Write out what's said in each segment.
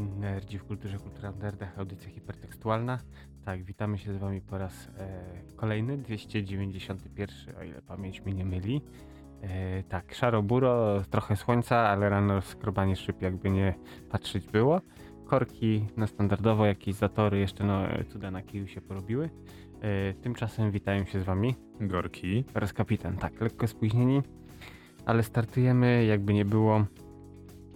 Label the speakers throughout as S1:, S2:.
S1: Nerdzi w kulturze, kultura w nerdach, audycja hipertekstualna. Tak, witamy się z wami po raz e, kolejny, 291, o ile pamięć mnie nie myli. E, tak, szaro-buro, trochę słońca, ale rano skrobanie szyb jakby nie patrzeć było. Korki, no standardowo jakieś zatory, jeszcze no cuda na kiju się porobiły. E, tymczasem witają się z wami
S2: Gorki.
S1: oraz kapitan. Tak, lekko spóźnieni, ale startujemy, jakby nie było.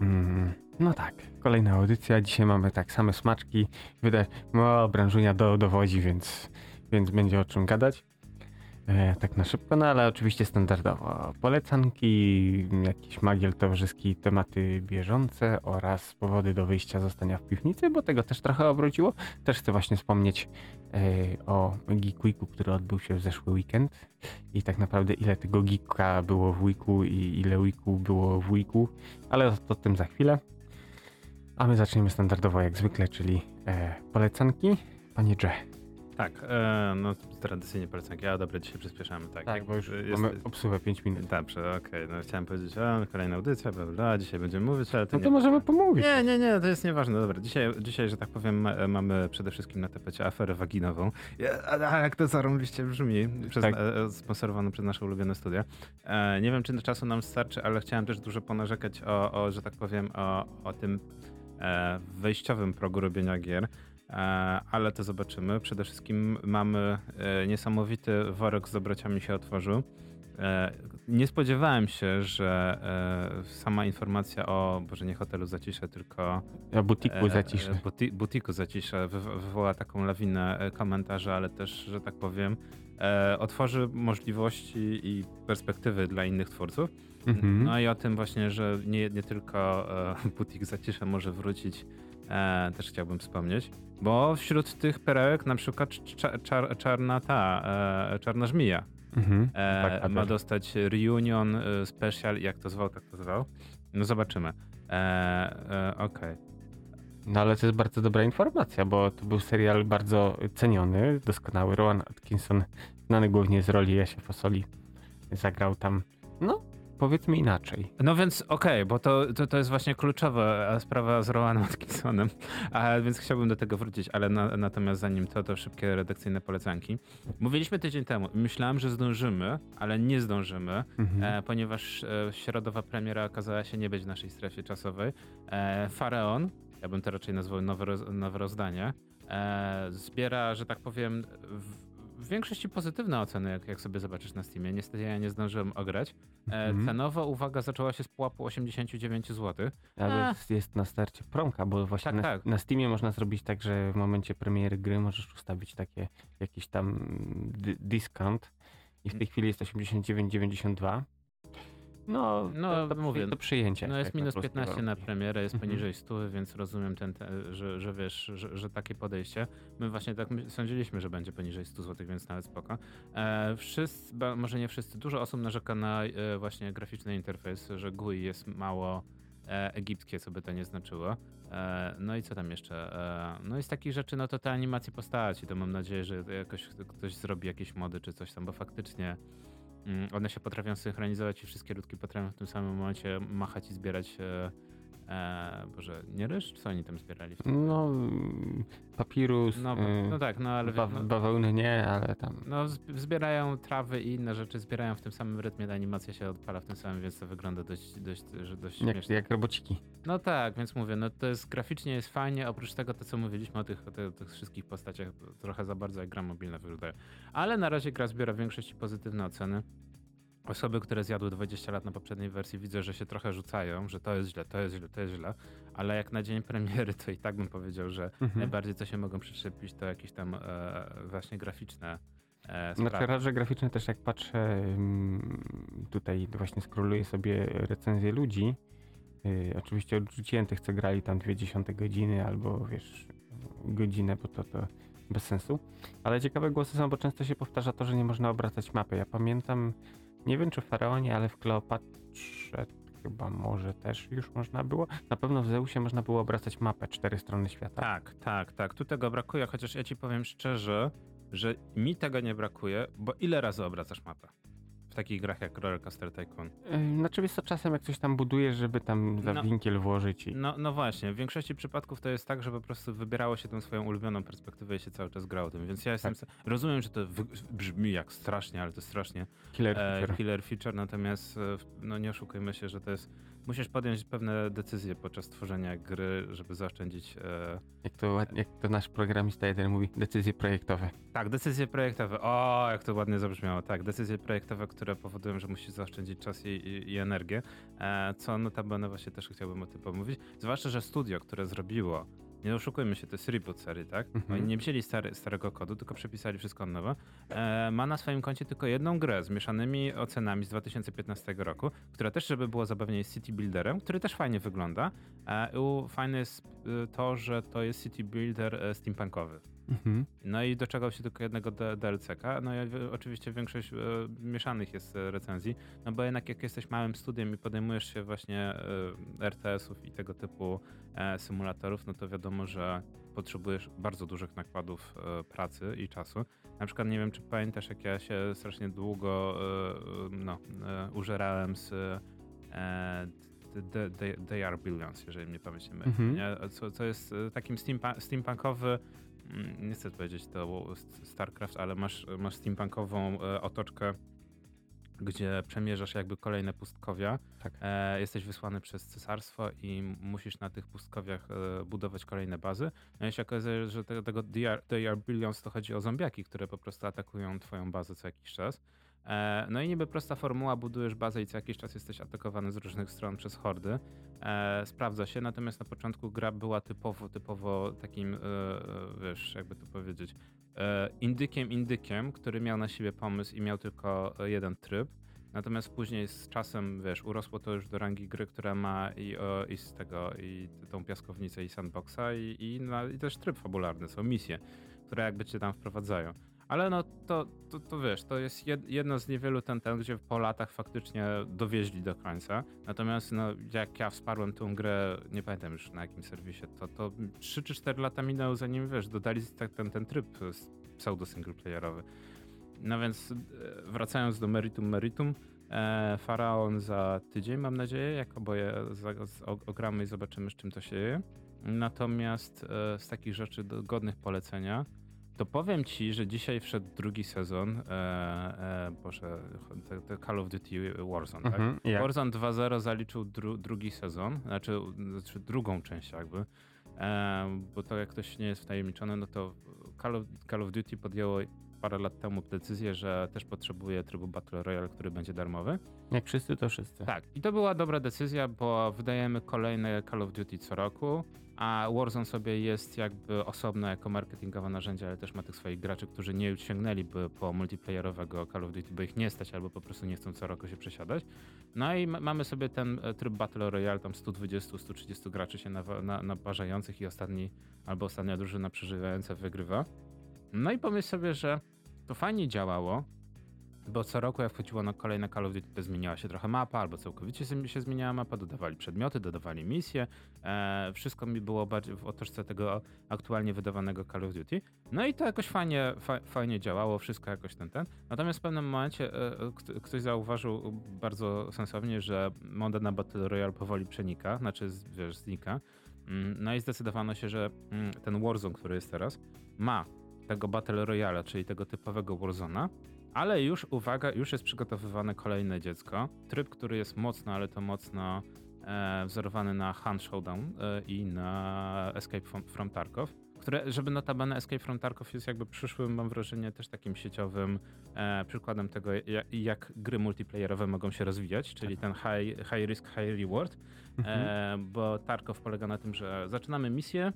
S1: Mm, no tak, kolejna audycja. Dzisiaj mamy tak same smaczki. Wydaje, no branżunia do, dowodzi, więc, więc będzie o czym gadać. E, tak na szybko, no ale oczywiście standardowo. Polecanki, jakiś magiel towarzyski, tematy bieżące oraz powody do wyjścia zostania w piwnicy, bo tego też trochę obrodziło. Też chcę właśnie wspomnieć e, o Geek który odbył się w zeszły weekend i tak naprawdę ile tego geeka było w weeku i ile weeku było w weeku, ale o, o tym za chwilę. A my zaczniemy standardowo jak zwykle, czyli e, polecanki. Panie Dże.
S2: Tak, e, no tradycyjnie polecanki. A dobra, dzisiaj przyspieszamy, tak.
S1: Tak, bo już
S2: Jest-
S1: mamy obsługę 5 minut.
S2: Dobrze, okej. No chciałem powiedzieć, a kolejna audycja, bla, bla, dzisiaj będziemy mówić, ale to
S1: No
S2: nie...
S1: to możemy pomówić.
S2: Nie, nie, nie, to jest nieważne. Dobra, dzisiaj, dzisiaj że tak powiem, ma, mamy przede wszystkim na tapecie aferę waginową. A, jak to zarąbiście brzmi, przez,
S1: Tak.
S2: e, sponsorowane przez nasze ulubione studia. E, nie wiem, czy czasu nam starczy, ale chciałem też dużo ponarzekać o, o że tak powiem, o, o tym wejściowym progu robienia gier. E, ale to zobaczymy. Przede wszystkim mamy e, niesamowity worek z dobrociami się otworzył. E, nie spodziewałem się, że e, sama informacja o, Boże nie hotelu zaciszę, tylko
S1: Ja butiku
S2: e,
S1: zaciszę.
S2: e, buti, butiku zaciszę wywo- wywoła taką lawinę e, komentarzy, ale też, że tak powiem, e, otworzy możliwości i perspektywy dla innych twórców.
S1: Mhm.
S2: No i o tym właśnie, że nie, nie tylko e, butik zacisza może wrócić, e, też chciałbym wspomnieć. Bo wśród tych perełek na przykład cza, czar, czarna ta, e, czarna żmija
S1: Mhm.
S2: e,
S1: Tak, a
S2: ma
S1: też-
S2: dostać reunion e, special, jak to zwał, tak to zwał. No zobaczymy. E, Okej.
S1: No ale to jest bardzo dobra informacja, bo to był serial bardzo ceniony, doskonały. Rowan Atkinson, znany głównie z roli Jasia Fasoli, zagrał tam, no powiedzmy inaczej.
S2: No więc okej, bo to, to, to jest właśnie kluczowa e, sprawa z Rowanem Atkinsonem, a więc chciałbym do tego wrócić, ale na, natomiast zanim to, to szybkie redakcyjne polecanki. Mówiliśmy tydzień temu, myślałem, że zdążymy, ale nie zdążymy,
S1: Mhm.
S2: e, ponieważ e, środowa premiera okazała się nie być w naszej strefie czasowej. E, Faraon, ja bym to raczej nazwał nowe, roz, nowe rozdanie, e, zbiera, że tak powiem, w, w większości pozytywne oceny, jak, jak sobie zobaczysz na Steamie. Niestety ja nie zdążyłem ograć. E,
S1: Mhm.
S2: Cenowa uwaga zaczęła się z pułapu 89 zł.
S1: Ale
S2: A.
S1: jest, na starcie promka, bo właśnie
S2: Tak,
S1: na,
S2: tak.
S1: na Steamie można zrobić tak, że w momencie premiery gry możesz ustawić takie jakiś tam dy- discount i w tej chwili jest 89,92. No,
S2: No,
S1: to, to,
S2: mówię,
S1: do przyjęcia.
S2: No jest minus
S1: polskie
S2: 15 na premierę, jest
S1: Mhm.
S2: poniżej 100, więc rozumiem ten, te, że, że wiesz, że, że takie podejście. My właśnie tak my- sądziliśmy, że będzie poniżej 100 zł, więc nawet spoko. E, wszyscy, może nie wszyscy, dużo osób narzeka na e, właśnie graficzny interfejs, że GUI jest mało e, egipskie, co by to nie znaczyło. E, no i co tam jeszcze? E, no i z takich rzeczy, no to te animacje postaci, to mam nadzieję, że jakoś ktoś zrobi jakieś mody czy coś tam, bo faktycznie One się potrafią synchronizować i wszystkie ludki potrafią w tym samym momencie machać i zbierać. E, e, Boże, nie ryż? Co oni tam zbierali?
S1: No, papirus,
S2: No,
S1: y,
S2: no tak, no ale
S1: ba-
S2: no,
S1: bawełny nie, ale tam...
S2: no, zb- zbierają trawy i inne rzeczy, zbierają w tym samym rytmie, animacja się odpala w tym samym, więc to wygląda dość, dość, że dość
S1: Jak,
S2: śmiesznie.
S1: jak robociki.
S2: No tak, więc mówię, no to jest graficznie jest fajnie, oprócz tego to co mówiliśmy o tych, o tych, tych wszystkich postaciach, trochę za bardzo jak gra mobilna wygląda. Ale na razie gra zbiera w większości pozytywne oceny. Osoby, które zjadły 20 lat na poprzedniej wersji widzę, że się trochę rzucają, że to jest źle, to jest źle, to jest źle, ale jak na dzień premiery to i tak bym powiedział, że
S1: Mhm.
S2: najbardziej co się mogą przyczepić to jakieś tam e, właśnie graficzne e,
S1: Znaczy
S2: sprawy.
S1: raże graficzne też jak patrzę, mm, tutaj właśnie skroluję sobie recenzje ludzi. Yy, oczywiście odrzuciłem tych, co grali tam dwie dziesiąte godziny albo wiesz, godzinę, bo to, to bez sensu. Ale ciekawe głosy są, bo często się powtarza to, że nie można obracać mapy. Ja pamiętam, nie wiem czy w Faraonie, ale w Kleopatrze chyba może też już można było. Na pewno w Zeusie można było obracać mapę, cztery strony świata.
S2: Tak, tak, tak. Tu tego brakuje, chociaż ja ci powiem szczerze, że mi tego nie brakuje, bo ile razy obracasz mapę? W takich grach jak Rollercoaster Tycoon.
S1: Znaczy wiesz co, czasem jak coś tam budujesz, żeby tam za
S2: No.
S1: winkiel włożyć i...
S2: No, no właśnie, w większości przypadków to jest tak, że po prostu wybierało się tą swoją ulubioną perspektywę i się cały czas grało tym, więc ja jestem... Rozumiem, że to brzmi jak strasznie, ale to strasznie
S1: Killer
S2: e,
S1: feature.
S2: killer feature, natomiast e, no nie oszukujmy się, że to jest... Musisz podjąć pewne decyzje podczas tworzenia gry, żeby zaoszczędzić... E,
S1: Jak to, ładnie- jak to nasz programista jeden mówi, decyzje projektowe.
S2: tak, decyzje projektowe. O, jak to ładnie zabrzmiało. Tak, decyzje projektowe, które powodują, że musisz zaoszczędzić czas i, i, i energię, e, co notabene właśnie też chciałbym o tym pomówić. Zwłaszcza, że studio, które zrobiło nie oszukujmy się, to jest reboot serii, tak?
S1: Mhm.
S2: Oni nie wzięli stary, starego kodu, tylko przepisali wszystko od nowa. E, ma na swoim koncie tylko jedną grę z mieszanymi ocenami z 2015 roku, która też, żeby było zabawniej, jest City Builderem, który też fajnie wygląda. E, u, fajne jest e, to, że to jest City Builder e, steampunkowy.
S1: Mhm.
S2: No i doczekał się tylko jednego DLC-ka. No i wi- oczywiście większość e, mieszanych jest e, recenzji, no bo jednak jak jesteś małym studiem i podejmujesz się właśnie e, RTS-ów i tego typu e, symulatorów, no to wiadomo, że potrzebujesz bardzo dużych nakładów e, pracy i czasu. Na przykład nie wiem, czy pamiętasz, jak ja się strasznie długo e, no, użerałem z e, The, the, they are Billions, jeżeli mnie pamięć nie myli.
S1: Mhm.
S2: nie? Co, co jest takim steampa- steampunkowy nie chcę powiedzieć to StarCraft, ale masz, masz steampunkową e, otoczkę, gdzie przemierzasz jakby kolejne pustkowia.
S1: Tak.
S2: E, jesteś wysłany przez cesarstwo i musisz na tych pustkowiach e, budować kolejne bazy. No i się okazuje, że te, tego DR, DR Billions to chodzi o zombiaki, które po prostu atakują twoją bazę co jakiś czas. E, no i niby prosta formuła, budujesz bazę i co jakiś czas jesteś atakowany z różnych stron przez hordy. E, sprawdza się, natomiast na początku gra była typowo, typowo takim, e, wiesz, jakby to powiedzieć, indykiem, indykiem, który miał na siebie pomysł i miał tylko jeden tryb. Natomiast później z czasem, wiesz, urosło to już do rangi gry, która ma i, i z tego, i tą piaskownicę, i sandboxa, i, i, i też tryb fabularny, są misje, które jakby cię tam wprowadzają. Ale no to, to, to wiesz, to jest jed, jedno z niewielu ten, ten, gdzie po latach faktycznie dowieźli do końca. Natomiast no, jak ja wsparłem tą grę, nie pamiętam już na jakim serwisie, to, to 3 czy 4 lata minęły zanim, wiesz, dodali ten, ten tryb pseudo singleplayerowy. No więc e, wracając do meritum meritum, e, Faraon za tydzień mam nadzieję, jak oboje ogramy i zobaczymy z czym to się je. Natomiast e, z takich rzeczy godnych polecenia, to powiem ci, że dzisiaj wszedł drugi sezon, e, e, Boże, te, te Call of Duty Warzone, tak?
S1: Mhm. Jak?
S2: Warzone 2.0 zaliczył dru, drugi sezon, znaczy, znaczy drugą część jakby, e, bo to jak ktoś nie jest wtajemniczony, no to Call of, Call of Duty podjęło parę lat temu decyzję, że też potrzebuje trybu Battle Royale, który będzie darmowy.
S1: Jak wszyscy, to wszyscy.
S2: Tak, i to była dobra decyzja, bo wydajemy kolejne Call of Duty co roku, a Warzone sobie jest jakby osobno jako marketingowe narzędzie, ale też ma tych swoich graczy, którzy nie sięgnęliby po multiplayerowego Call of Duty, bo ich nie stać albo po prostu nie chcą co roku się przesiadać. No i mamy sobie ten e, tryb Battle Royale, tam 120-130 graczy się nawa- na, naparzających i ostatni albo ostatnia drużyna przeżywająca wygrywa. No i pomyśl sobie, że to fajnie działało, bo co roku jak wchodziło na kolejne Call of Duty, to zmieniała się trochę mapa, albo całkowicie się- zmieniała mapa, dodawali przedmioty, dodawali misje. E, wszystko mi było bardziej w otoczce tego aktualnie wydawanego Call of Duty. No i to jakoś fajnie, fa, fajnie działało, wszystko jakoś ten, ten. Natomiast w pewnym momencie e, kt- ktoś zauważył bardzo sensownie, że moda na Battle Royale powoli przenika, znaczy wiesz, znika. Mm, No i zdecydowano się, że mm, ten Warzone, który jest teraz, ma tego Battle Royale, czyli tego typowego Warzona, ale już, uwaga, już jest przygotowywane kolejne dziecko. Tryb, który jest mocno, ale to mocno e, wzorowany na Hunt Showdown e, i na Escape from, from Tarkov. Które, żeby notabene Escape from Tarkov jest jakby przyszłym, mam wrażenie, też takim sieciowym e, przykładem tego, jak, jak gry multiplayerowe mogą się rozwijać, czyli ten high, high risk, high reward.
S1: Mhm.
S2: E, bo Tarkov polega na tym, że zaczynamy misję,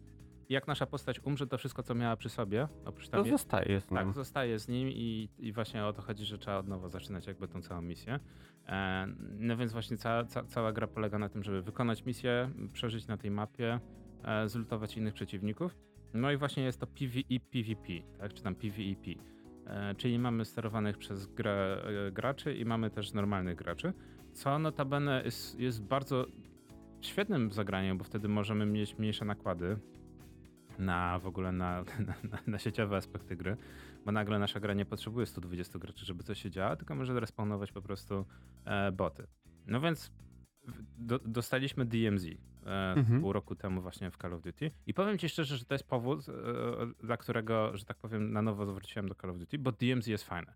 S2: jak nasza postać umrze, to wszystko, co miała przy sobie, oprócz
S1: To
S2: tam
S1: zostaje z
S2: tak,
S1: nim.
S2: zostaje z nim i, i właśnie o to chodzi, że trzeba od nowa zaczynać jakby tą całą misję. E, no więc właśnie cała, ca, cała gra polega na tym, żeby wykonać misję, przeżyć na tej mapie, e, zlutować innych przeciwników. No i właśnie jest to PvE, PvP, tak, czy tam PvEP. E, czyli mamy sterowanych przez grę e, graczy i mamy też normalnych graczy, co notabene jest, jest bardzo świetnym zagraniem, bo wtedy możemy mieć mniejsze nakłady na w ogóle na, na, na, sieciowe aspekty gry, bo nagle nasza gra nie potrzebuje 120 graczy, żeby coś się działo, tylko może respawnować po prostu e, boty. No więc do, dostaliśmy DMZ e, mhm. pół roku temu właśnie w Call of Duty i powiem ci szczerze, że to jest powód, e, dla którego, że tak powiem, na nowo zwróciłem do Call of Duty, bo DMZ jest fajne.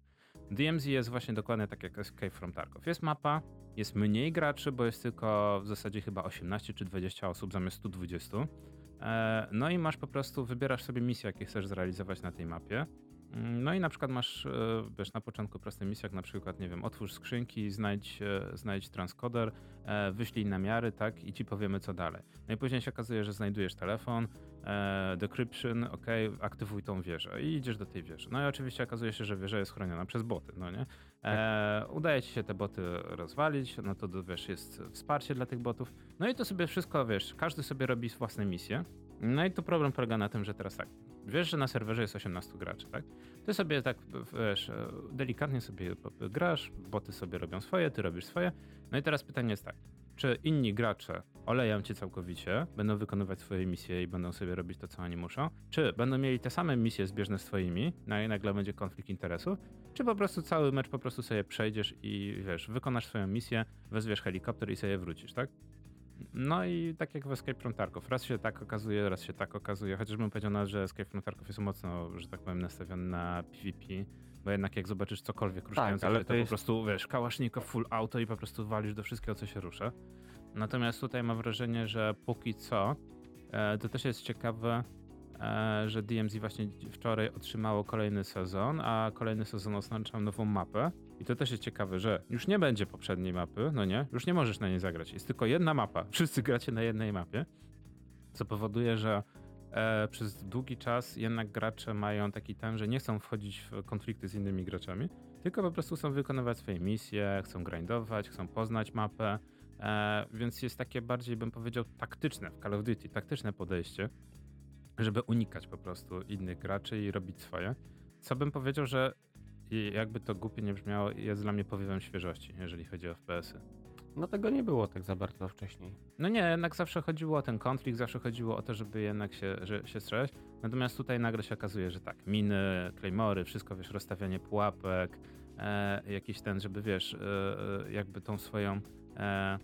S2: DMZ jest właśnie dokładnie tak jak Escape from Tarkov. Jest mapa, jest mniej graczy, bo jest tylko w zasadzie chyba 18 czy 20 osób zamiast 120. E, no i masz po prostu, wybierasz sobie misję, jakie chcesz zrealizować na tej mapie. Mm, no i na przykład masz, e, wiesz, na początku proste misje, jak na przykład, nie wiem, otwórz skrzynki, znajdź, e, znajdź transkoder, wyślij namiary, tak, i ci powiemy co dalej. No i później się okazuje, że znajdujesz telefon, decryption, ok, aktywuj tą wieżę i idziesz do tej wieży. No i oczywiście okazuje się, że wieża jest chroniona przez boty, no nie? E, udaje ci się te boty rozwalić, no to wiesz, jest wsparcie dla tych botów. No i to sobie wszystko, wiesz, każdy sobie robi własne misje. No i tu problem polega na tym, że teraz tak, wiesz, że na serwerze jest 18 graczy, tak? Ty sobie tak, wiesz, delikatnie sobie grasz, boty sobie robią swoje, ty robisz swoje. No i teraz pytanie jest tak, czy inni gracze oleją cię całkowicie, będą wykonywać swoje misje i będą sobie robić to, co oni muszą, czy będą mieli te same misje zbieżne z twoimi, no i nagle będzie konflikt interesów, czy po prostu cały mecz po prostu sobie przejdziesz i wiesz, wykonasz swoją misję, wezwiesz helikopter i sobie wrócisz, tak? No i tak jak w Escape from Tarkov. Raz się tak okazuje, raz się tak okazuje. Chociażbym powiedział, nawet, że Escape from Tarkov jest mocno, że tak powiem, nastawiony na PvP. Bo jednak jak zobaczysz cokolwiek ruszające, tak, to, to jest... po prostu, wiesz, kałasznikow, full auto i po prostu walisz do wszystkiego, co się rusza. Natomiast tutaj mam wrażenie, że póki co, e, to też jest ciekawe, e, że DMZ właśnie wczoraj otrzymało kolejny sezon, a kolejny sezon oznaczał nową mapę. I to też jest ciekawe, że już nie będzie poprzedniej mapy, no nie? Już nie możesz na niej zagrać. Jest tylko jedna mapa. Wszyscy gracie na jednej mapie, co powoduje, że e, przez długi czas jednak gracze mają taki ten, że nie chcą wchodzić w konflikty z innymi graczami, tylko po prostu chcą wykonywać swoje misje, chcą grindować, chcą poznać mapę, e, więc jest takie bardziej, bym powiedział, taktyczne w Call of Duty, taktyczne podejście, żeby unikać po prostu innych graczy i robić swoje. Co bym powiedział, że jakby to głupie nie brzmiało, jest dla mnie powiewem świeżości, jeżeli chodzi o FPS-y.
S1: No tego nie było tak za bardzo wcześniej.
S2: No nie, jednak zawsze chodziło o ten konflikt, zawsze chodziło o to, żeby jednak się, że, się strzelać. Natomiast tutaj nagle się okazuje, że tak, miny, claymory, wszystko, wiesz, rozstawianie pułapek, e, jakiś ten, żeby wiesz, e, e jakby tą swoją e,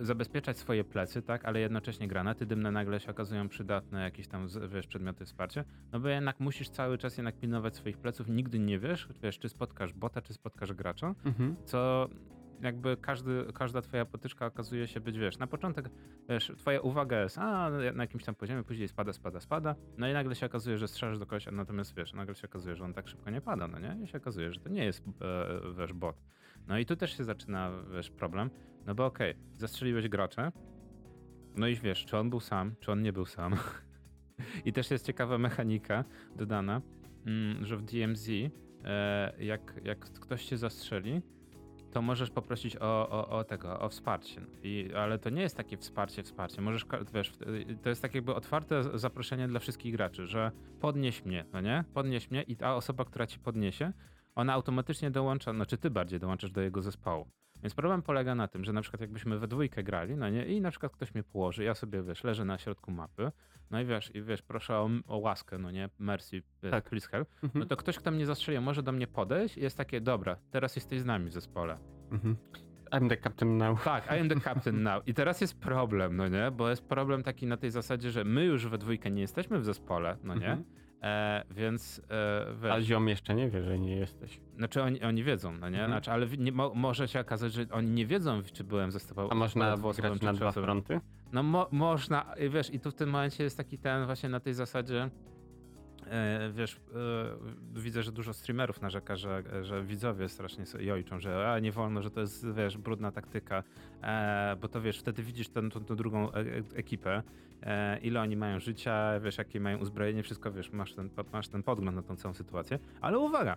S2: zabezpieczać swoje plecy, tak, ale jednocześnie granaty dymne nagle się okazują przydatne, jakieś tam, wiesz, przedmioty wsparcia, no bo jednak musisz cały czas jednak pilnować swoich pleców, nigdy nie wiesz, wiesz, czy spotkasz bota, czy spotkasz gracza, mhm. co jakby każdy, każda twoja potyczka okazuje się być, wiesz, na początek, wiesz, twoja uwaga jest, a na jakimś tam poziomie, później spada, spada, spada, no i nagle się okazuje, że strzelasz do kogoś, a natomiast, wiesz, nagle się okazuje, że on tak szybko nie pada, no nie? I się okazuje, że to nie jest, e, wiesz, bot. No i tu też się zaczyna, wiesz, problem, no bo okej, okay, zastrzeliłeś gracza, no i wiesz, czy on był sam, czy on nie był sam. I też jest ciekawa mechanika dodana, mm, że w DMZ, e, jak, jak ktoś się zastrzeli, to możesz poprosić o, o, o tego, o wsparcie. I, ale to nie jest takie wsparcie, wsparcie. Możesz, wiesz, to jest tak jakby otwarte zaproszenie dla wszystkich graczy, że podnieś mnie, no nie? Podnieś mnie i ta osoba, która ci podniesie, ona automatycznie dołącza, znaczy ty bardziej dołączasz do jego zespołu. Więc problem polega na tym, że na przykład jakbyśmy we dwójkę grali, no nie, i na przykład ktoś mnie położy, ja sobie, wiesz, leżę na środku mapy, no i wiesz, i wiesz, proszę o, o łaskę, no nie, mercy, tak. please help, mhm. no to ktoś, kto mnie zastrzeli, może do mnie podejść i jest takie, dobra, teraz jesteś z nami w zespole. Mhm.
S1: I'm the captain now.
S2: Tak, I am the captain now. I teraz jest problem, no nie? Bo jest problem taki na tej zasadzie, że my już we dwójkę nie jesteśmy w zespole, no nie? Mhm. E, więc e,
S1: wiesz, A ziom jeszcze nie wie, że nie jesteś.
S2: Znaczy oni, oni wiedzą, no nie? Mhm. Znaczy, ale nie, mo, może się okazać, że oni nie wiedzą, czy byłem ze sobą.
S1: A można grać na dwa fronty?
S2: No mo, można, wiesz, i tu w tym momencie jest taki ten właśnie na tej zasadzie, wiesz, e, widzę, że dużo streamerów narzeka, że, że widzowie strasznie sobie jojczą, że a, nie wolno, że to jest, wiesz, brudna taktyka, e, bo to wiesz, wtedy widzisz tę drugą ekipę, ile oni mają życia, wiesz, jakie mają uzbrojenie, wszystko, wiesz, masz ten, masz ten podgląd na tą całą sytuację, ale uwaga,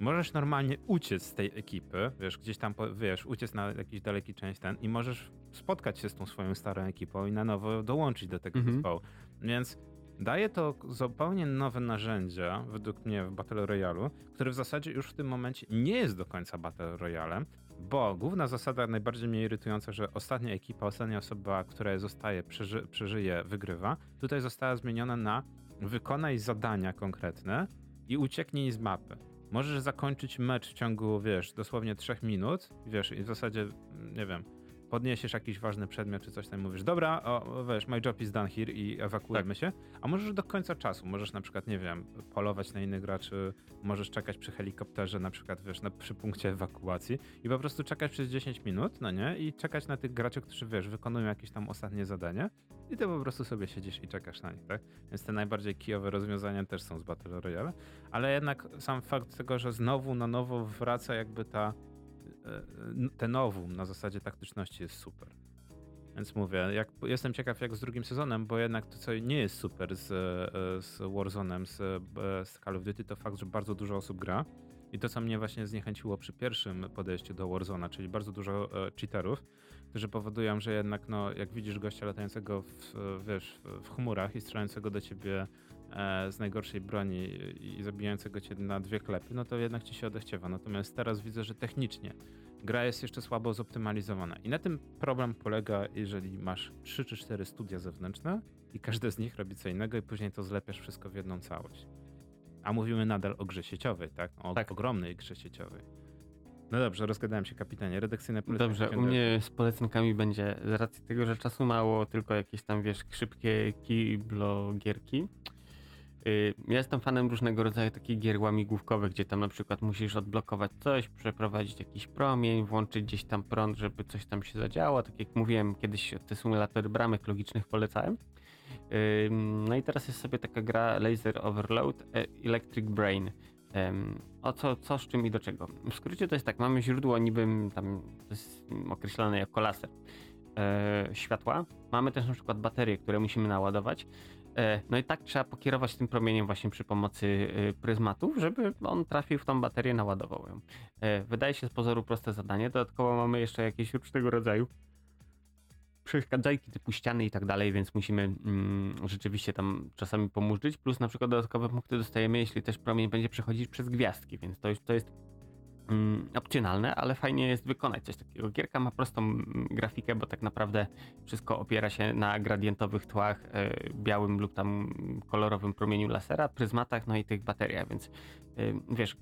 S2: możesz normalnie uciec z tej ekipy, wiesz, gdzieś tam, wiesz, uciec na jakiś daleki część ten i możesz spotkać się z tą swoją starą ekipą i na nowo dołączyć do tego mhm. zespołu. Więc Daje to zupełnie nowe narzędzia, według mnie, w Battle Royale, które w zasadzie już w tym momencie nie jest do końca Battle Royale, Bo główna zasada, najbardziej mnie irytująca, że ostatnia ekipa, ostatnia osoba, która zostaje, przeży, przeżyje, wygrywa, tutaj została zmieniona na wykonaj zadania konkretne i ucieknij z mapy. Możesz zakończyć mecz w ciągu, wiesz, dosłownie trzech minut, wiesz, i w zasadzie, nie wiem, podniesiesz jakiś ważny przedmiot czy coś tam mówisz, dobra, o, wiesz, my job is done here i ewakuujemy
S1: Tak.
S2: się, a możesz do końca czasu, możesz na przykład, nie wiem, polować na innych graczy, możesz czekać przy helikopterze na przykład, wiesz, na, przy punkcie ewakuacji i po prostu czekać przez 10 minut, no nie, i czekać na tych graczy, którzy, wiesz, wykonują jakieś tam ostatnie zadanie i ty po prostu sobie siedzisz i czekasz na nich, tak? Więc te najbardziej kijowe rozwiązania też są z Battle Royale, ale jednak sam fakt tego, że znowu na nowo wraca jakby ta te nowum na zasadzie taktyczności jest super. Więc mówię, jak, jestem ciekaw jak z drugim sezonem, bo jednak to, co nie jest super z, e, z Warzone'em, z, e, z Call of Duty, to fakt, że bardzo dużo osób gra. I to, co mnie właśnie zniechęciło przy pierwszym podejściu do Warzone'a, czyli bardzo dużo e, cheaterów, którzy powodują, że jednak, no, jak widzisz gościa latającego w, wiesz, w chmurach i strzelającego do ciebie e, z najgorszej broni i, zabijającego cię na dwie klepy, no to jednak ci się odechciewa. Natomiast teraz widzę, że technicznie gra jest jeszcze słabo zoptymalizowana. I na tym problem polega, jeżeli masz 3 czy 4 studia zewnętrzne i każde z nich robi co innego i później to zlepiasz wszystko w jedną całość. A mówimy nadal o grze sieciowej, tak? O
S1: Tak.
S2: ogromnej grze sieciowej. No dobrze, rozgadałem się kapitanie. Redakcyjne polecenia
S1: Dobrze, u mnie z polecankami będzie z racji tego, że czasu mało, tylko jakieś tam, wiesz, szybkie kiblogierki. Y, Ja jestem fanem różnego rodzaju takich gier łamigłówkowych, gdzie tam na przykład musisz odblokować coś, przeprowadzić jakiś promień, włączyć gdzieś tam prąd, żeby coś tam się zadziało. Tak jak mówiłem kiedyś, te symulatory bramek logicznych polecałem. No i teraz jest sobie taka gra Laser Overload e, Electric Brain. O co, co, z czym i do czego? W skrócie to jest tak, mamy źródło niby tam to jest określane jako laser e, światła. Mamy też na przykład baterie, które musimy naładować. E, no i tak trzeba pokierować tym promieniem właśnie przy pomocy e, pryzmatów, żeby on trafił w tą baterię, naładował ją. E, wydaje się z pozoru proste zadanie. Dodatkowo mamy jeszcze jakieś różnego rodzaju przeszkadzajki typu ściany i tak dalej, więc musimy mm, rzeczywiście tam czasami pomurzyć. Plus na przykład dodatkowe punkty dostajemy, jeśli też promień będzie przechodzić przez gwiazdki, więc to, to jest mm, opcjonalne, ale fajnie jest wykonać coś takiego. Gierka ma prostą mm, grafikę, bo tak naprawdę wszystko opiera się na gradientowych tłach, e, białym lub tam kolorowym promieniu lasera, pryzmatach, no i tych bateriach, więc e, wiesz,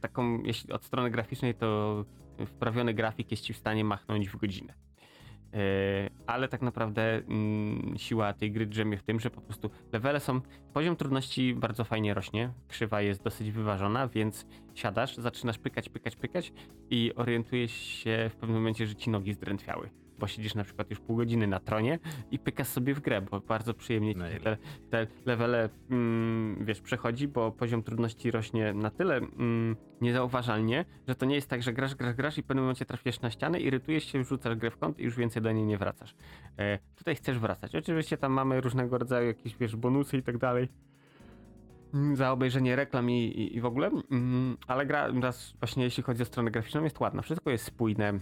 S1: taką, jeśli od strony graficznej, to wprawiony grafik jest ci w stanie machnąć w godzinę. E, ale tak naprawdę mm, siła tej gry drzemie w tym, że po prostu levele są, poziom trudności bardzo fajnie rośnie, krzywa jest dosyć wyważona, więc siadasz, zaczynasz pykać, pykać, pykać i orientujesz się w pewnym momencie, że ci nogi zdrętwiały. Bo siedzisz na przykład już pół godziny na tronie i pykasz sobie w grę, bo bardzo przyjemnie
S2: No
S1: te, te levele, mm, wiesz, przechodzi, bo poziom trudności rośnie na tyle mm, niezauważalnie, że to nie jest tak, że grasz, grasz, grasz i w pewnym momencie trafisz na ścianę, irytujesz się, rzucasz grę w kąt i już więcej do niej nie wracasz. E, tutaj chcesz wracać. Oczywiście tam mamy różnego rodzaju jakieś, wiesz, bonusy i tak dalej. Za obejrzenie reklam i, i, i w ogóle, mm, ale gra raz właśnie jeśli chodzi o stronę graficzną jest ładna. Wszystko jest spójne,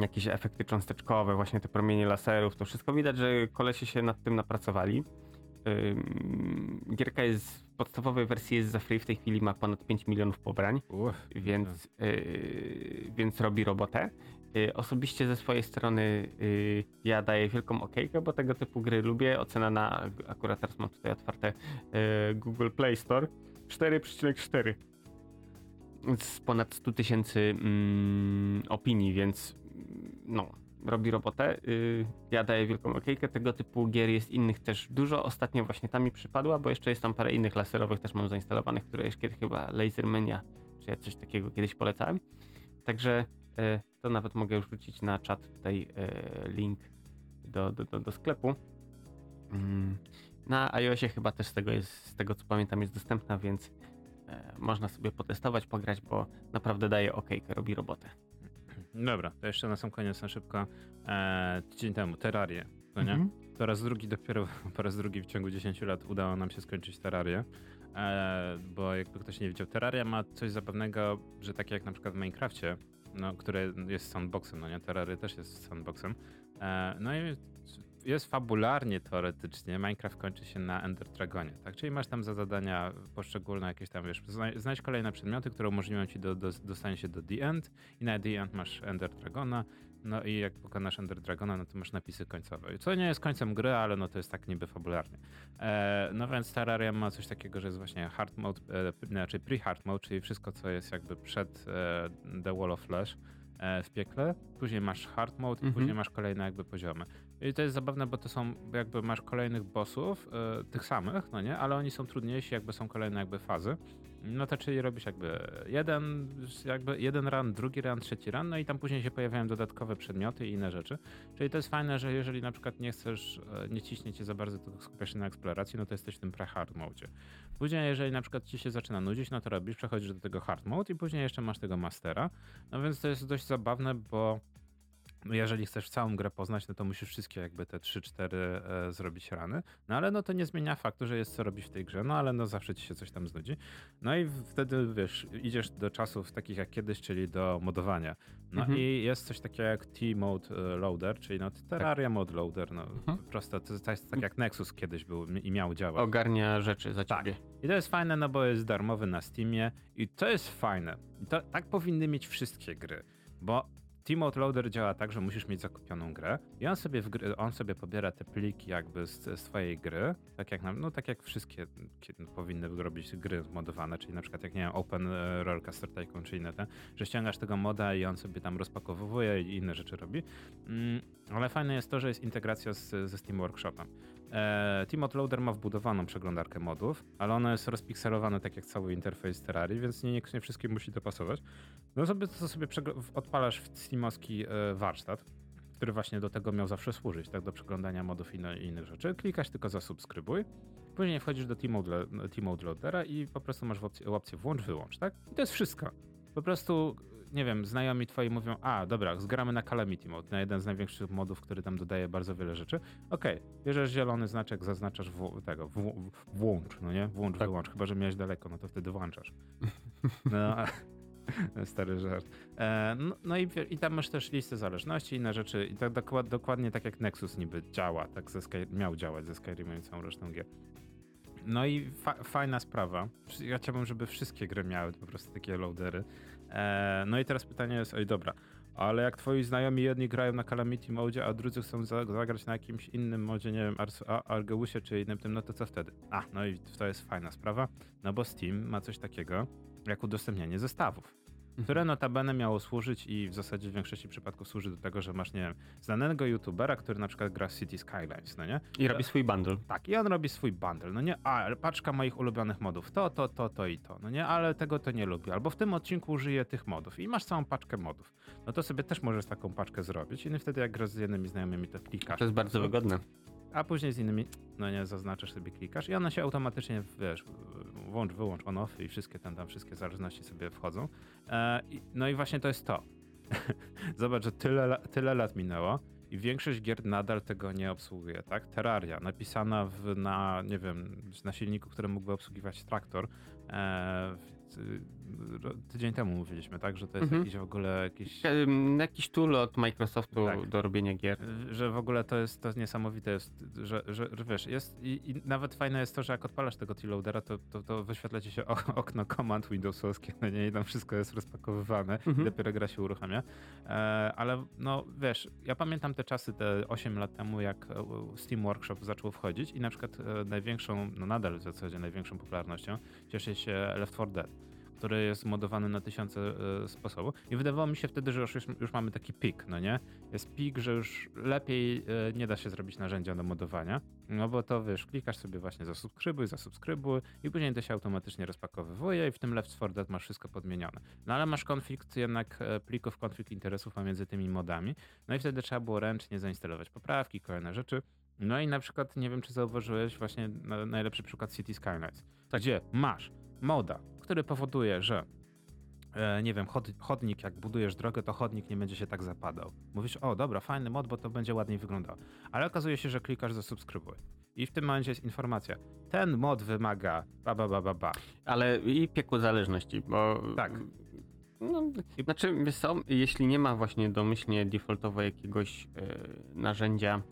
S1: jakieś efekty cząsteczkowe, właśnie te promienie laserów, to wszystko widać, że kolesie się nad tym napracowali. Gierka jest w podstawowej wersji jest za free, w tej chwili ma ponad 5 milionów pobrań
S2: Uff,
S1: więc, yy, więc robi robotę. Yy, osobiście ze swojej strony yy, ja daję wielką okejkę, bo tego typu gry lubię. Ocena na, akurat teraz mam tutaj otwarte yy, Google Play Store 4,4 z ponad 100 tysięcy mm, opinii, więc mm, no, robi robotę. Yy, ja daję wielką okejkę. Tego typu gier jest innych też dużo. Ostatnio właśnie ta mi przypadła, bo jeszcze jest tam parę innych laserowych też mam zainstalowanych, które już kiedyś chyba Lasermania, czy ja coś takiego kiedyś polecałem. Także e, to nawet mogę już wrzucić na czat tutaj e, link do, do, do, do sklepu. Mm, Na iOSie chyba też z tego, jest, z tego co pamiętam jest dostępna, więc e, można sobie potestować, pograć, bo naprawdę daje okejkę, robi robotę.
S2: Dobra, to jeszcze na sam koniec na szybko. E, tydzień temu, Terrarię, no nie?
S1: Mhm.
S2: Po raz drugi dopiero, po raz drugi w ciągu 10 lat udało nam się skończyć Terrarię. E, bo jakby ktoś nie widział, Terraria ma coś zabawnego, że takie jak na przykład w Minecrafcie, no, które jest sandboxem, no nie? Terraria też jest sandboxem. E, no i jest fabularnie teoretycznie, Minecraft kończy się na Ender Dragonie, tak? Czyli masz tam za zadania poszczególne jakieś tam, wiesz, znaj- znajdź kolejne przedmioty, które umożliwią ci do, do, dostanie się do The End i na The End masz Ender Dragona, no i jak pokonasz Ender Dragona, no to masz napisy końcowe. Co nie jest końcem gry, ale no to jest tak niby fabularnie. E, no więc Terraria ma coś takiego, że jest właśnie hard mode, e, znaczy pre-hard mode, czyli wszystko, co jest jakby przed e, The Wall of Flash e, w piekle, później masz hard mode i
S1: Mhm.
S2: później masz kolejne jakby poziomy. I to jest zabawne, bo to są jakby masz kolejnych bossów, e, tych samych, no nie, ale oni są trudniejsi, jakby są kolejne jakby fazy. No to czyli robisz jakby jeden, jakby jeden run, drugi run, trzeci run, no i tam później się pojawiają dodatkowe przedmioty i inne rzeczy. Czyli to jest fajne, że jeżeli na przykład nie chcesz, e, nie ciśnie cię za bardzo, tylko skupiasz się na eksploracji, no to jesteś w tym pre-hard mode. Później, jeżeli na przykład ci się zaczyna nudzić, no to robisz, przechodzisz do tego hard mode i później jeszcze masz tego mastera. No więc to jest dość zabawne, bo jeżeli chcesz całą grę poznać, no to musisz wszystkie jakby te 3-4 e, zrobić rany. No ale no to nie zmienia faktu, że jest co robić w tej grze, no ale no zawsze ci się coś tam znudzi. No i wtedy wiesz, idziesz do czasów takich jak kiedyś, czyli do modowania. No
S1: Mhm.
S2: i jest coś takiego jak T-Mode e, Loader, czyli no Terraria Mode Loader, no
S1: Mhm.
S2: prosto, to, jest tak jak Nexus kiedyś był i miał działać.
S1: Ogarnia rzeczy za
S2: Tak.
S1: ciebie.
S2: I to jest fajne, no bo jest darmowy na Steamie i to jest fajne. To, tak powinny mieć wszystkie gry, bo Team Loader działa tak, że musisz mieć zakupioną grę i on sobie, gry, on sobie pobiera te pliki jakby z, z twojej gry, tak jak, no, tak jak wszystkie kie- powinny robić gry modowane, czyli na przykład jak nie wiem, Open e, Rollercoaster Tycoon czy inne te, że ściągasz tego moda i on sobie tam rozpakowuje i inne rzeczy robi. Mm, ale fajne jest to, że jest integracja z, ze Steam Workshopem. E, Team Loader ma wbudowaną przeglądarkę modów, ale ona jest rozpikselowana tak jak cały interfejs Terrarii, więc nie, nie wszystkim musi dopasować. No sobie to sobie odpalasz w Steamowski e, warsztat, który właśnie do tego miał zawsze służyć, tak do przeglądania modów i, i innych rzeczy. Klikasz tylko zasubskrybuj, później wchodzisz do Team Loadera i po prostu masz opcję, opcję włącz, wyłącz, tak? I to jest wszystko. Po prostu, nie wiem, znajomi twoi mówią, a dobra, zgramy na Calamity Mode, na jeden z największych modów, który tam dodaje bardzo wiele rzeczy. Okej, bierzesz zielony znaczek, zaznaczasz w, tego, w, włącz, no nie? Włącz,
S1: Tak.
S2: wyłącz, chyba że miałeś daleko, no to wtedy włączasz. No, stary żart. E, no, no i, i tam masz też listę zależności, inne rzeczy i tak dokład, dokładnie tak jak Nexus niby działa, tak ze Sky, miał działać ze Skyrimem i całą resztą gier. No i fa fajna sprawa. Ja chciałbym, żeby wszystkie gry miały po prostu takie loadery. E, no i teraz pytanie jest, oj dobra, ale jak twoi znajomi jedni grają na Calamity Mode, a drudzy chcą za zagrać na jakimś innym modzie, nie wiem, Argeusie czy innym tym, no to co wtedy? A, no i to jest fajna sprawa, no bo Steam ma coś takiego jak udostępnianie zestawów które notabene miało służyć i w zasadzie w większości przypadków służy do tego, że masz, nie wiem, znanego youtubera, który na przykład gra w City Skylines, no nie?
S1: I robi swój bundle.
S2: Tak, i on robi swój bundle, no nie? A, paczka moich ulubionych modów, to, to, to, to i to, no nie? Ale tego to nie lubię, albo w tym odcinku użyję tych modów i masz całą paczkę modów. No to sobie też możesz taką paczkę zrobić i wtedy jak grasz z jednymi znajomymi, to klikasz.
S1: To jest bardzo
S2: prostu,
S1: wygodne.
S2: A później z innymi, no nie, zaznaczasz sobie, klikasz i one się automatycznie, wiesz, włącz, wyłącz, on, off i wszystkie tam, tam wszystkie zależności sobie wchodzą. E, no i właśnie to jest to. Zobacz, że tyle, tyle lat minęło i większość gier nadal tego nie obsługuje, tak? Terraria, napisana w, na, nie wiem, na silniku, który mógłby obsługiwać traktor. E, ro- tydzień temu mówiliśmy, tak? Że to jest
S1: Mhm.
S2: jakiś w ogóle jakiś...
S1: Ym, Jakiś tool od Microsoftu
S2: Tak.
S1: do robienia gier.
S2: że w ogóle to jest to niesamowite jest, że, że, że wiesz, jest i, i nawet fajne jest to, że jak odpalasz tego T-Loadera, to, to, to wyświetla ci się okno command Windowsowskie, no nie, i tam wszystko jest rozpakowywane i
S1: Mhm.
S2: dopiero gra się uruchamia. E, ale no wiesz, ja pamiętam te czasy, te 8 lat temu, jak e, Steam Workshop zaczął wchodzić i na przykład e, największą, no nadal w zasadzie największą popularnością cieszy się Left 4 Dead który jest modowany na tysiące e, sposobów. I wydawało mi się wtedy, że już, już mamy taki pik, no nie? Jest pik, że już lepiej e, nie da się zrobić narzędzia do modowania, no bo to wiesz, klikasz sobie właśnie zasubskrybuj, zasubskrybuj i później to się automatycznie rozpakowywuje i w tym Left 4 Dead masz wszystko podmienione. No ale masz konflikt jednak e, plików, konflikt interesów pomiędzy tymi modami, no i wtedy trzeba było ręcznie zainstalować poprawki, kolejne rzeczy. No i na przykład, nie wiem czy zauważyłeś właśnie na, najlepszy przykład City Skylines, gdzie masz moda, który powoduje, że e, nie wiem, chod, chodnik, jak budujesz drogę, to chodnik nie będzie się tak zapadał. Mówisz, o dobra, fajny mod, bo to będzie ładniej wyglądało. Ale okazuje się, że klikasz zasubskrybuj. I w tym momencie jest informacja. Ten mod wymaga ba ba ba ba ba.
S1: Ale i piekło zależności, bo...
S2: Tak.
S1: No, znaczy, wiesz co, jeśli nie ma właśnie domyślnie defaultowo jakiegoś e, narzędzia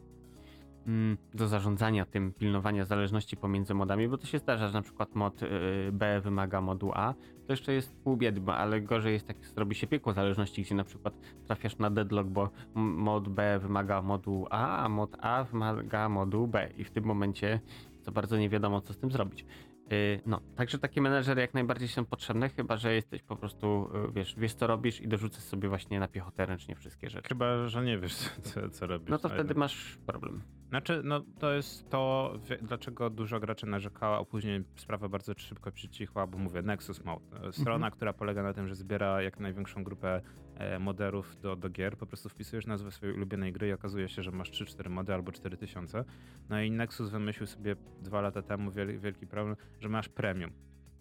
S1: do zarządzania tym, pilnowania zależności pomiędzy modami, bo to się zdarza, że na przykład mod y, B wymaga modu A, to jeszcze jest pół biedy, ale gorzej jest tak, zrobi się piekło zależności, gdzie na przykład trafiasz na deadlock, bo mod B wymaga modu A, a mod A wymaga modu B i w tym momencie za bardzo nie wiadomo, co z tym zrobić. Y, No, także takie menedżery jak najbardziej są potrzebne, chyba że jesteś po prostu, y, wiesz, wiesz co robisz i dorzucasz sobie właśnie na piechotę ręcznie wszystkie rzeczy.
S2: Chyba, że nie wiesz, co, co robisz.
S1: No to wtedy
S2: jednak-
S1: masz problem.
S2: Znaczy, no to jest to, dlaczego dużo graczy narzekało, a później sprawa bardzo szybko przycichła, bo mówię, Nexus Mode. E, Strona,
S1: Mhm.
S2: która polega na tym, że zbiera jak największą grupę moderów do, do gier, po prostu wpisujesz nazwę swojej ulubionej gry i okazuje się, że masz 3-4 mody albo 4000. No i Nexus wymyślił sobie dwa lata temu wiel, wielki problem, że masz premium.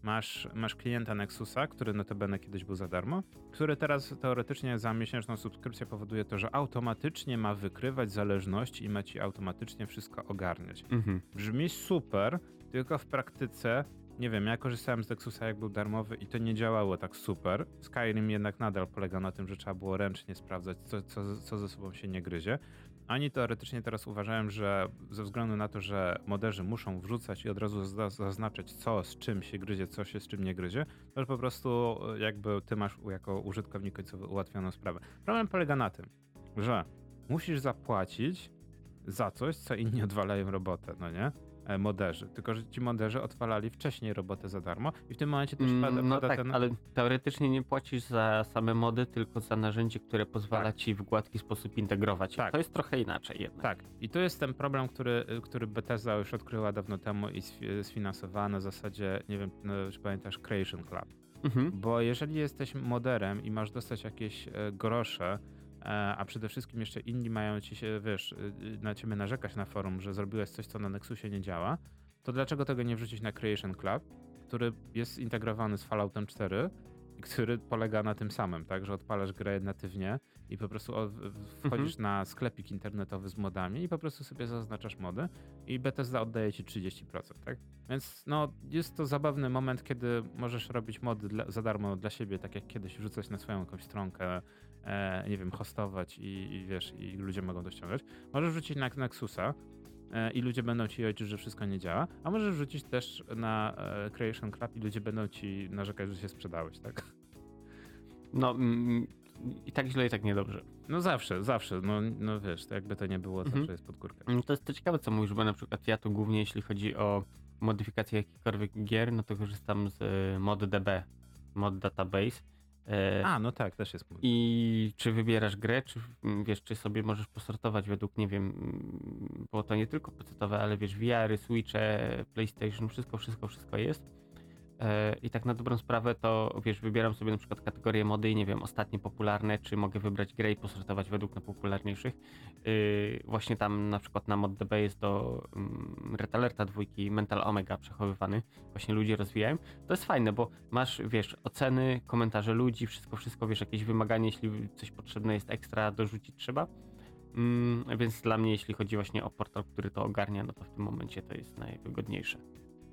S2: Masz, masz klienta Nexusa, który notabene kiedyś był za darmo, który teraz teoretycznie za miesięczną subskrypcję powoduje to, że automatycznie ma wykrywać zależności i ma ci automatycznie wszystko ogarniać.
S1: Mhm.
S2: Brzmi super, tylko w praktyce, nie wiem, ja korzystałem z Nexusa jak był darmowy i to nie działało tak super. Skyrim jednak nadal polega na tym, że trzeba było ręcznie sprawdzać, co, co, co ze sobą się nie gryzie. Oni teoretycznie teraz uważają, że ze względu na to, że moderzy muszą wrzucać i od razu zaznaczać, co z czym się gryzie, co się z czym nie gryzie, to po prostu e, jakby ty masz jako użytkownik końcowy ułatwioną sprawę. Problem polega na tym, że musisz zapłacić za coś, co inni odwalają robotę, no nie? E, Moderzy. Tylko, że ci moderzy odwalali wcześniej robotę za darmo i w tym momencie też pada,
S1: Mm, No
S2: pada
S1: tak,
S2: ten...
S1: ale teoretycznie nie płacisz za same mody, tylko za narzędzie, które pozwala
S2: Tak.
S1: ci w gładki sposób integrować.
S2: Tak.
S1: To jest trochę inaczej jednak.
S2: Tak, i to jest ten problem, który, który Bethesda już odkryła dawno temu i sfi- sfinansowała na zasadzie, nie wiem, no, czy pamiętasz, Creation Club.
S1: Mhm.
S2: Bo jeżeli jesteś moderem i masz dostać jakieś e, grosze, a przede wszystkim jeszcze inni mają ci się, wiesz, y, y, na ciebie narzekać na forum, że zrobiłeś coś, co na Nexusie nie działa, to dlaczego tego nie wrzucić na Creation Club, który jest integrowany z Falloutem 4 i który polega na tym samym, tak, że odpalasz grę natywnie i po prostu wchodzisz na sklepik internetowy z modami i po prostu sobie zaznaczasz mody i Bethesda oddaje ci 30%, tak? Więc no, jest to zabawny moment, kiedy możesz robić mody dla, za darmo dla siebie, tak jak kiedyś wrzucać na swoją jakąś stronkę, e, nie wiem, hostować i, i wiesz, i ludzie mogą to ściągać. Możesz wrzucić na Nexusa e, i ludzie będą ci ojczyć, że wszystko nie działa, a możesz wrzucić też na e, Creation Club i ludzie będą ci narzekać, że się sprzedałeś, tak?
S1: No mm, i tak źle, i tak niedobrze.
S2: No zawsze, zawsze, no, no wiesz, to jakby to nie było,
S1: Mhm.
S2: zawsze jest pod górkę.
S1: Mm, To jest to ciekawe, co mówisz, bo na przykład ja to głównie, jeśli chodzi o modyfikację jakichkolwiek gier, no to korzystam z e, ModDB, Mod Database. E,
S2: A, no tak, też jest mój.
S1: I czy wybierasz grę, czy mm, wiesz, czy sobie możesz posortować według, nie wiem, mm, bo to nie tylko pecetowe, ale wiesz, VR, Switche, PlayStation, wszystko, wszystko, wszystko jest. E, I tak na dobrą sprawę to, wiesz, wybieram sobie na przykład kategorię mody i nie wiem, ostatnie popularne, czy mogę wybrać grę i posortować według najpopularniejszych. Yy, właśnie tam na przykład na ModDB jest do um, Red Alerta dwójki Mental Omega przechowywany. Właśnie ludzie rozwijają. To jest fajne, bo masz, wiesz, oceny, komentarze ludzi, wszystko, wszystko, wiesz, jakieś wymaganie, jeśli coś potrzebne jest ekstra, dorzucić trzeba. Mm, więc dla mnie, jeśli chodzi właśnie o portal, który to ogarnia, no to w tym momencie to jest najwygodniejsze.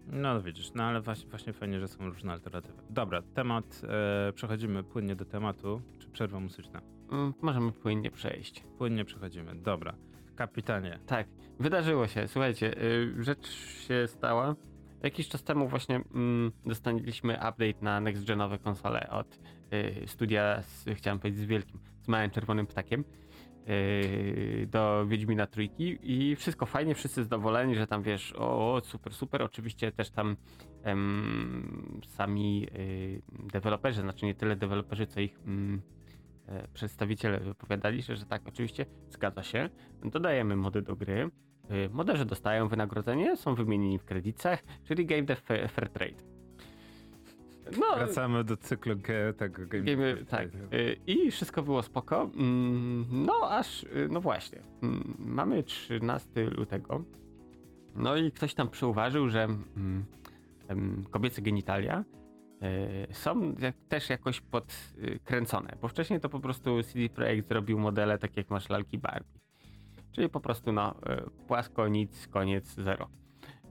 S2: No widzisz, no ale właśnie, właśnie fajnie, że są różne alternatywy. Dobra, temat, e, przechodzimy płynnie do tematu, czy przerwa muzyczna?
S1: Mm, możemy płynnie przejść.
S2: Płynnie przechodzimy, dobra. Kapitanie,
S1: Tak, wydarzyło się. Słuchajcie, y, rzecz się stała. Jakiś czas temu właśnie mm, dostaliśmy update na next-genowe konsole od y, studia, z, chciałem powiedzieć z wielkim, z małym czerwonym ptakiem do Wiedźmina Trójki i wszystko fajnie, wszyscy zadowoleni, że tam wiesz, o, super, super. Oczywiście też tam em, sami y, deweloperzy, znaczy nie tyle deweloperzy, co ich mm, e, przedstawiciele wypowiadali się, że tak, oczywiście zgadza się. Dodajemy mody do gry. Y, Moderzy dostają wynagrodzenie, są wymienieni w kredytach, czyli Game Dev Fair Trade. No,
S2: wracamy do cyklu G, tego game.
S1: Wiemy, tak. Y, I wszystko było spoko. Mm, No aż, y, no właśnie. Mm, Mamy 13 lutego. No i ktoś tam przyuważył, że mm, kobiece genitalia y, są też jakoś podkręcone, bo wcześniej to po prostu CD Projekt zrobił modele tak jak masz lalki Barbie. Czyli po prostu no płasko, nic, koniec, zero.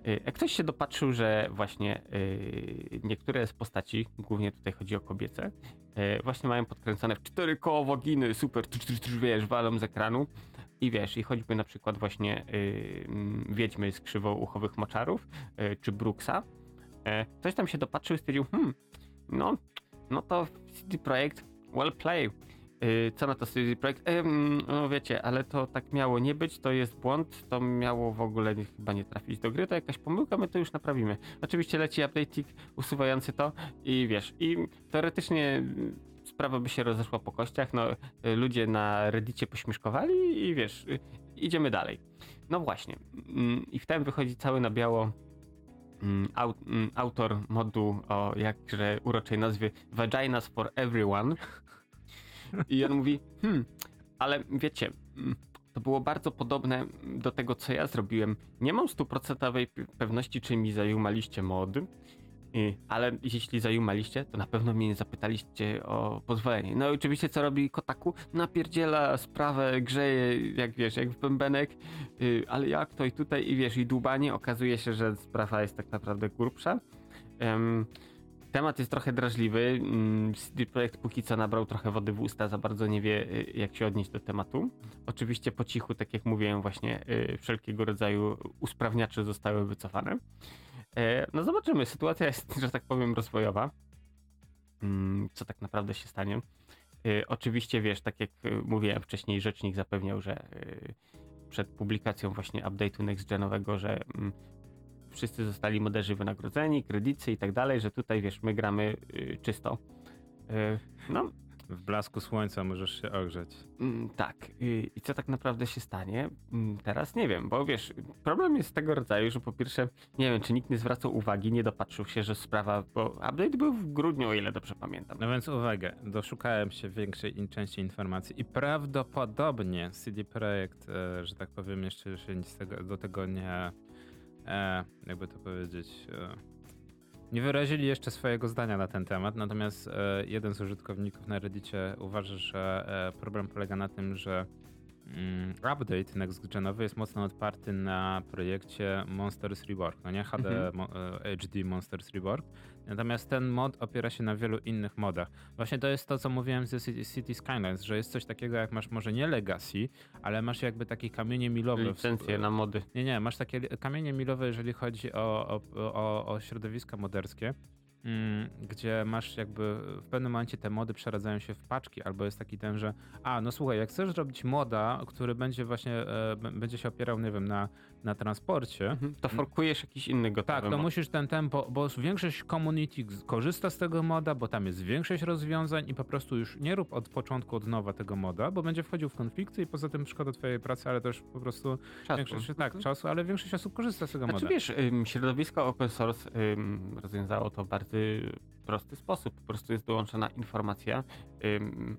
S1: Y, Jak ktoś się dopatrzył, że właśnie y, niektóre z postaci, głównie tutaj chodzi o kobiece, y, właśnie mają podkręcone w cztery koło waginy, super, tr, tr, tr, wiesz, walą z ekranu i wiesz, i choćby na przykład właśnie Wiedźmy z krzywouchowych moczarów, czy Brooksa, ktoś tam się dopatrzył i stwierdził, hmm, no, no to CD Projekt, well play. Y, co na to CD Projekt? Ym, no wiecie, ale to tak miało nie być, to jest błąd, to miało w ogóle chyba nie trafić do gry, to jakaś pomyłka, my to już naprawimy. Oczywiście leci update'ik usuwający to i wiesz, i teoretycznie sprawa by się rozeszła po kościach, no y, ludzie na reddicie pośmieszkowali i wiesz, y, idziemy dalej. No właśnie, mm, i wtedy wychodzi cały na biało mm, mm, autor modu o jakże uroczej nazwie Vaginas for Everyone i on mówi, hmm, ale wiecie, mm, to było bardzo podobne do tego, co ja zrobiłem. Nie mam stuprocentowej pe- pewności, czy mi zajumaliście mod, y, ale jeśli zajumaliście, to na pewno mnie nie zapytaliście o pozwolenie. No i oczywiście co robi Kotaku? Napierdziela sprawę, grzeje, jak wiesz, jak w bębenek, y, ale jak to i tutaj, i wiesz, i dłubanie, okazuje się, że sprawa jest tak naprawdę grubsza. Em, Temat jest trochę drażliwy. Mm, CD Projekt póki co nabrał trochę wody w usta, za bardzo nie wie, y, jak się odnieść do tematu. Oczywiście po cichu, tak jak mówiłem, właśnie y, wszelkiego rodzaju usprawniacze zostały wycofane. E, No zobaczymy, sytuacja jest, że tak powiem, rozwojowa. Mm, Co tak naprawdę się stanie? Y, Oczywiście, wiesz, tak jak mówiłem wcześniej, rzecznik zapewniał, że przed publikacją właśnie update'u next-genowego, że mm, wszyscy zostali moderzy wynagrodzeni, kredyty i tak dalej, że tutaj, wiesz, my gramy y, czysto. Y, No,
S2: W blasku słońca możesz się ogrzeć.
S1: Mm, Tak. I i co tak naprawdę się stanie? Mm, Teraz nie wiem, bo wiesz, problem jest tego rodzaju, że po pierwsze, nie wiem, czy nikt nie zwracał uwagi, nie dopatrzył się, że sprawa, bo update był w grudniu, o ile dobrze pamiętam.
S2: No więc uwaga, doszukałem się większej części informacji i prawdopodobnie CD Projekt, e, że tak powiem, jeszcze się do tego nie, e, jakby to powiedzieć, e, nie wyrazili jeszcze swojego zdania na ten temat, natomiast e, jeden z użytkowników na Reddicie uważa, że e, problem polega na tym, że update next-genowy jest mocno odparty na projekcie Monsters Rework, no nie HD
S1: Mhm.
S2: mo, e, HD Monsters Rework. Natomiast ten mod opiera się na wielu innych modach. Właśnie to jest to, co mówiłem ze City, City Skylines, że jest coś takiego, jak masz może nie Legacy, ale masz jakby takie kamienie milowe. w-
S1: Licencje na mody.
S2: nie, nie, masz takie kamienie milowe, jeżeli chodzi o, o, o, o środowiska moderskie, mm, gdzie masz jakby w pewnym momencie te mody przeradzają się w paczki, albo jest taki ten, że a, no słuchaj, jak chcesz zrobić moda, który będzie właśnie, e, będzie się opierał, nie wiem, na, na transporcie,
S1: Mhm. To forkujesz jakiś inny gotowy
S2: tak, to
S1: mod.
S2: musisz ten tempo, bo większość community korzysta z tego moda, bo tam jest większość rozwiązań i po prostu już nie rób od początku od nowa tego moda, bo będzie wchodził w konflikty i poza tym szkoda twojej pracy, ale też po prostu
S1: Czasu.
S2: większość, tak, czasu, ale większość osób korzysta z tego
S1: Znaczy
S2: moda.
S1: wiesz, środowisko open source rozwiązało to w bardzo prosty sposób. Po prostu jest dołączona informacja, ym,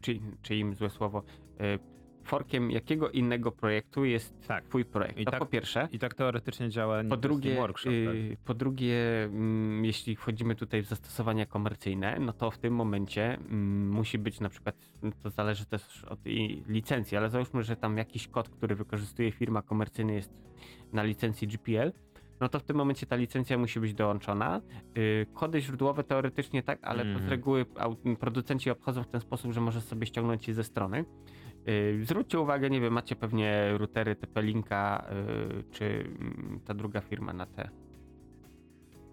S1: czy, czy im złe słowo, y, forkiem jakiego innego projektu jest
S2: Tak.
S1: twój projekt.
S2: I
S1: to
S2: tak-
S1: po pierwsze.
S2: I tak teoretycznie działa
S1: Po drugie,
S2: Workshop. tak?
S1: y, po drugie mm, jeśli wchodzimy tutaj w zastosowania komercyjne, no to w tym momencie mm, musi być na przykład, to zależy też od licencji, ale załóżmy, że tam jakiś kod, który wykorzystuje firma komercyjna jest na licencji GPL, no to w tym momencie ta licencja musi być dołączona. Y, Kody źródłowe teoretycznie tak, ale
S2: Mhm.
S1: z reguły au- producenci obchodzą w ten sposób, że możesz sobie ściągnąć je ze strony. Y, Zwróćcie uwagę, nie wiem, macie pewnie routery TP-Linka, y, czy mm, ta druga firma na te.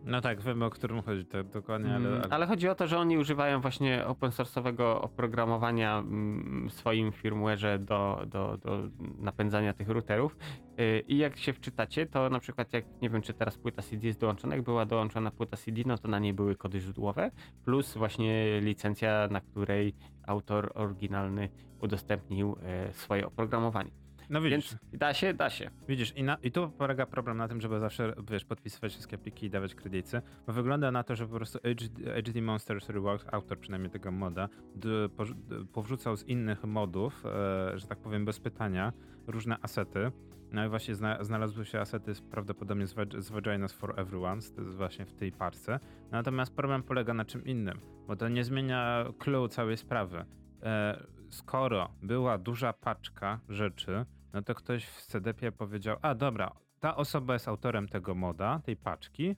S2: No tak, wiem o którym chodzi to dokładnie,
S1: Mm,
S2: ale,
S1: ale,
S2: ale...
S1: chodzi o to, że oni używają właśnie open source'owego oprogramowania mm, w swoim firmware'ze do, do, do napędzania tych routerów. Y, I jak się wczytacie, to na przykład jak, nie wiem czy teraz płyta CD jest dołączona, jak była dołączona płyta CD, no to na niej były kody źródłowe, plus właśnie licencja, na której autor oryginalny udostępnił e, swoje oprogramowanie.
S2: No widzisz,
S1: Więc da się, da się.
S2: widzisz i, na, i tu polega problem na tym, żeby zawsze, wiesz, podpisywać wszystkie pliki i dawać kredyty, bo wygląda na to, że po prostu HD, HD Monsters Reworks, autor przynajmniej tego moda, d, porzu- d, powrzucał z innych modów, e, że tak powiem bez pytania, różne asety. No i właśnie zna, znalazły się asety prawdopodobnie z, z Vaginas for Everyone, z właśnie w tej parce. Natomiast problem polega na czym innym, bo to nie zmienia clue całej sprawy. E, skoro była duża paczka rzeczy, no to ktoś w CDP powiedział, a dobra, ta osoba jest autorem tego moda, tej paczki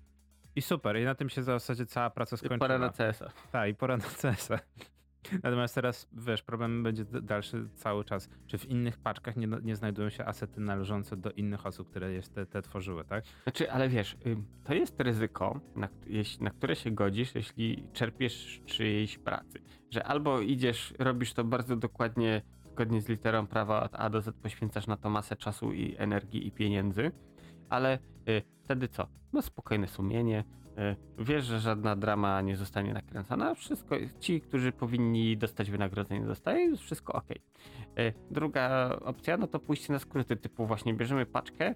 S2: i super, i na tym się w zasadzie cała praca
S1: I
S2: skończyła.
S1: Pora na CS-a.
S2: Tak, i pora na CS. Natomiast teraz, wiesz, problem będzie dalszy cały czas. Czy w innych paczkach nie, nie znajdują się asety należące do innych osób, które je te, te tworzyły, tak?
S1: Znaczy, ale wiesz, to jest ryzyko, na, na które się godzisz, jeśli czerpiesz czyjejś pracy. Że albo idziesz, robisz to bardzo dokładnie, zgodnie z literą prawa od A do Z, poświęcasz na to masę czasu i energii i pieniędzy, ale y, wtedy co? No spokojne sumienie, y, wiesz, że żadna drama nie zostanie nakręcona, wszystko, ci, którzy powinni dostać wynagrodzenie dostają, wszystko ok. Druga opcja, no to pójście na skróty, typu właśnie bierzemy paczkę,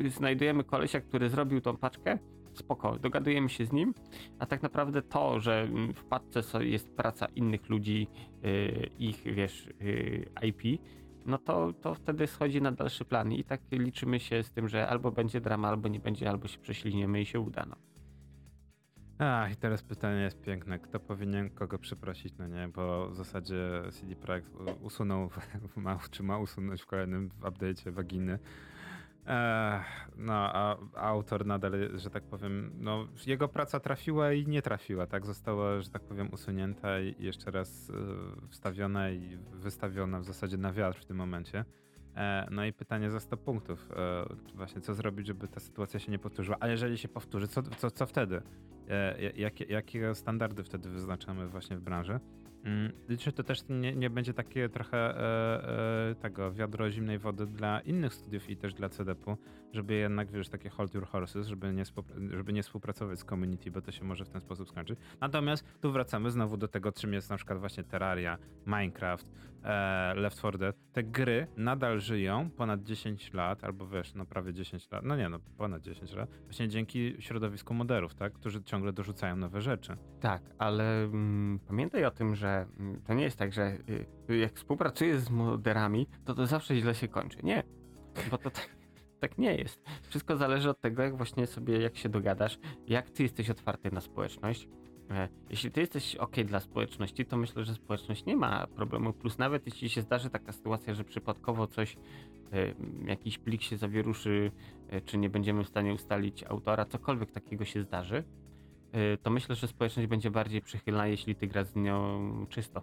S1: y, znajdujemy kolesia, który zrobił tą paczkę, spoko, dogadujemy się z nim, a tak naprawdę to, że w paczce jest praca innych ludzi, y, ich, wiesz, y, IP, no to, to wtedy schodzi na dalszy plan i tak liczymy się z tym, że albo będzie drama, albo nie będzie, albo się prześliniemy i się uda, no.
S2: A, i teraz pytanie jest piękne. Kto powinien kogo przeprosić, no nie? Bo w zasadzie CD Projekt usunął, ma, czy ma usunąć w kolejnym update'cie waginy. No, a autor nadal, że tak powiem, no, jego praca trafiła i nie trafiła, tak? Została, że tak powiem, usunięta i jeszcze raz e, wstawiona i wystawiona w zasadzie na wiatr w tym momencie. E, no i pytanie za 100 punktów. E, właśnie, co zrobić, żeby ta sytuacja się nie powtórzyła? A jeżeli się powtórzy, co, co, co wtedy? Jakie, jakie standardy wtedy wyznaczamy właśnie w branży? Mm, czy to też nie, nie będzie takie trochę e, e, tego wiadro zimnej wody dla innych studiów i też dla CDP-u, żeby jednak, wiesz, takie hold your horses, żeby nie, żeby nie współpracować z community, bo to się może w ten sposób skończyć. Natomiast tu wracamy znowu do tego, czym jest na przykład właśnie Terraria, Minecraft, e, Left 4 Dead. Te gry nadal żyją ponad 10 lat, albo wiesz, no prawie 10 lat, no nie, no ponad 10 lat, właśnie dzięki środowisku moderów, tak, którzy ciągle dorzucają nowe rzeczy.
S1: Tak, ale mm, pamiętaj o tym, że mm, to nie jest tak, że y, jak współpracujesz z moderami, to to zawsze źle się kończy. Nie, bo to tak, tak nie jest. Wszystko zależy od tego, jak właśnie sobie, jak się dogadasz, jak ty jesteś otwarty na społeczność. E, Jeśli ty jesteś ok dla społeczności, to myślę, że społeczność nie ma problemu. Plus nawet jeśli się zdarzy taka sytuacja, że przypadkowo coś, e, jakiś plik się zawieruszy, e, czy nie będziemy w stanie ustalić autora, cokolwiek takiego się zdarzy, y, to myślę, że społeczność będzie bardziej przychylna, jeśli ty grasz z nią czysto.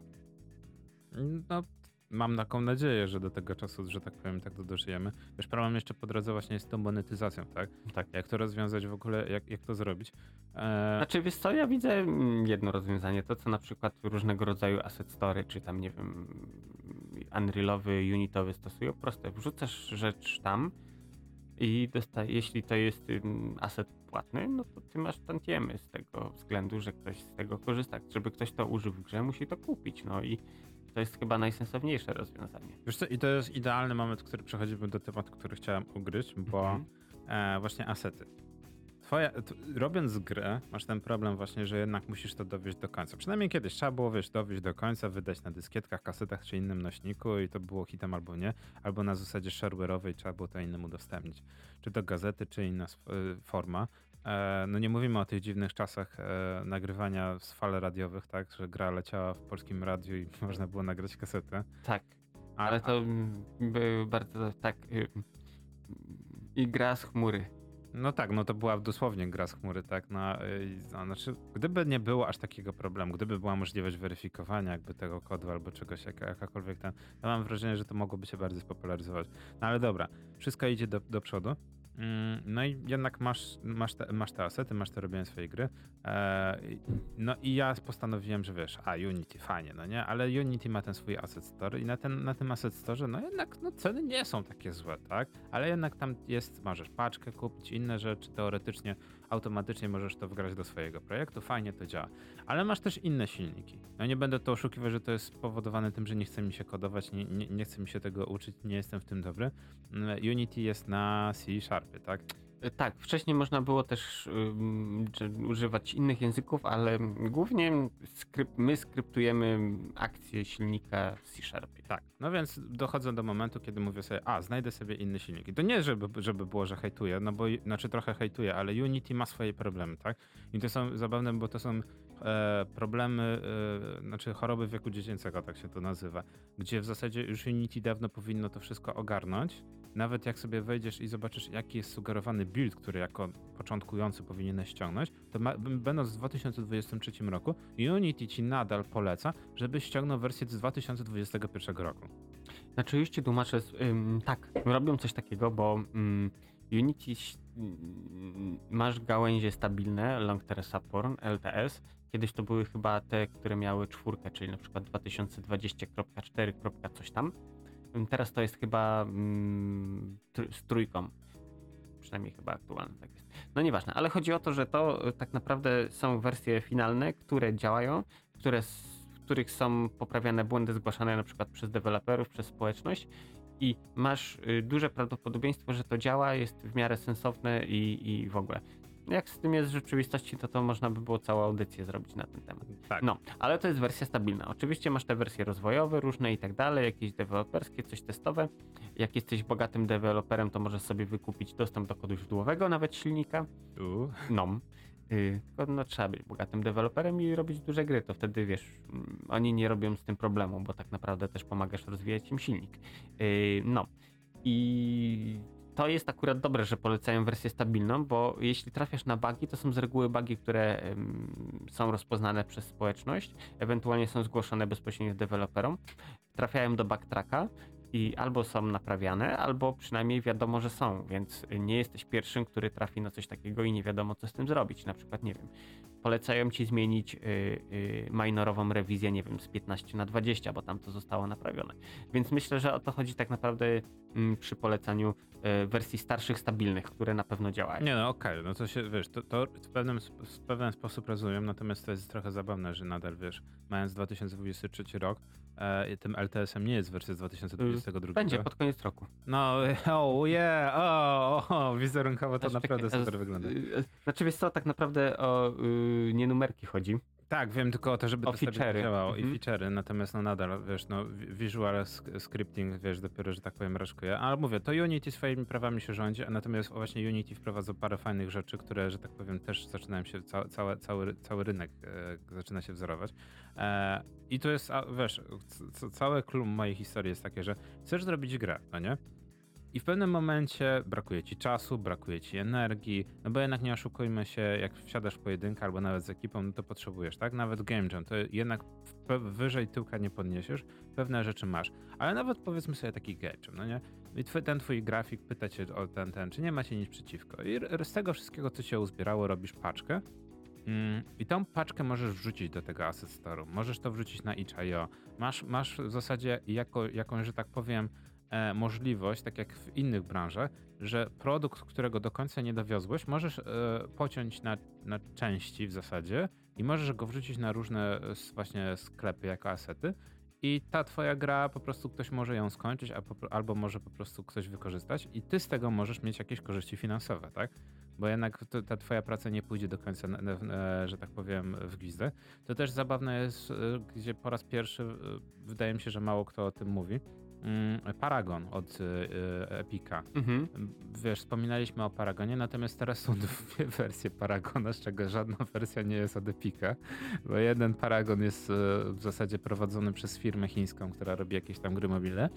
S2: No, mam taką nadzieję, że do tego czasu, że tak powiem, tak to dożyjemy. Wiesz, problem jeszcze po drodze właśnie jest z tą monetyzacją, tak?
S1: Tak.
S2: Jak to rozwiązać w ogóle, jak, jak to zrobić? E,
S1: Znaczy, wiesz co, ja widzę mm, jedno rozwiązanie, to co na przykład różnego rodzaju asset story, czy tam, nie wiem, unrealowy, unitowy stosują, proste, wrzucasz rzecz tam i dosta- jeśli to jest ym, asset płatny, no to ty masz tantiemy z tego względu, że ktoś z tego korzysta. Żeby ktoś to użył w grze, musi to kupić, no i to jest chyba najsensowniejsze rozwiązanie.
S2: Wiesz co, i to jest idealny moment, który przechodzimy do tematu, który chciałem ugryźć, bo
S1: Mhm.
S2: e, właśnie asety. Twoja, robiąc grę, masz ten problem właśnie, że jednak musisz to dowieść do końca. Przynajmniej kiedyś trzeba było, wiesz, dowieść do końca, wydać na dyskietkach, kasetach czy innym nośniku i to było hitem albo nie, albo na zasadzie shareware'owej trzeba było to innym udostępnić. Czy to gazety, czy inna y, forma. E, no nie mówimy o tych dziwnych czasach e, nagrywania z fal radiowych, tak, że gra leciała w polskim radiu i można było nagrać kasetę.
S1: Tak,
S2: A-
S1: ale to mm, był bardzo tak y, i gra z chmury.
S2: No tak, no to była dosłownie gra z chmury, tak? No, no, znaczy, gdyby nie było aż takiego problemu, gdyby była możliwość weryfikowania jakby tego kodu albo czegoś, jaka, jakakolwiek tam, to mam wrażenie, że to mogłoby się bardziej spopularyzować. No ale dobra, wszystko idzie do, do przodu. Mm, No i jednak masz, masz, te, masz te asety, masz te robienie swojej gry. E, no i ja postanowiłem, że wiesz, a Unity fajnie, no nie? Ale Unity ma ten swój asset store i na, ten, na tym asset store, no jednak no, ceny nie są takie złe, tak? Ale jednak tam jest, możesz paczkę kupić, inne rzeczy, teoretycznie, automatycznie możesz to wgrać do swojego projektu, fajnie to działa. Ale masz też inne silniki. No nie będę to oszukiwać, że to jest spowodowane tym, że nie chce mi się kodować, nie, nie, nie chce mi się tego uczyć, nie jestem w tym dobry. Mm, Unity jest na C Sharpie, tak?
S1: Y, Tak, wcześniej można było też że używać innych języków, ale głównie skryp, my skryptujemy akcje silnika w C-Sharpie.
S2: Tak. No więc dochodzę do momentu, kiedy mówię sobie, a znajdę sobie inny silnik. I to nie, żeby, żeby było, że hejtuję, no bo znaczy trochę hejtuję, ale Unity ma swoje problemy, tak? I to są zabawne, bo to są e, problemy, e, znaczy choroby wieku dziecięcego, tak się to nazywa, gdzie w zasadzie już Unity dawno powinno to wszystko ogarnąć. Nawet jak sobie wejdziesz i zobaczysz, jaki jest sugerowany build, który jako początkujący powinieneś ściągnąć, to ma, będąc w 2023 roku, Unity ci nadal poleca, żebyś ściągnął wersję z 2021 roku.
S1: Znaczy już ci tłumaczę, ym, tak, robią coś takiego, bo ym, Unity masz gałęzie stabilne, Long Term Support, LTS. Kiedyś to były chyba te, które miały czwórkę, czyli na przykład 2020.4. coś tam. Teraz to jest chyba tr- z trójką. Przynajmniej chyba aktualnie tak jest. No nieważne, ale chodzi o to, że to y, tak naprawdę są wersje finalne, które działają, które w których są poprawiane błędy zgłaszane na przykład przez deweloperów, przez społeczność i masz y, duże prawdopodobieństwo, że to działa, jest w miarę sensowne i, i w ogóle. Jak z tym jest w rzeczywistości, to to można by było całą audycję zrobić na ten temat.
S2: Tak.
S1: No, ale to jest wersja stabilna. Oczywiście masz te wersje rozwojowe, różne i tak dalej, jakieś deweloperskie, coś testowe. Jak jesteś bogatym deweloperem, to możesz sobie wykupić dostęp do kodu źródłowego, nawet silnika.
S2: U.
S1: No. Yy, tylko no, trzeba być bogatym deweloperem i robić duże gry, to wtedy wiesz, mm, oni nie robią z tym problemu, bo tak naprawdę też pomagasz rozwijać im silnik. Yy, no. I to jest akurat dobre, że polecają wersję stabilną, bo jeśli trafiasz na bugi, to są z reguły bugi, które są rozpoznane przez społeczność, ewentualnie są zgłoszone bezpośrednio deweloperom, trafiają do backtracka i albo są naprawiane, albo przynajmniej wiadomo, że są, więc nie jesteś pierwszym, który trafi na coś takiego i nie wiadomo, co z tym zrobić. Na przykład, nie wiem, polecają ci zmienić y, y, minorową rewizję, nie wiem, z 15 na 20, bo tam to zostało naprawione. Więc myślę, że o to chodzi tak naprawdę mm, przy polecaniu wersji starszych, stabilnych, które na pewno działają.
S2: Nie no, okej, no to się, wiesz, to, to w, pewnym, w pewien sposób rozumiem, natomiast to jest trochę zabawne, że nadal, wiesz, mając 2023 rok, e, tym LTS-em nie jest wersja z 2022.
S1: Będzie pod koniec roku.
S2: No, oh yeah, o, o, wizerunkowo to
S1: Znaczy,
S2: naprawdę
S1: czekaj,
S2: super wygląda.
S1: y, Znaczy, wiesz co, tak naprawdę o y, nie numerki chodzi.
S2: Tak, wiem tylko o to, żeby
S1: O
S2: to
S1: feature'y.
S2: działało
S1: Mhm.
S2: i feature'y, natomiast no nadal, wiesz, no vi- visual scripting, wiesz, dopiero, że tak powiem, raczkuje. Ale mówię, to Unity swoimi prawami się rządzi, a natomiast właśnie Unity wprowadza parę fajnych rzeczy, które, że tak powiem, też zaczynają się, ca całe, cały, cały rynek e, zaczyna się wzorować. E, I to jest, a, wiesz, całe klum mojej historii jest takie, że chcesz zrobić grę, no nie? I w pewnym momencie brakuje ci czasu, brakuje ci energii, no bo jednak nie oszukujmy się, jak wsiadasz w pojedynkę albo nawet z ekipą, no to potrzebujesz, tak? Nawet game jam, to jednak wyżej tyłka nie podniesiesz, pewne rzeczy masz. Ale nawet powiedzmy sobie taki game jam, no nie? I twój, ten twój grafik pyta cię o ten, ten, czy nie macie nic przeciwko. I z tego wszystkiego, co się uzbierało, robisz paczkę. Mm, I tą paczkę możesz wrzucić do tego asset store'u. Możesz to wrzucić na itch.io. Masz, masz w zasadzie jako, jakąś, że tak powiem, możliwość, tak jak w innych branżach, że produkt, którego do końca nie dowiozłeś, możesz e, pociąć na, na części w zasadzie i możesz go wrzucić na różne e, właśnie sklepy jako asety. I ta twoja gra po prostu ktoś może ją skończyć, albo może po prostu ktoś wykorzystać, i ty z tego możesz mieć jakieś korzyści finansowe, tak? Bo jednak ta twoja praca nie pójdzie do końca, że tak powiem, w gwizdę. To też zabawne jest, e, gdzie po raz pierwszy, e, wydaje mi się, że mało kto o tym mówi. Mm, Paragon od e, e, Epika.
S1: Mhm.
S2: Wiesz, wspominaliśmy o Paragonie, natomiast teraz są dwie wersje Paragona, z czego żadna wersja nie jest od Epika, bo jeden Paragon jest e, w zasadzie prowadzony przez firmę chińską, która robi jakieś tam gry mobilne,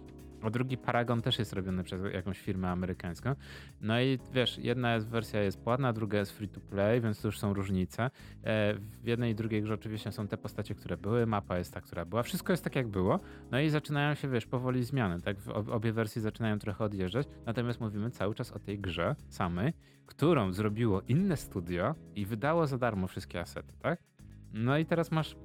S2: a drugi Paragon też jest robiony przez jakąś firmę amerykańską. No i wiesz, jedna jest, wersja jest płatna, druga jest free to play, więc to już są różnice. E, W jednej i drugiej grze oczywiście są te postacie, które były, mapa jest ta, która była, wszystko jest tak jak było, no i zaczynają się, wiesz, powoli zmiany, tak? Obie wersje zaczynają trochę odjeżdżać, natomiast mówimy cały czas o tej grze samej, którą zrobiło inne studio i wydało za darmo wszystkie asety, tak? No i teraz masz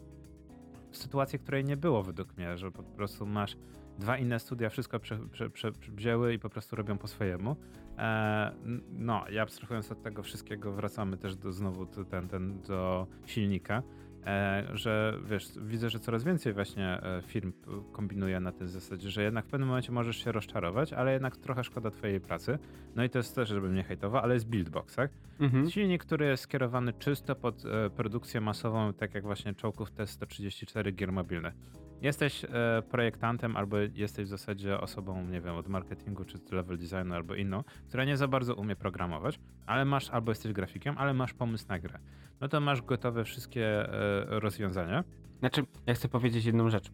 S2: sytuację, której nie było według mnie, że po prostu masz dwa inne studia, wszystko prze, prze, prze, wzięły i po prostu robią po swojemu. E, no, i abstrahując od tego wszystkiego, wracamy też do znowu do, ten, ten, do silnika, e, że wiesz, widzę, że coraz więcej właśnie e, firm kombinuje na tej zasadzie, że jednak w pewnym momencie możesz się rozczarować, ale jednak trochę szkoda twojej pracy. No i to jest też, żeby mnie hejtował, ale jest buildbox, tak?
S1: Mhm.
S2: Silnik, który jest skierowany czysto pod e, produkcję masową, tak jak właśnie czołgów T-134 gier mobilnych. Jesteś e, projektantem albo jesteś w zasadzie osobą, nie wiem, od marketingu czy level designu albo inną, która nie za bardzo umie programować, ale masz, albo jesteś grafikiem, ale masz pomysł na grę. No to masz gotowe wszystkie e, rozwiązania.
S1: Znaczy, ja chcę powiedzieć jedną rzecz.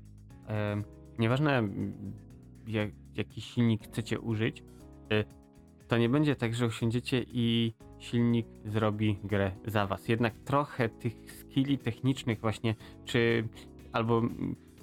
S1: E, nieważne jak, jaki silnik chcecie użyć, e, to nie będzie tak, że usiądziecie i silnik zrobi grę za was. Jednak trochę tych skilli technicznych właśnie, czy albo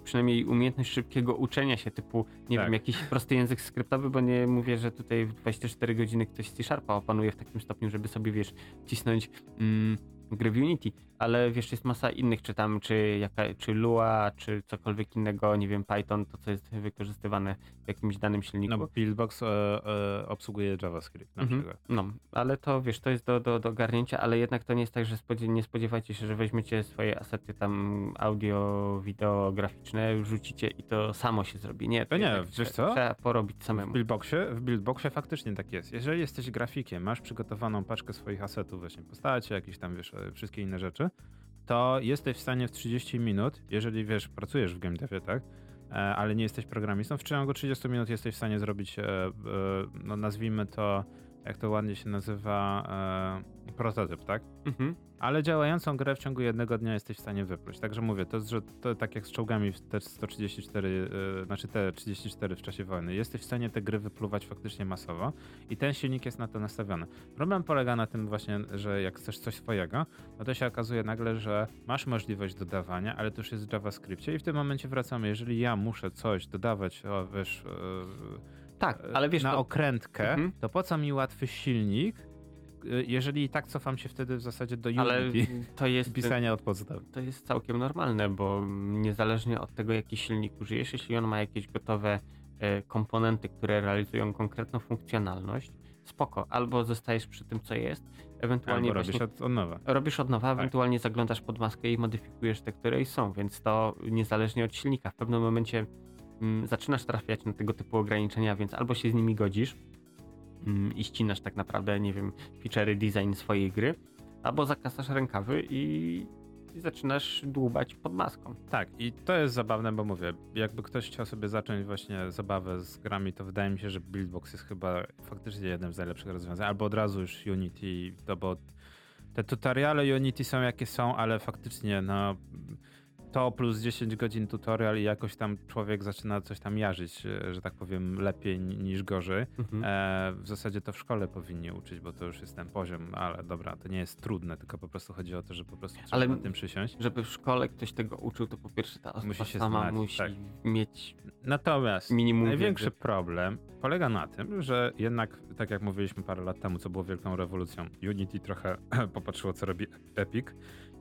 S1: przynajmniej umiejętność szybkiego uczenia się, typu, nie
S2: Tak.
S1: wiem, jakiś prosty język skryptowy, bo nie mówię, że tutaj w 24 godziny ktoś C-Sharpa opanuje w takim stopniu, żeby sobie, wiesz, cisnąć mm, gry w Unity, ale wiesz, jest masa innych, czy tam, czy, jaka, czy Lua, czy cokolwiek innego, nie wiem, Python, to co jest wykorzystywane w jakimś danym silniku.
S2: No, Buildbox e, e, obsługuje JavaScript na
S1: Mhm.
S2: przykład.
S1: No, ale to wiesz, to jest do, do, do ogarnięcia, ale jednak to nie jest tak, że spodzie- nie spodziewajcie się, że weźmiecie swoje asety tam audio, wideo, graficzne, rzucicie i to samo się zrobi. Nie,
S2: To nie,
S1: jednak
S2: wiesz co?
S1: Trzeba porobić
S2: W
S1: samemu.
S2: Buildboxie, w Buildboxie faktycznie tak jest. Jeżeli jesteś grafikiem, masz przygotowaną paczkę swoich asetów, właśnie postacie, jakieś tam, wiesz, e, wszystkie inne rzeczy, to jesteś w stanie w 30 minut, jeżeli, wiesz, pracujesz w game devie, tak, e, ale nie jesteś programistą, w ciągu 30 minut jesteś w stanie zrobić, e, e, no nazwijmy to, jak to ładnie się nazywa, e, prototyp, tak?
S1: Mhm.
S2: Ale działającą grę w ciągu jednego dnia jesteś w stanie wypluć. Także mówię, to jest, że to tak jak z czołgami w te 134, yy, znaczy te 34 w czasie wojny. Jesteś w stanie te gry wypluwać faktycznie masowo i ten silnik jest na to nastawiony. Problem polega na tym właśnie, że jak chcesz coś swojego, no to się okazuje nagle, że masz możliwość dodawania, ale to już jest w JavaScriptie i w tym momencie wracamy, jeżeli ja muszę coś dodawać, o, wiesz, yy,
S1: Tak, ale wiesz,
S2: na
S1: to,
S2: okrętkę,
S1: Mhm.
S2: to po co mi łatwy silnik, y, jeżeli i tak cofam się wtedy w zasadzie do
S1: ale
S2: Unity
S1: to jest,
S2: pisania od podstaw.
S1: to jest całkiem normalne, bo niezależnie od tego, jaki silnik użyjesz, jeśli on ma jakieś gotowe e, komponenty, które realizują konkretną funkcjonalność, spoko, albo zostajesz przy tym, co jest, ewentualnie
S2: Albo robisz od, od nowa.
S1: robisz od nowa,
S2: Tak.
S1: ewentualnie zaglądasz pod maskę i modyfikujesz te, które są, więc to niezależnie od silnika. W pewnym momencie zaczynasz trafiać na tego typu ograniczenia, więc albo się z nimi godzisz mm, i ścinasz tak naprawdę, nie wiem, feature'y, design swojej gry, albo zakasasz rękawy i, zaczynasz dłubać pod maską.
S2: Tak, i to jest zabawne, bo mówię, jakby ktoś chciał sobie zacząć właśnie zabawę z grami, to wydaje mi się, że Buildbox jest chyba faktycznie jednym z najlepszych rozwiązań, albo od razu już Unity, to bo te tutoriale Unity są jakie są, ale faktycznie no to plus 10 godzin tutorial i jakoś tam człowiek zaczyna coś tam jarzyć, e, że tak powiem, lepiej ni- niż gorzej.
S1: Mhm.
S2: E, w zasadzie to w szkole powinni uczyć, bo to już jest ten poziom, ale dobra, to nie jest trudne, tylko po prostu chodzi o to, że po prostu trzeba
S1: Ale-
S2: na tym przysiąść.
S1: Żeby w szkole ktoś tego uczył, to po pierwsze ta osoba
S2: Musi się
S1: sama
S2: znać,
S1: musi
S2: tak.
S1: mieć
S2: Natomiast
S1: minimum
S2: największy
S1: wiedzy.
S2: problem polega na tym, że jednak, tak jak mówiliśmy parę lat temu, co było wielką rewolucją, Unity trochę popatrzyło, co robi Epic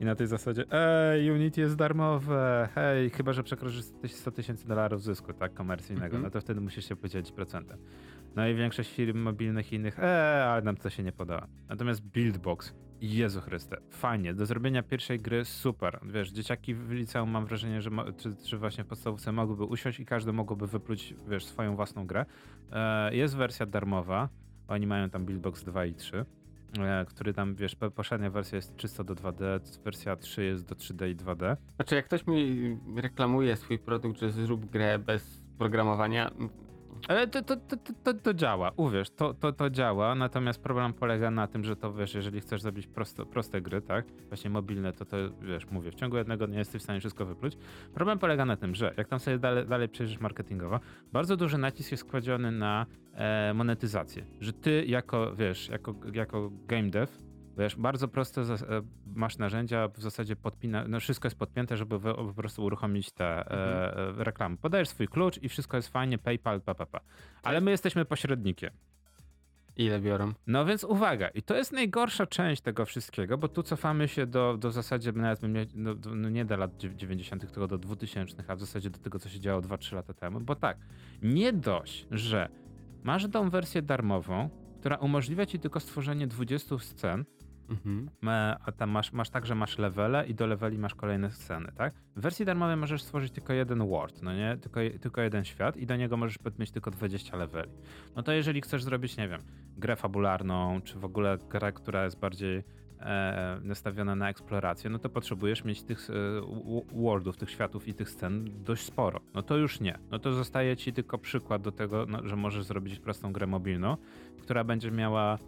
S2: i na tej zasadzie, ej, Unity jest darmowe, hej, chyba, że przekroczysz 100 tysięcy dolarów zysku, tak, komercyjnego,
S1: Mhm.
S2: no to wtedy musisz się podzielić procentem. No i większość firm mobilnych i innych, eee, ale nam to się nie podoba. Natomiast Buildbox, Jezu Chryste, fajnie, do zrobienia pierwszej gry super. Wiesz, dzieciaki w liceum mam wrażenie, że mo- czy, czy właśnie w podstawówce mogłyby usiąść i każdy mogłoby wypluć, wiesz, swoją własną grę. E, jest wersja darmowa, oni mają tam Buildbox 2 i 3, e, który tam, wiesz, po- poprzednia wersja jest czysto do 2D, wersja 3 jest do 3D i 2D.
S1: Znaczy, jak ktoś mi reklamuje swój produkt, że zrób grę bez programowania,
S2: Ale to, to, to, to, to, działa, uwierz, to, to, to działa, natomiast problem polega na tym, że to wiesz, jeżeli chcesz zrobić prosto, proste gry, tak, właśnie mobilne, to to wiesz, mówię, w ciągu jednego dnia jesteś w stanie wszystko wypluć. Problem polega na tym, że jak tam sobie dalej, dalej przejrzysz marketingowo, bardzo duży nacisk jest kładziony na e, monetyzację, że ty jako, wiesz, jako, jako game dev, Wiesz, bardzo prosto zas- e, masz narzędzia, w zasadzie podpina, no wszystko jest podpięte, żeby po prostu uruchomić te e, e, reklamy. Podajesz swój klucz i wszystko jest fajnie, PayPal, pa, pa, pa. Ale my jesteśmy pośrednikiem.
S1: ile biorą?
S2: No więc uwaga, i to jest najgorsza część tego wszystkiego, bo tu cofamy się do, do zasadzie, nawet no, do- no nie do lat dziew- 90., tylko do 2000, a w zasadzie do tego, co się działo 2-3 lata temu, bo tak, nie dość, że masz tą wersję darmową, która umożliwia ci tylko stworzenie 20 scen,
S1: Mhm.
S2: A tam masz, masz tak, że masz levele i do leveli masz kolejne sceny, tak? W wersji darmowej możesz stworzyć tylko jeden world, no nie? Tylko, tylko jeden świat i do niego możesz podmieć tylko 20 leveli. No to jeżeli chcesz zrobić, nie wiem, grę fabularną, czy w ogóle grę, która jest bardziej e, nastawione na eksplorację, no to potrzebujesz mieć tych e, worldów, tych światów i tych scen dość sporo. No to już nie. No to zostaje ci tylko przykład do tego, no, że możesz zrobić prostą grę mobilną, która będzie miała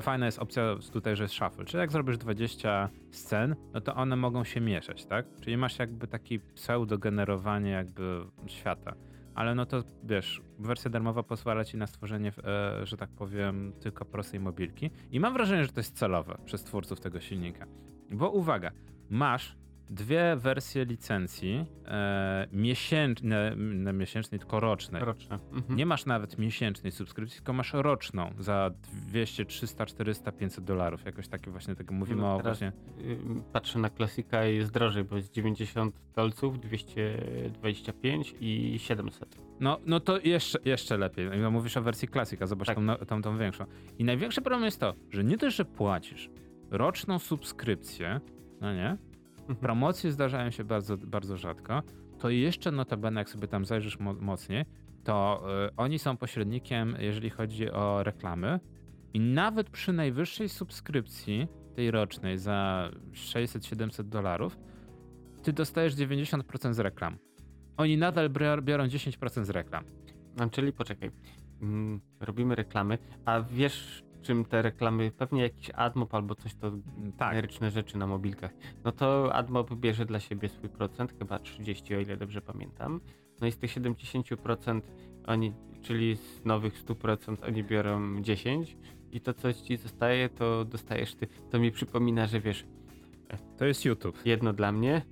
S2: Fajna jest opcja tutaj, że jest shuffle. Czyli jak zrobisz 20 scen, no to one mogą się mieszać, tak? Czyli masz jakby taki pseudo-generowanie jakby świata. Ale no to wiesz, wersja darmowa pozwala ci na stworzenie, e, że tak powiem, tylko prostej mobilki. I mam wrażenie, że to jest celowe przez twórców tego silnika. Bo uwaga, masz dwie wersje licencji e, miesięczne, nie miesięcznej, tylko rocznej.
S1: Roczne. Mhm.
S2: Nie masz nawet miesięcznej subskrypcji, tylko masz roczną za 200, 300, 400, 500 dolarów. Jakoś takie właśnie tego mówimy
S1: No
S2: o właśnie.
S1: Y, Patrzę na klasika i jest drożej, bo jest 90 dolców, 225 i 700.
S2: No, no to jeszcze, jeszcze lepiej. No, mówisz o wersji Classic, a zobacz
S1: Tak.
S2: tą, no- tą, tą większą. I największy problem jest to, że nie dość, że płacisz roczną subskrypcję, no nie?
S1: Mhm.
S2: Promocje zdarzają się bardzo, bardzo rzadko, to jeszcze notabene, jak sobie tam zajrzysz mo- mocniej, to y, oni są pośrednikiem, jeżeli chodzi o reklamy i nawet przy najwyższej subskrypcji, tej rocznej za 600-700 dolarów, ty dostajesz 90% z reklam. Oni nadal bior- biorą 10% z reklam.
S1: No, czyli poczekaj, mm, robimy reklamy, a wiesz czym te reklamy, pewnie jakiś AdMob albo coś to
S2: Tak,
S1: generyczne rzeczy na mobilkach. No to AdMob bierze dla siebie swój procent, chyba 30 o ile dobrze pamiętam. No i z tych 70% oni, czyli z nowych 100% oni biorą 10 i to co ci zostaje to dostajesz ty. To mi przypomina, że wiesz,
S2: to jest YouTube.
S1: jedno dla mnie,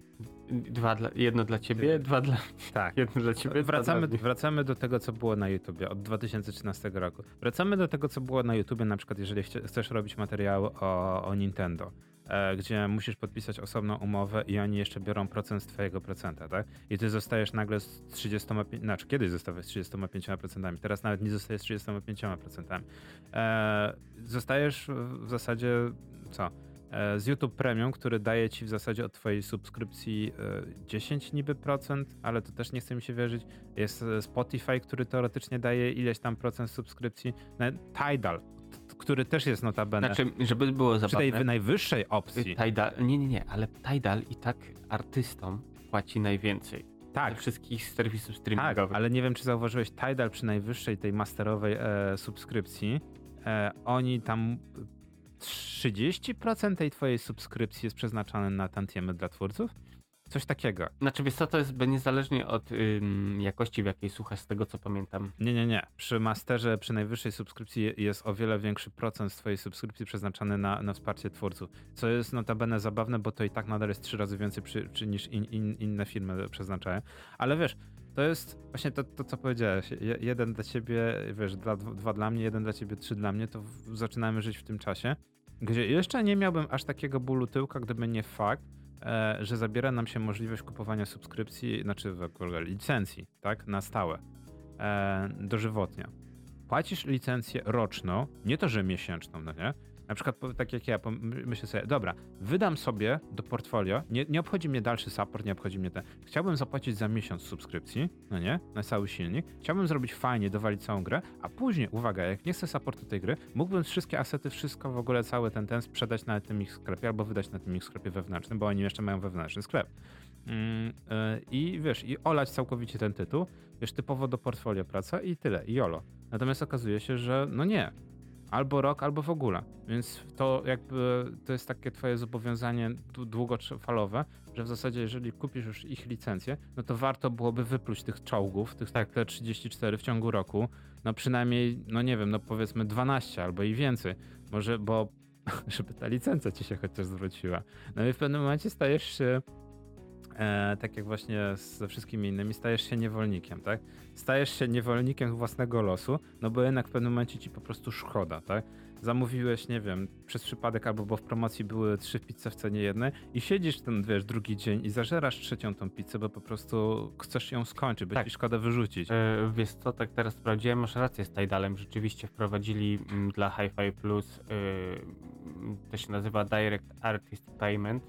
S1: dwa dla, jedno dla ciebie, dwa dla
S2: Tak.
S1: jedno dla ciebie, dwa
S2: Wracamy,
S1: dla
S2: wracamy do tego, co było na YouTubie od 2013 roku. Wracamy do tego, co było na YouTubie, na przykład jeżeli chcesz robić materiał o, o Nintendo, e, gdzie musisz podpisać osobną umowę i oni jeszcze biorą procent z twojego procenta, tak? I ty zostajesz nagle z 35, znaczy kiedyś zostałeś z 35%, teraz nawet nie zostajesz z 35%. E, zostajesz w zasadzie, co? E, z YouTube Premium, który daje ci w zasadzie od twojej subskrypcji e, 10 niby procent, ale to też nie chce mi się wierzyć. Jest e, Spotify, który teoretycznie daje ileś tam procent subskrypcji. Nawet Tidal, który też jest notabene
S1: Znaczy, żeby było
S2: przy tej
S1: zabawne,
S2: wy- najwyższej opcji.
S1: Tidal, nie, nie, nie, ale Tidal i tak artystom płaci najwięcej. Ze
S2: Tak,
S1: wszystkich serwisów
S2: tak,
S1: streamingowych.
S2: ale nie wiem, czy zauważyłeś, Tidal przy najwyższej tej masterowej e, subskrypcji, e, oni tam 30% tej twojej subskrypcji jest przeznaczone na tantiemy dla twórców? Coś takiego.
S1: Znaczy, wiesz co, to jest niezależnie od ym, jakości, w jakiej słuchasz, z tego co pamiętam.
S2: Nie, nie, nie. Przy masterze, przy najwyższej subskrypcji jest o wiele większy procent z twojej subskrypcji przeznaczony na, na wsparcie twórców. Co jest notabene zabawne, bo to i tak nadal jest trzy razy więcej przy, niż in, in, inne firmy przeznaczają. Ale wiesz, to jest właśnie to, to co powiedziałeś. Je, jeden dla ciebie, wiesz, dwa dla mnie, jeden dla ciebie, trzy dla mnie, to w, zaczynamy żyć w tym czasie, gdzie jeszcze nie miałbym aż takiego bólu tyłka, gdyby nie fakt, e, że zabiera nam się możliwość kupowania subskrypcji, znaczy licencji, tak, na stałe, e, dożywotnia. Płacisz licencję roczną, nie to, że miesięczną, no nie? Na przykład tak jak ja, myślę sobie, dobra, wydam sobie do portfolio, nie, nie obchodzi mnie dalszy support, nie obchodzi mnie ten. Chciałbym zapłacić za miesiąc subskrypcji, no nie, na cały silnik. Chciałbym zrobić fajnie, dowalić całą grę, a później, uwaga, jak nie chcę supportu tej gry, mógłbym wszystkie asety, wszystko w ogóle, cały ten ten sprzedać na tym ich sklepie albo wydać na tym ich sklepie wewnętrznym, bo oni jeszcze mają wewnętrzny sklep. Mm, yy, I wiesz, i olać całkowicie ten tytuł, wiesz, typowo do portfolio praca i tyle, i jolo. Natomiast okazuje się, że no nie, albo rok, albo w ogóle. Więc to jakby to jest takie twoje zobowiązanie dłu- długofalowe, że w zasadzie jeżeli kupisz już ich licencję, no to warto byłoby wypluć tych czołgów, tych tak. te 34 w ciągu roku, no przynajmniej, no nie wiem, no powiedzmy 12 albo i więcej. Może, bo żeby ta licencja ci się chociaż zwróciła. No i w pewnym momencie stajesz się e, tak jak właśnie ze wszystkimi innymi, stajesz się niewolnikiem, tak? Stajesz się niewolnikiem własnego losu, no bo jednak w pewnym momencie ci po prostu szkoda, tak? Zamówiłeś, nie wiem, przez przypadek albo bo w promocji były trzy pizze w cenie jednej i siedzisz ten, wiesz, drugi dzień i zażerasz trzecią tą pizzę, bo po prostu chcesz ją skończyć, bo
S1: Tak.
S2: ci szkoda wyrzucić.
S1: E, wiesz co, tak teraz sprawdziłem, masz rację z Tidalem, rzeczywiście wprowadzili mm, dla Hi-Fi Plus, y, to się nazywa Direct Artist Payment,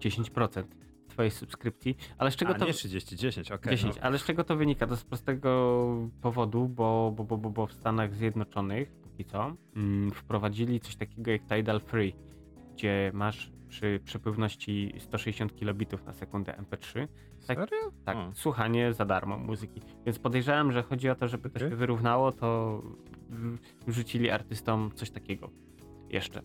S1: 10% twojej subskrypcji, ale z czego
S2: A
S1: to...
S2: nie 30, 10, okej.
S1: 10, ale z czego to wynika? To z prostego powodu, bo, bo, bo, bo, bo w Stanach Zjednoczonych, póki co, mm, wprowadzili coś takiego jak Tidal Free. gdzie masz przy przepływności 160 kilobitów na sekundę MP3 Tak,
S2: Serio?
S1: tak,
S2: O.
S1: słuchanie za darmo muzyki. Więc podejrzewam, że chodzi o to, żeby to
S2: Okej.
S1: się wyrównało, to wrzucili artystom coś takiego jeszcze.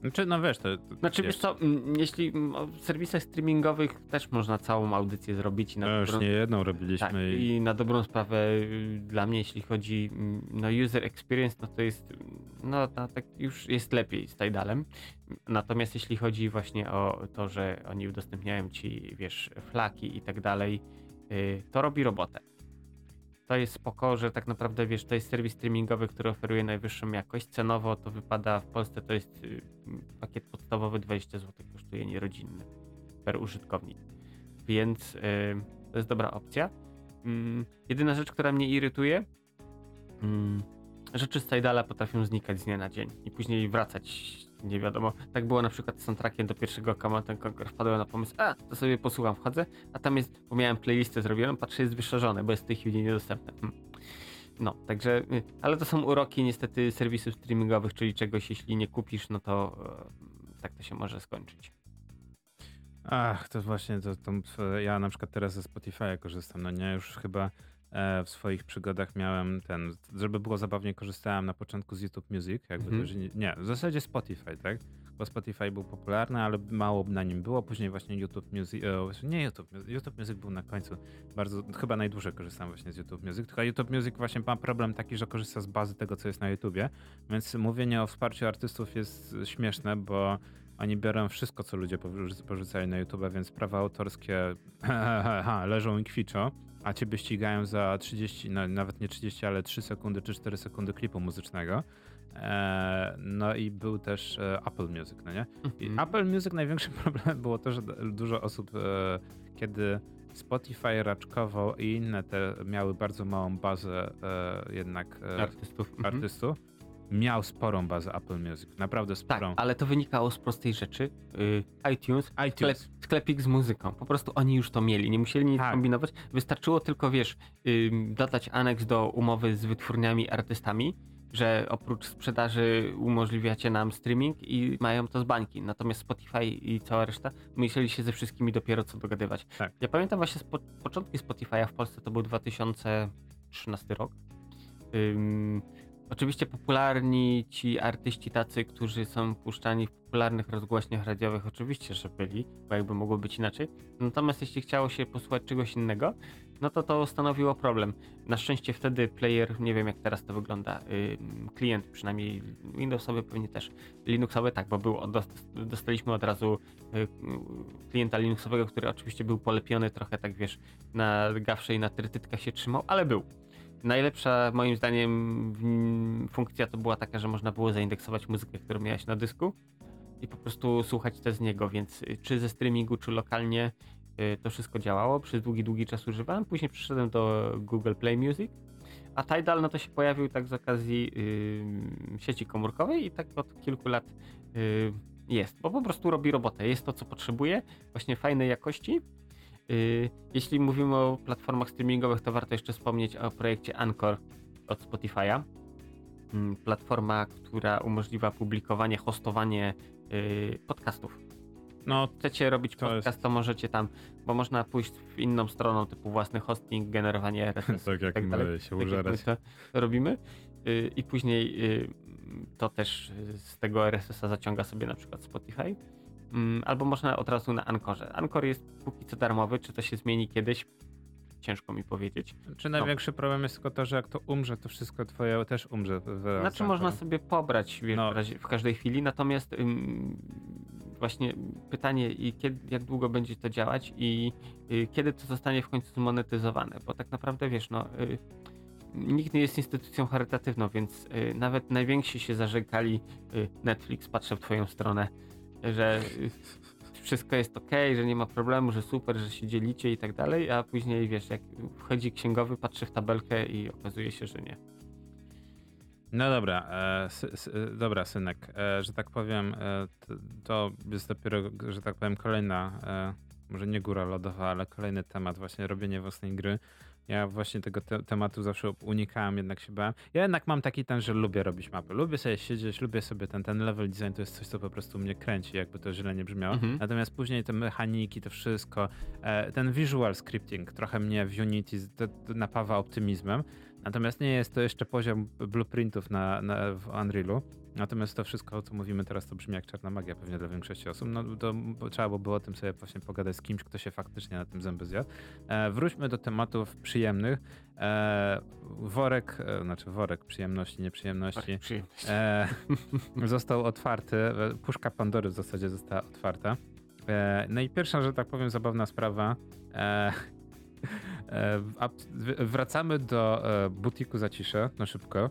S2: Znaczy, no wiesz, to... to
S1: Znaczy wiesz co, jeśli w serwisach streamingowych też można całą audycję zrobić i na
S2: No już
S1: dobrą,
S2: nie jedną robiliśmy
S1: tak,
S2: i...
S1: i na dobrą sprawę y, dla mnie, jeśli chodzi no user experience, no to jest no to tak już jest lepiej z Tidalem. Natomiast jeśli chodzi właśnie o to, że oni udostępniają ci, wiesz, flaki i tak dalej, y, to robi robotę. To jest spoko, że tak naprawdę, wiesz, to jest serwis streamingowy, który oferuje najwyższą jakość. Cenowo to wypada w Polsce, to jest y, pakiet podstawowy 20 zł, kosztuje nierodzinny per użytkownik. Więc y, to jest dobra opcja. Mm, jedyna rzecz, która mnie irytuje, mm, rzeczy z Tidala potrafią znikać z dnia na dzień i później wracać nie wiadomo. Tak było na przykład z soundtrackiem do pierwszego Command and Conquer. Wpadłem na pomysł, a to sobie posłucham, wchodzę, a tam jest, bo miałem playlistę zrobioną, patrzę, jest wyszerzone, bo jest w tej chwili niedostępne. Hmm. No, także, y, ale to są uroki niestety serwisów streamingowych, czyli czegoś, jeśli nie kupisz, no to e, tak to się może skończyć.
S2: Ach, to właśnie, to, to, ja na przykład teraz ze Spotify'a korzystam, no nie, już chyba w swoich przygodach miałem ten, żeby było zabawnie, korzystałem na początku z YouTube Music, jakby też, nie, nie, w zasadzie Spotify, tak? Bo Spotify był popularny, ale mało na nim było, później właśnie YouTube Music, e, nie YouTube, YouTube Music był na końcu, bardzo, chyba najdłużej korzystałem właśnie z YouTube Music, tylko YouTube Music właśnie ma problem taki, że korzysta z bazy tego, co jest na YouTubie, więc mówienie o wsparciu artystów jest śmieszne, bo oni biorą wszystko, co ludzie porzu- porzucali na YouTube, więc prawa autorskie leżą i kwiczą, a ciebie ścigają za 30, no, nawet nie 30, ale 3 sekundy czy 4 sekundy klipu muzycznego. E, no i był też e, Apple Music, no nie? I
S1: Mhm.
S2: Apple Music największym problemem było to, że dużo osób, e, kiedy Spotify raczkował i inne te miały bardzo małą bazę e, jednak e,
S1: artystów. Mhm.
S2: artystów, miał sporą bazę Apple Music, naprawdę
S1: Tak,
S2: sporą.
S1: ale to wynikało z prostej rzeczy. Y, iTunes, Sklep,
S2: iTunes.
S1: sklepik z muzyką. Po prostu oni już to mieli, nie musieli nic
S2: Tak.
S1: kombinować. Wystarczyło tylko, wiesz, ym, dodać aneks do umowy z wytwórniami, artystami, że oprócz sprzedaży umożliwiacie nam streaming i mają to z bańki. Natomiast Spotify i cała reszta musieli się ze wszystkimi dopiero co dogadywać.
S2: Tak.
S1: Ja pamiętam właśnie spo, początki Spotify'a w Polsce to był 2013 rok. Ym, oczywiście popularni ci artyści tacy, którzy są puszczani w popularnych rozgłośniach radiowych, oczywiście, że byli, bo jakby mogło być inaczej. Natomiast jeśli chciało się posłuchać czegoś innego, no to to stanowiło problem. Na szczęście wtedy player, nie wiem jak teraz to wygląda, ym, klient przynajmniej Windowsowy pewnie też, Linuxowy tak, bo był, dost- dostaliśmy od razu y, klienta Linuxowego, który oczywiście był polepiony trochę tak wiesz, na gawsze i na trytytkach się trzymał, ale był. Najlepsza moim zdaniem funkcja to była taka, że można było zaindeksować muzykę, którą miałeś na dysku i po prostu słuchać też z niego, więc y, czy ze streamingu, czy lokalnie y, to wszystko działało. Przez długi, długi czas używałem. Później przyszedłem do Google Play Music, a Tidal no to się pojawił tak z okazji y, sieci komórkowej i tak od kilku lat y, jest, bo po prostu robi robotę. Jest to, co potrzebuje, właśnie fajnej jakości. Y, Jeśli mówimy o platformach streamingowych, to warto jeszcze wspomnieć o projekcie Anchor od Spotify'a. Mm, Platforma, która umożliwia publikowanie, hostowanie y, podcastów.
S2: No,
S1: Chcecie robić
S2: To
S1: podcast,
S2: jest-
S1: to możecie tam, bo można pójść w inną stroną, typu własny hosting, generowanie RSS.
S2: tak jak
S1: tak dalej.
S2: my się
S1: tak
S2: użerać.
S1: to robimy. Y, I później to też z tego RSS-a zaciąga sobie na przykład Spotify. Mm, Albo można od razu na Ankorze. Ankor jest póki co darmowy, czy to się zmieni kiedyś? Ciężko mi powiedzieć.
S2: Czy największy problem jest tylko to, że jak to umrze, to wszystko twoje też umrze. wraz
S1: Znaczy można
S2: Anchorem.
S1: sobie pobrać wiesz,
S2: No.
S1: w, razie, w każdej chwili, natomiast ym, właśnie pytanie, i kiedy, jak długo będzie to działać i y, kiedy to zostanie w końcu zmonetyzowane, bo tak naprawdę wiesz, no y, nikt nie jest instytucją charytatywną, więc y, nawet najwięksi się zarzekali, y, Netflix patrzę w twoją stronę, że wszystko jest ok, że nie ma problemu, że super, że się dzielicie i tak dalej, a później wiesz, jak wchodzi księgowy, patrzy w tabelkę i okazuje się, że nie.
S2: No dobra, e, dobra synek, e, że tak powiem, e, to, to jest dopiero, że tak powiem, kolejna, e, może nie góra lodowa, ale kolejny temat, właśnie robienie własnej gry. Ja właśnie tego te tematu zawsze unikałem, jednak się bałem. Ja jednak mam taki ten, że lubię robić mapy. Lubię sobie siedzieć, lubię sobie ten, ten level design, to jest coś, co po prostu mnie kręci, jakby to źle nie brzmiało.
S1: Mhm.
S2: Natomiast później te mechaniki, to wszystko, e, ten visual scripting trochę mnie w Unity napawa optymizmem. Natomiast nie jest to jeszcze poziom blueprintów na, na, w Unrealu. Natomiast to wszystko, o co mówimy teraz, to brzmi jak czarna magia pewnie dla większości osób. No to trzeba by było o tym sobie właśnie pogadać z kimś, kto się faktycznie na tym zęby zjadł. E, wróćmy do tematów przyjemnych. E, worek, e, znaczy worek przyjemności, nieprzyjemności.
S1: Przyjemność.
S2: E, został otwarty, e, puszka Pandory w zasadzie została otwarta. E, no i pierwsza, że tak powiem, zabawna sprawa. E, wracamy do e, butiku Zacisze, no szybko.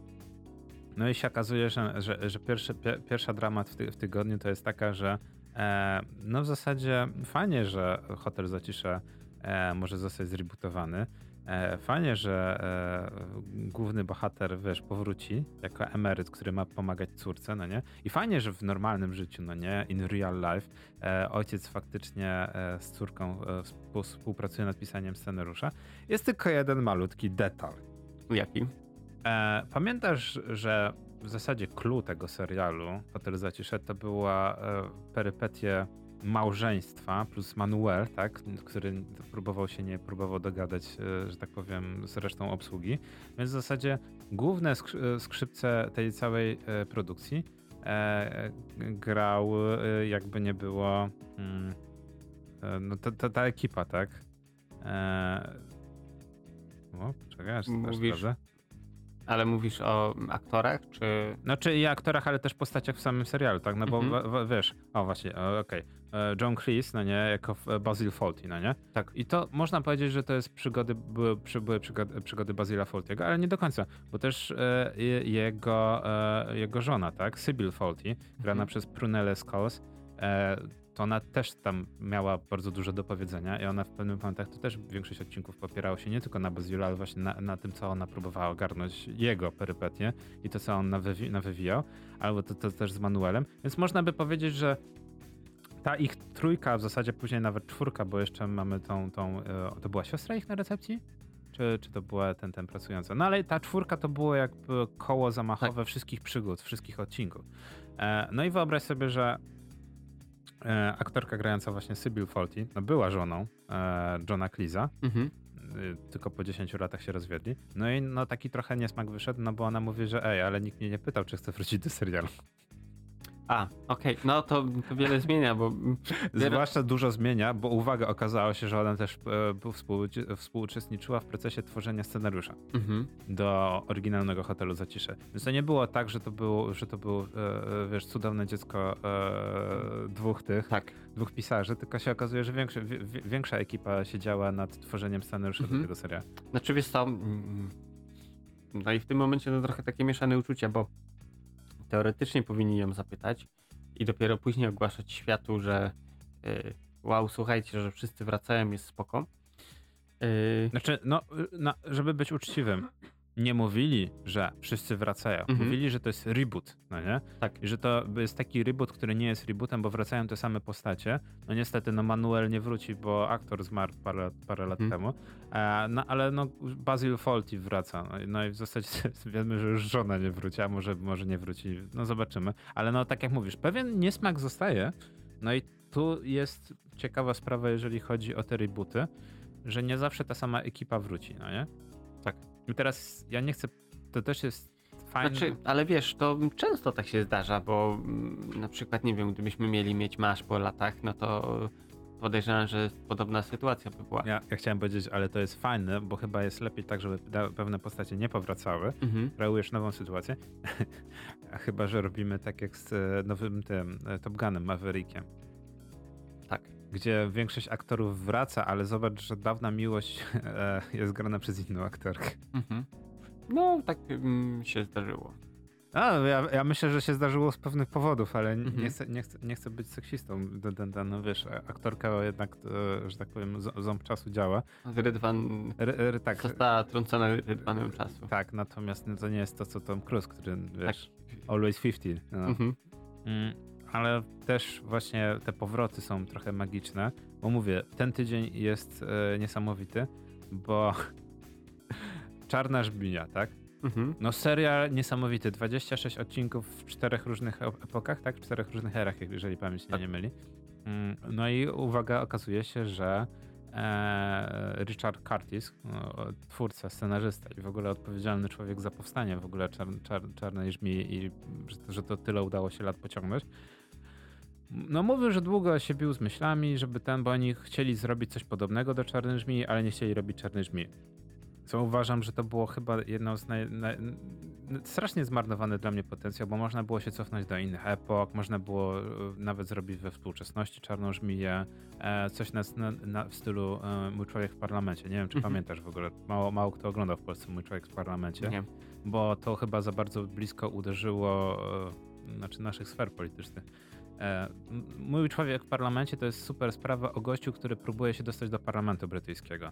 S2: No i się okazuje, że, że, że pierwszy, pie, pierwsza dramat w, ty, w tygodniu to jest taka, że e, no w zasadzie fajnie, że Hotel Zacisze e, może zostać zrebootowany. E, fajnie, że e, główny bohater, wiesz, powróci jako emeryt, który ma pomagać córce, no nie? I fajnie, że w normalnym życiu, no nie, in real life, e, ojciec faktycznie z córką współ, współpracuje nad pisaniem scenariusza. Jest tylko jeden malutki detal.
S1: Jaki?
S2: Pamiętasz, że w zasadzie clue tego serialu Hotel Zacisze to była perypetie małżeństwa plus Manuel, tak, który próbował się nie próbował dogadać, e, że tak powiem, z resztą obsługi. Więc w zasadzie główne e, skrzypce tej całej e, produkcji grał, jakby nie było, mm, no ta, ta, ta ekipa, tak. O, czekaj, aż
S1: Mówisz-. Ale mówisz o aktorach, czy...
S2: Znaczy i aktorach, ale też postaciach w samym serialu, tak? No bo
S1: Mhm.
S2: w, w, wiesz, o właśnie, okej. E, John Cleese, no nie, jako w- Basil Fawlty, no nie?
S1: Tak.
S2: I to można powiedzieć, że to jest przygody, były, były przygody, przygody Basila Fawlty'ego, ale nie do końca, bo też e, je- jego, e, jego żona, tak? Sybil Fawlty, grana
S1: Mhm.
S2: przez Prunelle Scholes, e, to ona też tam miała bardzo dużo do powiedzenia i ona w pewnym momentach to też większość odcinków popierało się nie tylko na Basilu, ale właśnie na, na tym, co ona próbowała ogarnąć jego perypetie i to, co on nawywi- nawywijał, albo to, to też z Manuelem. Więc można by powiedzieć, że ta ich trójka, w zasadzie później nawet czwórka, bo jeszcze mamy tą, tą e, to była siostra ich na recepcji? Czy, czy to była ten, ten pracująca? No ale ta czwórka to było jakby koło zamachowe wszystkich przygód, wszystkich odcinków. E, no i wyobraź sobie, że e, aktorka grająca właśnie Sybil Fawlty, no była żoną e, Johna Cleese'a,
S1: Mhm.
S2: y, tylko po 10 latach się rozwiedli. No i no taki trochę niesmak wyszedł, no bo ona mówi, że ej, ale nikt mnie nie pytał, czy chcę wrócić do serialu.
S1: A, okej, no to, to wiele zmienia, bo...
S2: Zwłaszcza dużo zmienia, bo uwaga, okazało się, że ona też e, współuczestniczyła w procesie tworzenia scenariusza
S1: Mhm.
S2: do oryginalnego hotelu Zacisze. Więc to nie było tak, że to było, że to było e, e, wiesz, cudowne dziecko e, dwóch tych,
S1: Tak.
S2: dwóch pisarzy, tylko się okazuje, że wie- większa ekipa siedziała nad tworzeniem scenariusza
S1: Mhm.
S2: do tego serialu.
S1: Znaczy wiesz co, mm, no i w tym momencie no trochę takie mieszane uczucia, bo teoretycznie powinni ją zapytać i dopiero później ogłaszać światu, że y, wow, słuchajcie, że wszyscy wracają, jest spoko. Y,
S2: Znaczy, no, y, na, żeby być uczciwym, nie mówili, że wszyscy wracają.
S1: Mhm.
S2: Mówili, że to jest reboot, no nie?
S1: Tak.
S2: I że to jest taki reboot, który nie jest rebootem, bo wracają te same postacie. No niestety, no Manuel nie wróci, bo aktor zmarł parę, parę lat
S1: Mhm.
S2: temu. E, no ale no Basil Fawlty wraca. No, i- no i w zasadzie wiemy, że już żona nie wróci, a może, może nie wróci. No zobaczymy. Ale no tak jak mówisz, pewien niesmak zostaje. No i tu jest ciekawa sprawa, jeżeli chodzi o te rebooty, że nie zawsze ta sama ekipa wróci, no nie?
S1: Tak.
S2: I teraz ja nie chcę, to też jest fajne.
S1: Znaczy, ale wiesz, to często tak się zdarza, bo mm, na przykład, nie wiem, gdybyśmy mieli mieć masz po latach, no to podejrzewam, że podobna sytuacja by była.
S2: Ja, ja chciałem powiedzieć, ale to jest fajne, bo chyba jest lepiej tak, żeby pewne postacie nie powracały.
S1: Mhm.
S2: Kreujesz nową sytuację. A chyba, że robimy tak jak z e, nowym tym e, Top Gunem Maverickiem.
S1: Tak.
S2: Gdzie większość aktorów wraca, ale zobacz, że dawna miłość e, jest grana przez inną aktorkę.
S1: Mhm. No, tak mm, się zdarzyło.
S2: A, ja, ja myślę, że się zdarzyło z pewnych powodów, ale
S1: Mhm.
S2: nie, chcę, nie, chcę, nie chcę być seksistą. No wiesz, aktorka jednak, e, że tak powiem, z- ząb czasu działa.
S1: Rydwan
S2: R, r, tak,
S1: została trącona rydwanem czasu.
S2: tak, natomiast no, to nie jest to, co Tom Cruise, który,
S1: Tak.
S2: wiesz, always 50. No.
S1: Mhm.
S2: Mm, ale też właśnie te powroty są trochę magiczne, bo mówię, ten tydzień jest e, niesamowity, bo Czarna Żbija, tak?
S1: Mhm.
S2: No serial niesamowity, 26 odcinków w czterech różnych ep- epokach, tak? W czterech różnych erach, jeżeli pamięć
S1: Tak.
S2: nie myli. Mm, No i uwaga, okazuje się, że e, Richard Curtis, no, twórca, scenarzysta i w ogóle odpowiedzialny człowiek za powstanie w ogóle czar, czar, Czarnej Żmii i że, to- że to tyle udało się lat pociągnąć. No mówił, że długo się bił z myślami, żeby ten, bo oni chcieli zrobić coś podobnego do Czarnej Żmii, ale nie chcieli robić Czarnej Żmii. Co uważam, że to było chyba jedno z naj, naj, n- strasznie zmarnowany dla mnie potencjał, bo można było się cofnąć do innych epok, można było e, nawet zrobić we współczesności Czarną Żmiję, e, coś na, na, w stylu e, Mój Człowiek w Parlamencie. Nie wiem, czy
S1: Mhm.
S2: pamiętasz w ogóle, mało, mało kto oglądał w Polsce Mój Człowiek w Parlamencie
S1: Nie.
S2: bo to chyba za bardzo blisko uderzyło znaczy naszych sfer politycznych. E, Mój człowiek w parlamencie to jest super sprawa o gościu, który próbuje się dostać do parlamentu brytyjskiego.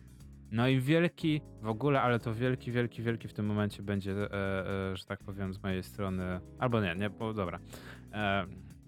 S2: No i wielki w ogóle, ale to wielki, wielki, wielki w tym momencie będzie, e, e, że tak powiem, z mojej strony. Albo nie, nie, bo dobra.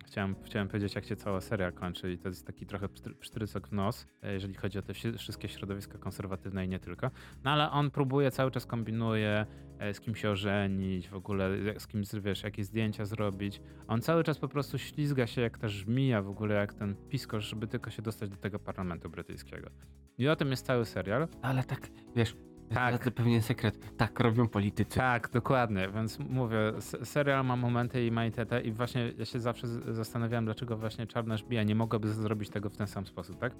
S2: Chciałem, chciałem powiedzieć, jak się cała seria kończy, i to jest taki trochę psztrycok w nos, e, jeżeli chodzi o te wszystkie środowiska konserwatywne i nie tylko. No ale on próbuje, cały czas kombinuje, e, z kim się ożenić, w ogóle z kim, wiesz, jakie zdjęcia zrobić. On cały czas po prostu ślizga się jak ta żmija w ogóle, jak ten piskosz, żeby tylko się dostać do tego parlamentu brytyjskiego. I o tym jest cały serial.
S1: Ale tak, wiesz,
S2: Tak.
S1: tak. pewien sekret. Tak robią politycy.
S2: Tak, dokładnie, więc mówię, serial ma momenty i majtetę i właśnie ja się zawsze zastanawiałem, dlaczego właśnie Czarna Żbija nie mogłaby zrobić tego w ten sam sposób, tak?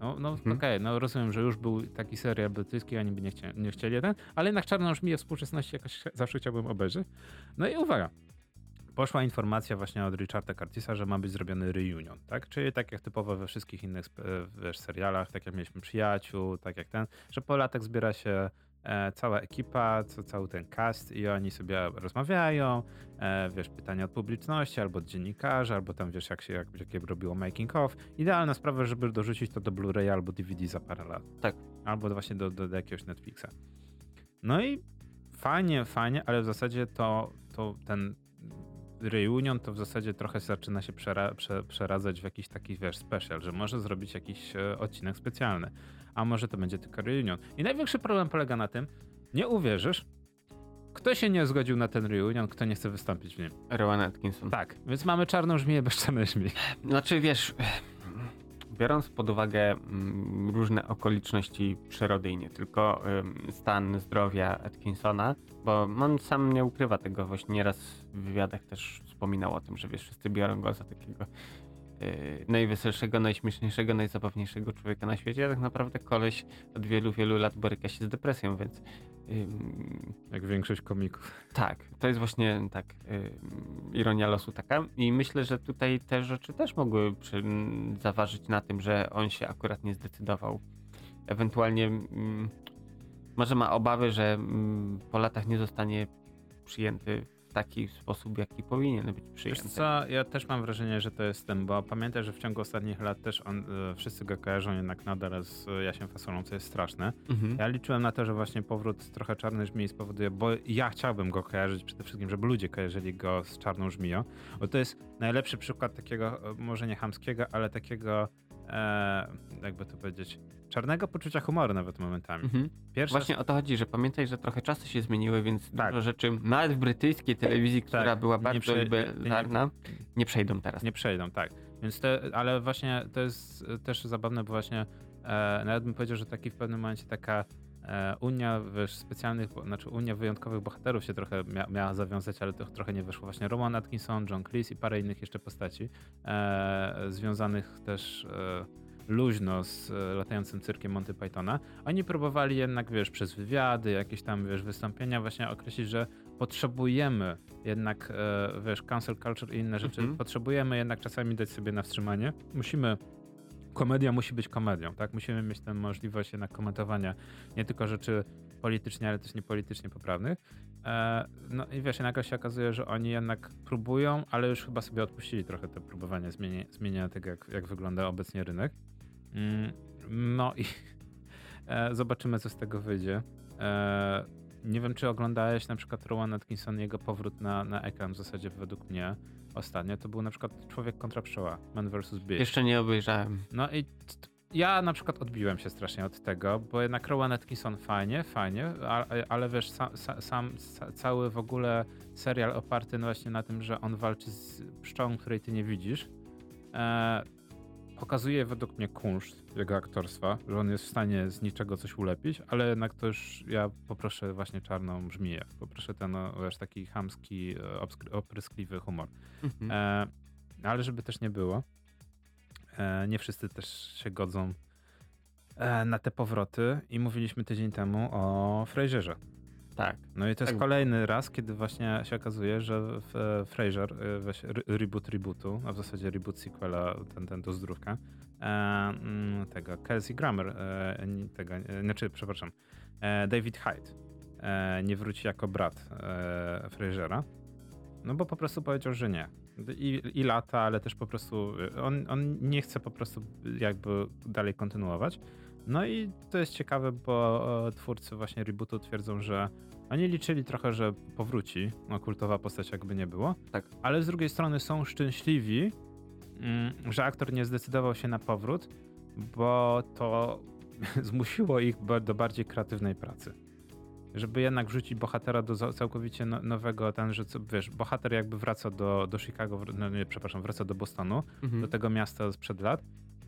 S2: No, no
S1: Mhm.
S2: okej, no rozumiem, że już był taki serial brytyjski, oni by nie, chcia, nie chcieli jeden, ale jednak Czarną Żmiję współczesności jakoś zawsze chciałbym obejrzeć. No i uwaga, poszła informacja właśnie od Richarda Curtisa, że ma być zrobiony reunion, tak? Czyli tak jak typowo we wszystkich innych e, wiesz, serialach, tak jak mieliśmy przyjaciół, tak jak ten, że po latach zbiera się e, cała ekipa, co, cały ten cast i oni sobie rozmawiają, e, wiesz, pytania od publiczności, albo od dziennikarzy, albo tam wiesz, jak się jak, jakie robiło making of. Idealna sprawa, żeby dorzucić to do Blu-ray albo DVD za parę lat.
S1: Tak.
S2: Albo właśnie do, do, do jakiegoś Netflixa. No i fajnie, fajnie, ale w zasadzie to, to ten reunion to w zasadzie trochę zaczyna się przera- prze- przeradzać w jakiś taki, wiesz, special, że może zrobić jakiś e, odcinek specjalny, a może to będzie tylko reunion. I największy problem polega na tym, nie uwierzysz, kto się nie zgodził na ten reunion, kto nie chce wystąpić w nim.
S1: Rowan Atkinson.
S2: Tak, więc mamy czarną żmiję bez czarnej żmii.
S1: Znaczy wiesz, biorąc pod uwagę mm, różne okoliczności przyrody i nie tylko stan zdrowia Atkinsona, bo on sam nie ukrywa tego, właśnie nieraz w wywiadach też wspominał o tym, że wiesz, wszyscy biorą go za takiego yy, najweselszego, najśmieszniejszego, najzabawniejszego człowieka na świecie, a tak naprawdę koleś od wielu, wielu lat boryka się z depresją, więc ym,
S2: Jak większość komików.
S1: tak, to jest właśnie tak ym, ironia losu taka i myślę, że tutaj te rzeczy też mogły przy, m, zaważyć na tym, że on się akurat nie zdecydował. Ewentualnie może ma obawy, że po latach nie zostanie przyjęty taki sposób, jaki powinien być
S2: Wiesz
S1: przyjęty.
S2: co, ja też mam wrażenie, że to jest ten, bo pamiętaj, że w ciągu ostatnich lat też on, e, wszyscy go kojarzą jednak nadal z e, Jasiem Fasolą, co jest straszne.
S1: Mhm.
S2: Ja liczyłem na to, że właśnie powrót trochę Czarnej Żmii spowoduje, bo ja chciałbym go kojarzyć przede wszystkim, żeby ludzie kojarzyli go z Czarną Żmiją, bo to jest najlepszy przykład takiego, e, może nie chamskiego, ale takiego, e, jakby to powiedzieć, czarnego poczucia humoru nawet momentami.
S1: Mhm.
S2: Pierwsza
S1: Właśnie o to chodzi, że pamiętaj, że trochę czasy się zmieniły, więc
S2: Tak.
S1: dużo rzeczy, nawet w brytyjskiej telewizji, która
S2: Tak,
S1: była
S2: nie
S1: bardzo
S2: prze-
S1: liberalna, nie przejdą teraz.
S2: Nie przejdą, tak. Więc te, ale właśnie to jest też zabawne, bo właśnie e, nawet bym powiedział, że taki w pewnym momencie taka e, Unia wiesz, specjalnych, znaczy Unia wyjątkowych bohaterów się trochę mia, miała zawiązać, ale to trochę nie wyszło. Właśnie Rowan Atkinson, John Cleese i parę innych jeszcze postaci e, związanych też e, luźno z e, latającym cyrkiem Monty Pythona. Oni próbowali jednak, wiesz, przez wywiady, jakieś tam, wiesz, wystąpienia właśnie określić, że potrzebujemy jednak, e, wiesz, cancel culture i inne rzeczy,
S1: Mhm.
S2: potrzebujemy jednak czasami dać sobie na wstrzymanie. Musimy komedia musi być komedią, tak? Musimy mieć tę możliwość jednak komentowania nie tylko rzeczy politycznie, ale też niepolitycznie poprawnych. E, no i wiesz, nagle się okazuje, że oni jednak próbują, ale już chyba sobie odpuścili trochę te próbowanie zmienia, zmieniania tego, jak, jak wygląda obecnie rynek. Mm, no i e, zobaczymy, co z tego wyjdzie. E, nie wiem, czy oglądałeś na przykład Rowan Atkinson, jego powrót na, na ekran w zasadzie według mnie ostatnio, to był na przykład Człowiek kontra Pszczoła, Man vs. Beast.
S1: Jeszcze nie obejrzałem.
S2: No i ja na przykład odbiłem się strasznie od tego, bo jednak Rowan Atkinson fajnie, fajnie, ale, ale wiesz, sam, sam, cały w ogóle serial oparty właśnie na tym, że on walczy z pszczołą, której ty nie widzisz, e, pokazuje według mnie kunszt jego aktorstwa, że on jest w stanie z niczego coś ulepić, ale jednak to już ja poproszę właśnie czarną żmiję. Poproszę ten, no, wiesz, taki chamski, e, opryskliwy humor.
S1: Mhm.
S2: E, ale żeby też nie było, e, nie wszyscy też się godzą e, na te powroty i mówiliśmy tydzień temu o Frasierze.
S1: Tak.
S2: No i to jest
S1: Tak.
S2: kolejny raz, kiedy właśnie się okazuje, że w, e, Frasier, e, weź, re- reboot rebootu, a w zasadzie reboot sequela, ten, ten do zdrówka, e, mm, tego Kelsey Grammer, tego, znaczy, przepraszam, David Hyde nie wróci jako brat Frasera, no bo po prostu powiedział, że nie. I, I lata, ale też po prostu on, on nie chce po prostu jakby dalej kontynuować. No i to jest ciekawe, bo e, twórcy właśnie rebootu twierdzą, że oni liczyli trochę, że powróci, no kultowa postać jakby nie było,
S1: Tak.
S2: ale z drugiej strony są szczęśliwi, mm, że aktor nie zdecydował się na powrót, bo to zmusiło ich do bardziej kreatywnej pracy. Żeby jednak wrzucić bohatera do całkowicie no, nowego, ten, że co, wiesz, bohater jakby wraca do, do Chicago, no nie, przepraszam, wraca do Bostonu,
S1: Mhm.
S2: do tego miasta sprzed lat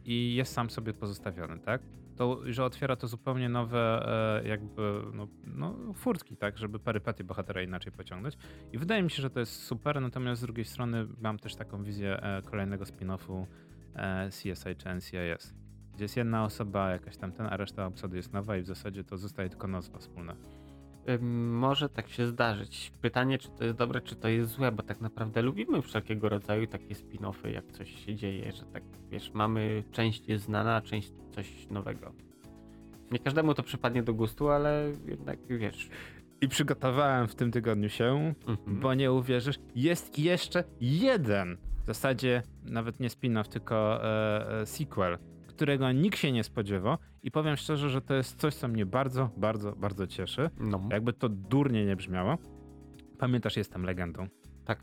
S2: i jest sam sobie pozostawiony, tak? To, że otwiera to zupełnie nowe e, jakby, no, no furtki, tak? Żeby perypetie bohatera inaczej pociągnąć. I wydaje mi się, że to jest super, natomiast z drugiej strony mam też taką wizję e, kolejnego spin-offu e, CSI czy NCIS, gdzie jest jedna osoba, jakaś tam ten, a reszta obsady jest nowa i w zasadzie to zostaje tylko nazwa wspólna.
S1: Może tak się zdarzyć. Pytanie, czy to jest dobre, czy to jest złe, bo tak naprawdę lubimy wszelkiego rodzaju takie spin-offy, jak coś się dzieje, że tak wiesz, mamy część jest znana, a część coś nowego. Nie każdemu to przypadnie do gustu, ale jednak wiesz.
S2: I przygotowałem w tym tygodniu się
S1: Mhm.
S2: Bo nie uwierzysz, jest jeszcze jeden, w zasadzie nawet nie spin-off, tylko e, e, sequel, którego nikt się nie spodziewał i powiem szczerze, że to jest coś, co mnie bardzo, bardzo, bardzo cieszy.
S1: No,
S2: Jakby to durnie nie brzmiało. Pamiętasz, jestem legendą.
S1: tak.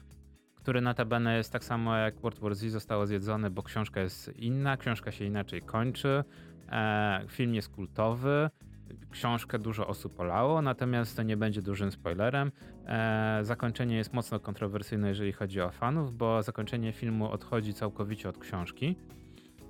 S2: Który notabene jest tak samo jak World War Z zostało zjedzone, bo książka jest inna, książka się inaczej kończy, e, film jest kultowy, książkę dużo osób polało, natomiast to nie będzie dużym spoilerem. E, zakończenie jest mocno kontrowersyjne, jeżeli chodzi o fanów, bo zakończenie filmu odchodzi całkowicie od książki.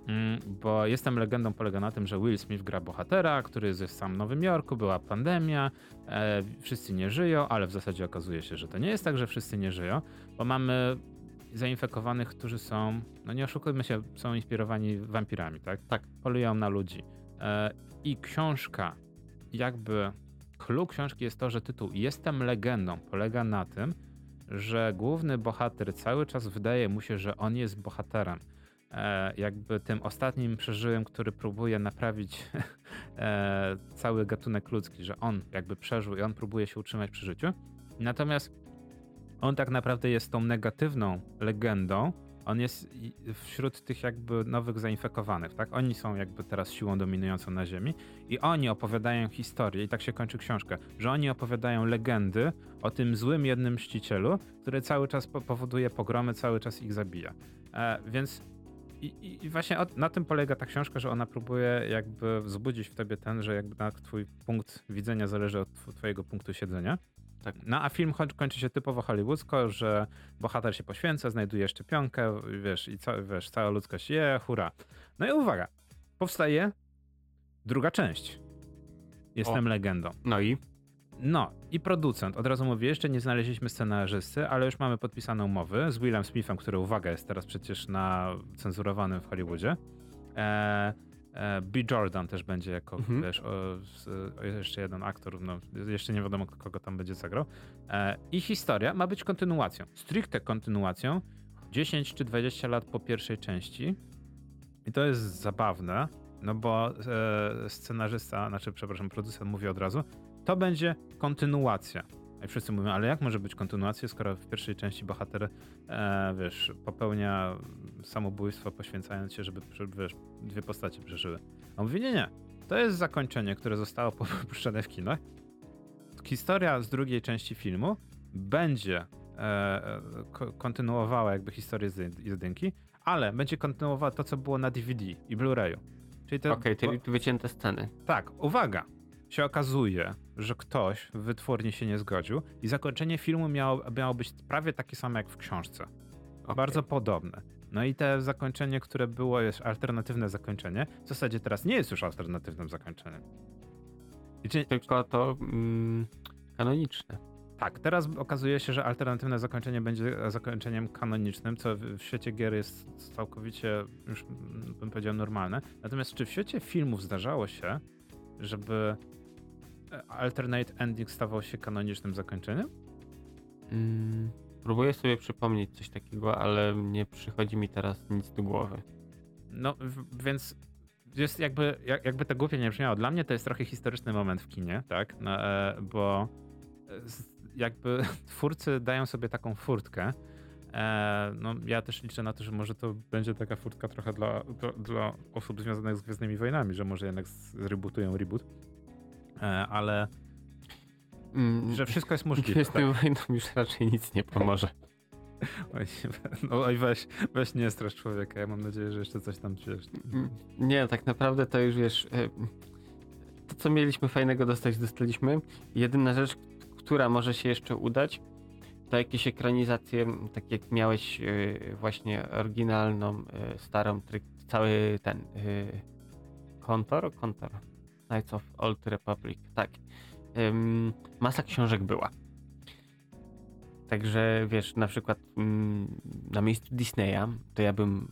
S2: Mm, Bo jestem legendą polega na tym, że Will Smith gra bohatera, który jest sam w Nowym Jorku, była pandemia, e, wszyscy nie żyją, ale w zasadzie okazuje się, że to nie jest tak, że wszyscy nie żyją, bo mamy zainfekowanych, którzy są, no nie oszukujmy się, są inspirowani wampirami, tak?
S1: Tak.
S2: Polują na ludzi. E, I książka, jakby clue książki jest to, że tytuł Jestem legendą polega na tym, że główny bohater cały czas wydaje mu się, że on jest bohaterem. E, jakby tym ostatnim przeżyłym, który próbuje naprawić e, cały gatunek ludzki, że on jakby przeżył i on próbuje się utrzymać przy życiu. Natomiast on tak naprawdę jest tą negatywną legendą. On jest wśród tych jakby nowych zainfekowanych, tak? Oni są jakby teraz siłą dominującą na Ziemi i oni opowiadają historię, i tak się kończy książka, że oni opowiadają legendy o tym złym jednym mścicielu, który cały czas po- powoduje pogromy, cały czas ich zabija. E, więc i, i, właśnie od, na tym polega ta książka, że ona próbuje jakby wzbudzić w tobie ten, że jakby na twój punkt widzenia zależy od tw- twojego punktu siedzenia.
S1: Tak.
S2: No a film kończy się typowo hollywoodzko, że bohater się poświęca, znajduje szczepionkę, wiesz, i ca, wiesz, cała ludzkość je, hura. No i uwaga, powstaje druga część. Jestem legendą.
S1: No i
S2: No i producent, od razu mówię, jeszcze nie znaleźliśmy scenarzysty, ale już mamy podpisane umowy z Willem Smithem, który, uwaga, jest teraz przecież na cenzurowanym w Hollywoodzie. E, e, B. Jordan też będzie jako,
S1: Mhm.
S2: wiesz, o, o, jeszcze jeden aktor, no, jeszcze nie wiadomo kogo tam będzie zagrał. E, I historia ma być kontynuacją, stricte kontynuacją, 10 czy 20 lat po pierwszej części. I to jest zabawne, no bo e, scenarzysta, znaczy, przepraszam, producent mówi od razu, to będzie kontynuacja. I wszyscy mówią, ale jak może być kontynuacja, skoro w pierwszej części bohater, e, wiesz, popełnia samobójstwo, poświęcając się, żeby, wiesz, dwie postacie przeżyły. A on mówi, nie, nie, to jest zakończenie, które zostało puszczone w kinach. historia z drugiej części filmu będzie e, e, ko- kontynuowała jakby historię z jed- jedynki, ale będzie kontynuowała to, co było na DVD i Blu-rayu. Czyli to,
S1: Okej, czyli wycięte sceny.
S2: tak, uwaga. Się okazuje, że ktoś w wytwórni się nie zgodził i zakończenie filmu miało, miało być prawie takie samo jak w książce.
S1: Okej.
S2: Bardzo podobne. No i te zakończenie, które było, jest alternatywne zakończenie. W zasadzie teraz nie jest już alternatywnym zakończeniem. Czy,
S1: Tylko to mm, kanoniczne.
S2: tak, teraz okazuje się, że alternatywne zakończenie będzie zakończeniem kanonicznym, co w, świecie gier jest całkowicie, już mm, bym powiedział, normalne. Natomiast czy w świecie filmów zdarzało się, żeby alternate ending stawał się kanonicznym zakończeniem?
S1: Mm, próbuję sobie przypomnieć coś takiego, ale nie przychodzi mi teraz nic do głowy.
S2: No, więc jest jakby, jak, jakby to głupie nie brzmiało. Dla mnie to jest trochę historyczny moment w kinie, tak? No, e, bo e, jakby twórcy dają sobie taką furtkę. E, no, ja też liczę na to, że może to będzie taka furtka trochę dla, dla, dla osób związanych z Gwiezdnymi Wojnami, że może jednak zrebootują reboot. E, ale
S1: Mm,
S2: że wszystko jest możliwe.
S1: Gwiezdnym wojnom już raczej nic nie pomoże.
S2: Oj, no, oj weź, weź nie strasz człowieka. Ja mam nadzieję, że jeszcze coś tam wiesz.
S1: Mm, Nie, tak naprawdę to już wiesz. e, To, co mieliśmy fajnego dostać, dostaliśmy. Jedyna rzecz, która może się jeszcze udać, to jakieś ekranizacje, tak jak miałeś e, właśnie oryginalną, starą, tryk, cały ten. Kontor? Kontor. Knights of Old Republic. Tak. Ym, masa książek była. Także wiesz, na przykład mm, na miejscu Disneya, to ja bym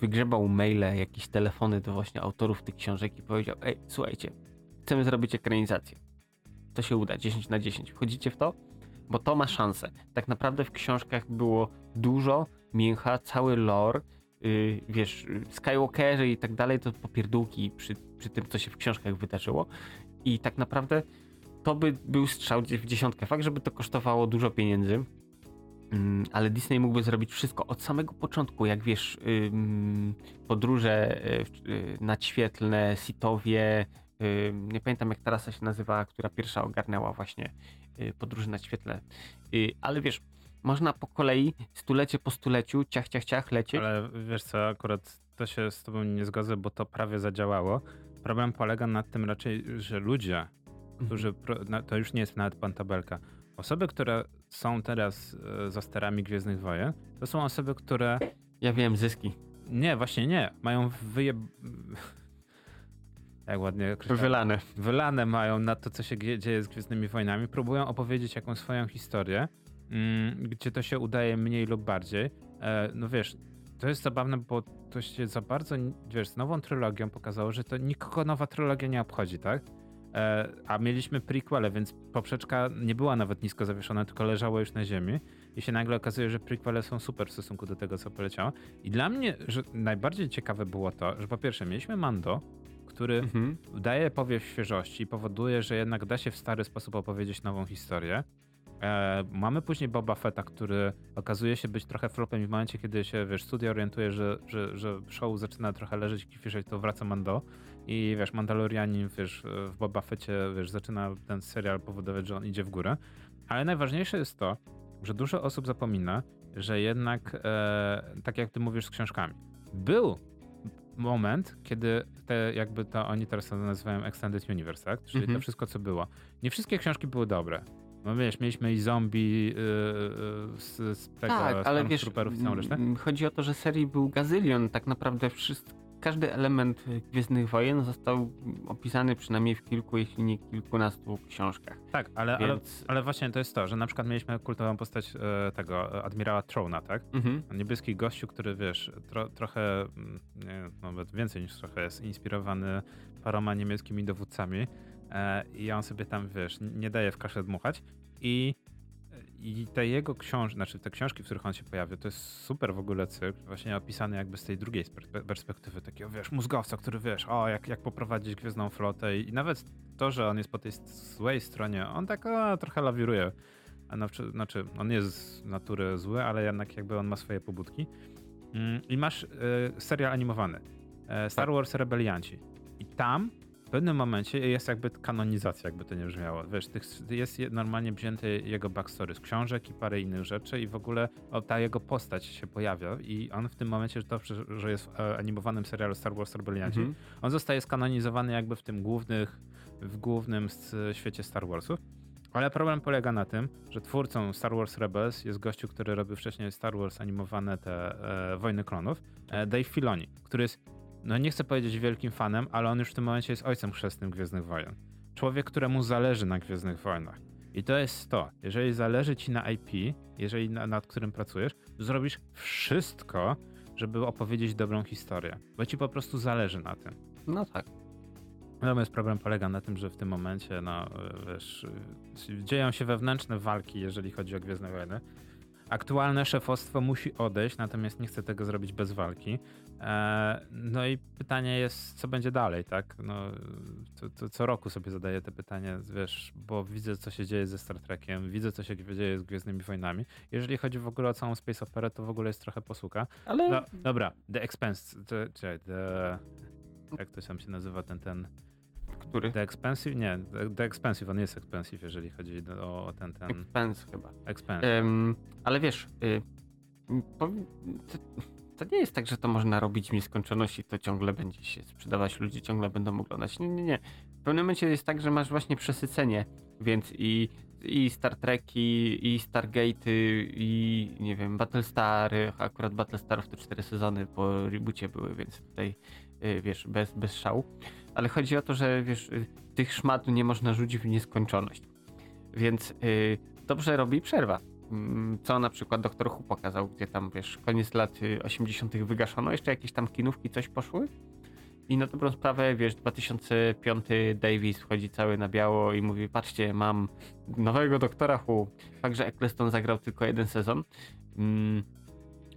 S1: wygrzebał maile, jakieś telefony do właśnie autorów tych książek i powiedział: Ej, słuchajcie, chcemy zrobić ekranizację. To się uda, 10 na 10. Wchodzicie w to? Bo to ma szansę. Tak naprawdę w książkach było dużo mięcha, cały lore. Yy, wiesz, Skywalkerzy i tak dalej, to popierdółki przy, przy tym, co się w książkach wydarzyło. I tak naprawdę to by był strzał w dziesiątkę. Fakt, żeby to kosztowało dużo pieniędzy, mm, ale Disney mógłby zrobić wszystko od samego początku, jak wiesz, podróże y, y, nadświetlne, sitowie, nie pamiętam jak trasa się nazywała, która pierwsza ogarnęła właśnie y, podróże nadświetlne, Y, ale wiesz, można po kolei, stulecie po stuleciu, ciach, ciach, ciach, lecieć.
S2: Ale wiesz co, akurat to się z tobą nie zgodzę, bo to prawie zadziałało. Problem polega na tym raczej, że ludzie, którzy, pro, na, to już nie jest nawet pan tabelka, osoby, które są teraz e, za sterami Gwiezdnych Wojen, to są osoby, które,
S1: Ja wiem, zyski.
S2: nie, właśnie nie, mają wyje... Jak ładnie określone.
S1: Wylane.
S2: wylane mają na to, co się dzieje z Gwiezdnymi Wojnami, próbują opowiedzieć jakąś swoją historię, gdzie to się udaje mniej lub bardziej. E, no wiesz, to jest zabawne, bo to się za bardzo, wiesz, z nową trylogią pokazało, że to nikogo nowa trylogia nie obchodzi, tak? E, a mieliśmy prequele, więc poprzeczka nie była nawet nisko zawieszona, tylko leżała już na ziemi i się nagle okazuje, że prequele są super w stosunku do tego, co poleciało. I dla mnie że najbardziej ciekawe było to, że po pierwsze mieliśmy Mando, który
S1: Mhm.
S2: daje powiew świeżości i powoduje, że jednak da się w stary sposób opowiedzieć nową historię. E, mamy później Boba Fetta, który okazuje się być trochę flopem i w momencie, kiedy się, wiesz, studia orientuje, że, że, że show zaczyna trochę leżeć i kifiszeć, to wraca Mando i wiesz, Mandalorianin, wiesz, w Boba Fetcie, wiesz, zaczyna ten serial powodować, że on idzie w górę. Ale najważniejsze jest to, że dużo osób zapomina, że jednak, e, tak jak ty mówisz z książkami, był moment, kiedy te jakby to oni teraz nazywają Extended Universe, tak? Czyli
S1: Mhm.
S2: to wszystko, co było. Nie wszystkie książki były dobre. No wiesz, mieliśmy i zombie yy, z, z tego
S1: Tak, ale wiesz,
S2: Stormtrooperów i całą resztę.
S1: mm, chodzi o to, że serii był gazylion. Tak naprawdę wszystko, każdy element y, Gwiezdnych Wojen został opisany przynajmniej w kilku, jeśli nie kilkunastu książkach.
S2: Tak, ale, ale,
S1: Więc...
S2: ale właśnie to jest to, że na przykład mieliśmy kultową postać e, tego admirała Trona, tak?
S1: Mhm.
S2: Niebieski gościu, który wiesz, tro, trochę, mm, nie, nawet więcej niż trochę jest inspirowany paroma niemieckimi dowódcami i on sobie tam, wiesz, nie daje w kaszę dmuchać i i te jego książki, znaczy te książki, w których on się pojawia, to jest super w ogóle cykl, właśnie opisany jakby z tej drugiej perspektywy, takiego, wiesz, mózgowca, który, wiesz, o, jak, jak poprowadzić Gwiezdną Flotę i, i nawet to, że on jest po tej złej stronie, on tak trochę lawiruje, a znaczy, znaczy, on jest z natury zły, ale jednak jakby on ma swoje pobudki. Mm, I masz e, serial animowany, e, Star
S1: Tak.
S2: Wars Rebelianci. I tam w pewnym momencie jest jakby kanonizacja, jakby to nie brzmiało. Wiesz, jest normalnie wzięty jego backstory z książek i parę innych rzeczy i w ogóle ta jego postać się pojawia i on w tym momencie, to, że jest w e, animowanym serialu Star Wars Rebellianci, mhm. on zostaje skanonizowany jakby w tym głównych, w głównym świecie Star Warsu. Ale problem polega na tym, że twórcą Star Wars Rebels jest gościu, który robił wcześniej Star Wars animowane te e, Wojny Klonów, e, Dave Filoni, który jest no nie chcę powiedzieć wielkim fanem, ale on już w tym momencie jest ojcem chrzestnym Gwiezdnych Wojen. Człowiek, któremu zależy na Gwiezdnych Wojnach. I to jest to. Jeżeli zależy ci na IP, jeżeli na, nad którym pracujesz, zrobisz wszystko, żeby opowiedzieć dobrą historię. Bo ci po prostu zależy na tym.
S1: No tak.
S2: Natomiast problem polega na tym, że w tym momencie, no wiesz, dzieją się wewnętrzne walki, jeżeli chodzi o Gwiezdne Wojny. Aktualne szefostwo musi odejść, natomiast nie chce tego zrobiit bez walki. E, no i pytanie jest, co będzie dalej, tak? No, to, to co roku sobie zadaję te pytanie, wiesz, bo widzę, co się dzieje ze Star Trekiem, widzę, co się dzieje z Gwiezdnymi Wojnami. Jeżeli chodzi w ogóle o całą Space Opera, to w ogóle jest trochę posłuka. Ale... No, dobra, The Expense, the, czekaj, the, jak to sam się nazywa, ten, ten...
S1: Który?
S2: The Expensive? Nie, The, the Expensive, on jest expensive, jeżeli chodzi o, o ten, ten...
S1: Expense chyba.
S2: Expense. Um,
S1: ale wiesz, y, to nie jest tak, że to można robić w nieskończoności, to ciągle będzie się sprzedawać, ludzie ciągle będą oglądać. Nie, nie, nie. W pewnym momencie jest tak, że masz właśnie przesycenie, więc i, i Star Treki, i Stargate'y, i nie wiem, Battlestary, akurat Battlestarów to cztery sezony po reboocie były, więc tutaj y, wiesz, bez, bez szału. Ale chodzi o to, że wiesz, y, tych szmatów nie można rzucić w nieskończoność. Więc yy, dobrze robi przerwa co na przykład doktor Hu pokazał, gdzie tam, wiesz, koniec lat 80. Y, wygaszono, jeszcze jakieś tam kinówki coś poszły. I na dobrą sprawę, wiesz, 2005 Davis wchodzi cały na biało i mówi, patrzcie, mam nowego doktora Hu. Fakt, że Eccleston zagrał tylko jeden sezon mm,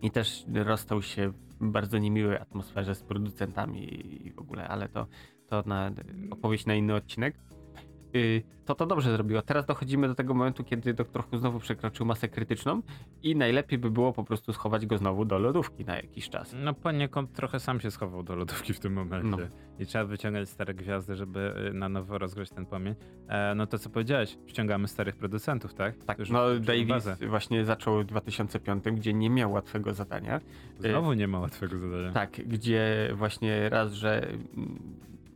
S1: i też rozstał się w bardzo niemiłej atmosferze z producentami i w ogóle, ale to, to na opowieść na inny odcinek. Y, to to dobrze zrobiło. Teraz dochodzimy do tego momentu, kiedy doktor Who znowu przekroczył masę krytyczną i najlepiej by było po prostu schować go znowu do lodówki na jakiś czas.
S2: No poniekąd trochę sam się schował do lodówki w tym momencie. No. I trzeba wyciągać stare gwiazdy, żeby y, na nowo rozgrzać ten płomień. E, no to co powiedziałeś, ściągamy starych producentów, tak?
S1: Tak, Już no Davis bazę. właśnie zaczął w 2005, gdzie nie miał łatwego zadania.
S2: Znowu nie ma łatwego zadania.
S1: Tak, gdzie właśnie raz, że mm,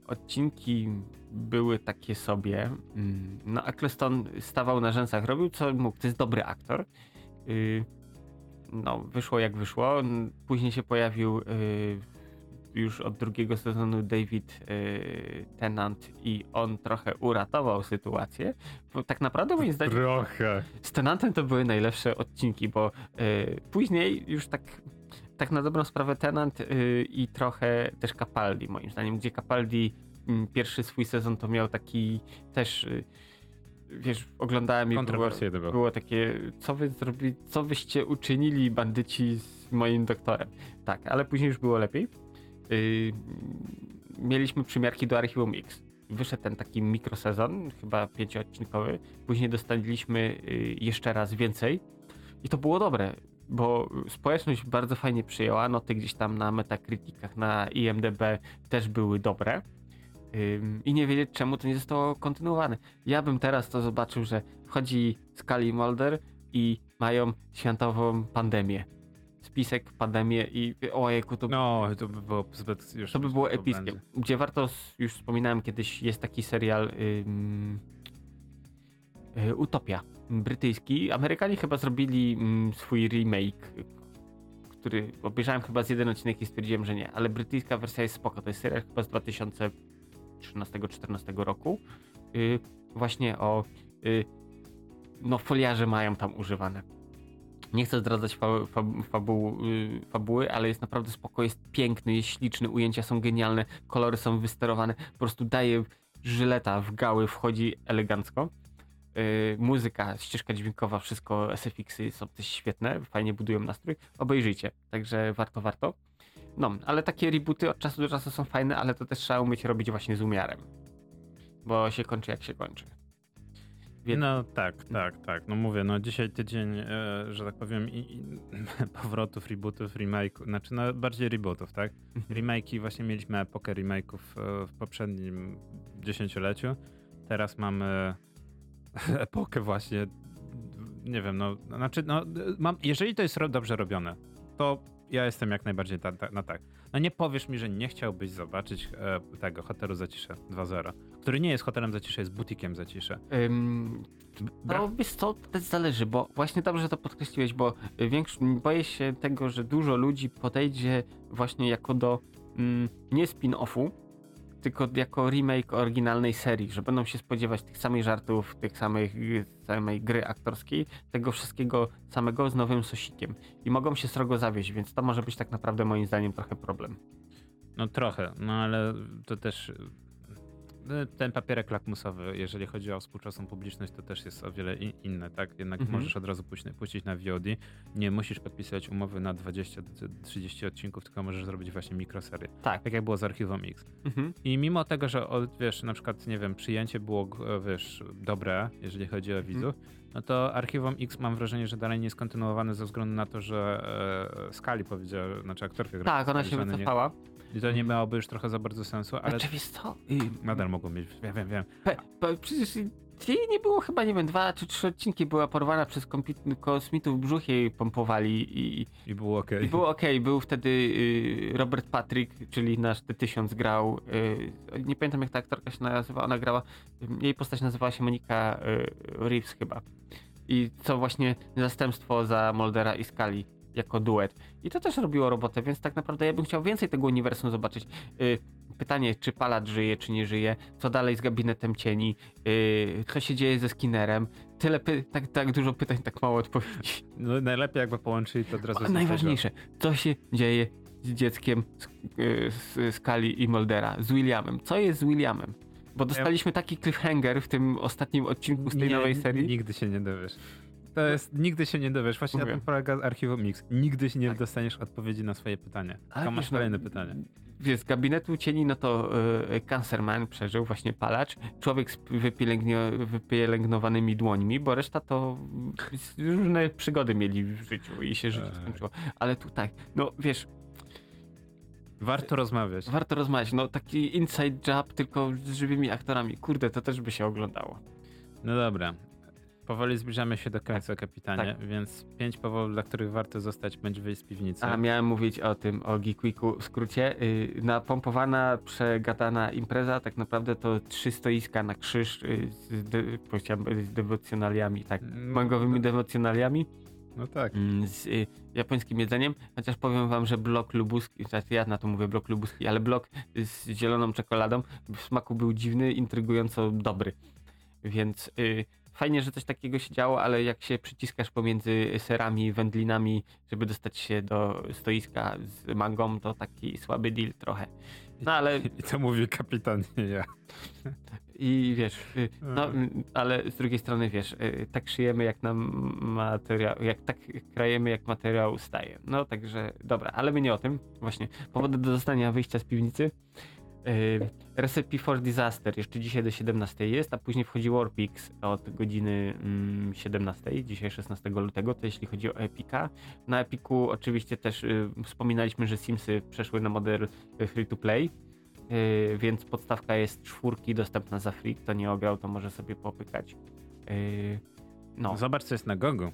S1: odcinki były takie sobie. Mm, no, Eccleston stawał na rzęsach, robił co mógł. To jest dobry aktor. Y, no, wyszło jak wyszło. Później się pojawił y, już od drugiego sezonu David y, Tennant i on trochę uratował sytuację. Bo tak naprawdę moim zdaniem
S2: trochę.
S1: z Tennantem to były najlepsze odcinki, bo później już tak tak na dobrą sprawę Tenant i trochę też Capaldi moim zdaniem, gdzie Capaldi pierwszy swój sezon to miał taki też y, wiesz, oglądałem i było, było takie, co wy zrobili, co wyście uczynili bandyci z moim doktorem. Tak, ale później już było lepiej. Yy, mieliśmy przymiarki do Archiwum X. Wyszedł ten taki mikrosezon, chyba pięcioodcinkowy. Później dostaliśmy yy, jeszcze raz więcej i to było dobre, bo społeczność bardzo fajnie przyjęła. Noty gdzieś tam na Metacriticach, na IMDB też były dobre i nie wiedzieć czemu to nie zostało kontynuowane. Ja bym teraz to zobaczył, że wchodzi Scully Mulder i mają światową pandemię. Spisek, pandemię i ojejku, to...
S2: No, to by było zbyt już...
S1: To by było epickie. Gdzie warto, już wspominałem kiedyś, jest taki serial y, Utopia brytyjski. Amerykanie chyba zrobili swój remake, który obejrzałem chyba z jeden odcinek i stwierdziłem, że nie, ale brytyjska wersja jest spoko. To jest serial chyba z 2000 13-14 roku. Yy, właśnie o. Yy, no, foliarze mają tam używane. Nie chcę zdradzać fa fa yy, fabuły, ale jest naprawdę spoko, jest piękny, jest śliczny, ujęcia są genialne, kolory są wysterowane, po prostu daje żyleta w gały, wchodzi elegancko. Yy, muzyka, ścieżka dźwiękowa, wszystko, SFX-y są też świetne, fajnie budują nastrój. Obejrzyjcie, także warto, warto. No, ale takie rebooty od czasu do czasu są fajne, ale to też trzeba umieć robić właśnie z umiarem. Bo się kończy jak się kończy. Więc...
S2: No tak, tak, tak. No mówię, no dzisiaj tydzień, e, że tak powiem, i, i, powrotów, rebootów, remake, znaczy no bardziej rebootów, tak?
S1: Mhm.
S2: Remake'i, właśnie mieliśmy epokę remake'ów e, w poprzednim dziesięcioleciu. Teraz mamy epokę właśnie, nie wiem, no, znaczy, no, mam, jeżeli to jest dobrze robione, to ja jestem jak najbardziej ta, ta, na tak. No nie powiesz mi, że nie chciałbyś zobaczyć e, tego hotelu Zacisze 2.0, który nie jest hotelem Zacisze, jest butikiem Zacisze.
S1: Ym, no wiesz co, to też zależy, bo właśnie dobrze to podkreśliłeś, bo większo- boję się tego, że dużo ludzi podejdzie właśnie jako do mm, nie spin-offu, tylko jako remake oryginalnej serii, że będą się spodziewać tych samych żartów, tych samych samej gry aktorskiej, tego wszystkiego samego z nowym sosikiem. I mogą się srogo zawieść, więc to może być tak naprawdę moim zdaniem trochę problem.
S2: No trochę, no ale to też ten papierek lakmusowy, jeżeli chodzi o współczesną publiczność, to też jest o wiele in, inne, tak? Jednak
S1: Mhm.
S2: możesz od razu puścić, puścić na VOD. Nie musisz podpisać umowy na 20-30 odcinków, tylko możesz zrobić właśnie mikroserię.
S1: Tak.
S2: Tak jak było z Archiwum X.
S1: Mhm.
S2: I mimo tego, że wiesz, na przykład, nie wiem, przyjęcie było, wiesz, dobre, jeżeli chodzi o widzów, no to Archiwum X mam wrażenie, że dalej nie jest kontynuowane ze względu na to, że e, Skali powiedziała, znaczy aktorka
S1: Tak, ona się
S2: one nie-
S1: wycofała.
S2: I to nie miałoby już trochę za bardzo sensu, ale
S1: Znaczy co, y,
S2: nadal mogą mieć, wiem, wiem, wiem.
S1: Pe, pe, przecież jej nie było chyba, nie wiem, dwa czy trzy odcinki była porwana przez kosmitów, brzuch jej pompowali i,
S2: I było okej.
S1: i było okej. Był wtedy y, Robert Patrick, czyli nasz T-1000 grał, y, nie pamiętam jak ta aktorka się nazywa, ona grała, jej postać nazywała się Monika y, Reeves chyba. I co właśnie zastępstwo za Moldera i Skali jako duet. I to też robiło robotę, więc tak naprawdę ja bym chciał więcej tego uniwersum zobaczyć. Y, pytanie, czy Palat żyje, czy nie żyje, co dalej z gabinetem cieni, y, co się dzieje ze Skinnerem. Tyle tak, tak dużo pytań, tak mało odpowiedzi.
S2: No, najlepiej jakby połączyli to od razu z
S1: najważniejsze, co się dzieje z dzieckiem z, y, Skali i Moldera, z Williamem. Co jest z Williamem? Bo dostaliśmy taki cliffhanger w tym ostatnim odcinku z tej
S2: Nie,
S1: nowej serii.
S2: Nigdy się nie dowiesz. To jest, nigdy się nie dowiesz. Właśnie na
S1: Mówię.
S2: tym polega Archiwum Mix. Nigdy się nie
S1: Tak.
S2: dostaniesz odpowiedzi na swoje pytanie. Tylko masz
S1: no,
S2: kolejne pytanie.
S1: Wiesz, z gabinetu cieni, no to y, Cancerman przeżył, właśnie palacz, człowiek z wypielęgnowanymi dłońmi, bo reszta to różne przygody mieli w życiu i się życie
S2: Ej.
S1: skończyło. Ale tutaj, no wiesz,
S2: Warto rozmawiać.
S1: warto rozmawiać, no taki inside job tylko z żywymi aktorami, kurde, to też by się oglądało.
S2: No dobra. Powoli zbliżamy się do końca, kapitanie,
S1: Tak.
S2: więc pięć powodów, dla których warto zostać bądź wyjść z piwnicy.
S1: A miałem mówić o tym, o Geek Weeku w skrócie. Yy, napompowana, przegadana impreza, tak naprawdę to trzy stoiska na krzyż yy, z, de, powiedziałem, z dewocjonaliami, tak,
S2: Mm,
S1: mangowymi
S2: no-
S1: dewocjonaliami.
S2: No tak.
S1: Mm, z y, japońskim jedzeniem, chociaż powiem wam, że blok lubuski, znaczy ja na to mówię blok lubuski, ale blok z zieloną czekoladą w smaku był dziwny, intrygująco dobry. Więc y, fajnie, że coś takiego się działo, ale jak się przyciskasz pomiędzy serami, wędlinami, żeby dostać się do stoiska z mangą, to taki słaby deal trochę. No ale
S2: I to mówi kapitan, nie ja.
S1: i wiesz, y, no mm, ale z drugiej strony wiesz, y, tak szyjemy jak nam materiał, jak tak krajemy jak materiał ustaje. No także dobra, ale my nie o tym. Właśnie powody do dostania wyjścia z piwnicy. Y, Recipe for Disaster jeszcze dzisiaj do 17 jest, a później wchodzi Warpix od godziny mm, 17, dzisiaj 16 lutego, to jeśli chodzi o Epika. Na Epiku oczywiście też y, wspominaliśmy, że Simsy przeszły na model y, free to play. Yy, więc podstawka jest czwórki dostępna za free. Kto nie ograł, to może sobie popykać. No,
S2: Zobacz, co jest na Gogu.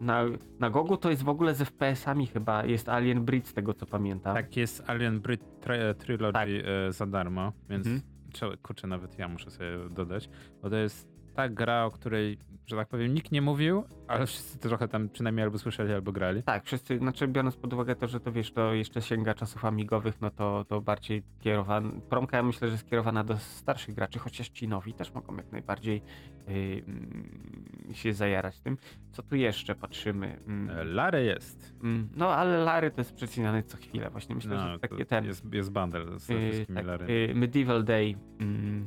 S1: Na, na Gogu to jest w ogóle z FPS-ami chyba. Jest Alien Breed z tego co pamiętam.
S2: Tak, jest Alien Breed tri- Trilogy
S1: Tak.
S2: e, za darmo, więc
S1: Mhm.
S2: kurczę, nawet ja muszę sobie dodać, bo to jest ta gra, o której, że tak powiem, nikt nie mówił, ale wszyscy trochę tam przynajmniej albo słyszeli, albo grali.
S1: Tak, wszyscy, znaczy biorąc pod uwagę to, że to wiesz, to jeszcze sięga czasów amigowych, no to, to bardziej kierowana, promka ja myślę, że skierowana do starszych graczy, chociaż ci nowi też mogą jak najbardziej yy, się zajarać tym. Co tu jeszcze patrzymy? Mm,
S2: E, Lary jest.
S1: mm, no ale Lary to jest przecinane co chwilę, właśnie myślę,
S2: No,
S1: że
S2: to
S1: takie ten...
S2: jest, jest bundle z
S1: Yy,
S2: wszystkimi
S1: tak,
S2: Lary.
S1: yy, Medieval Day. mm,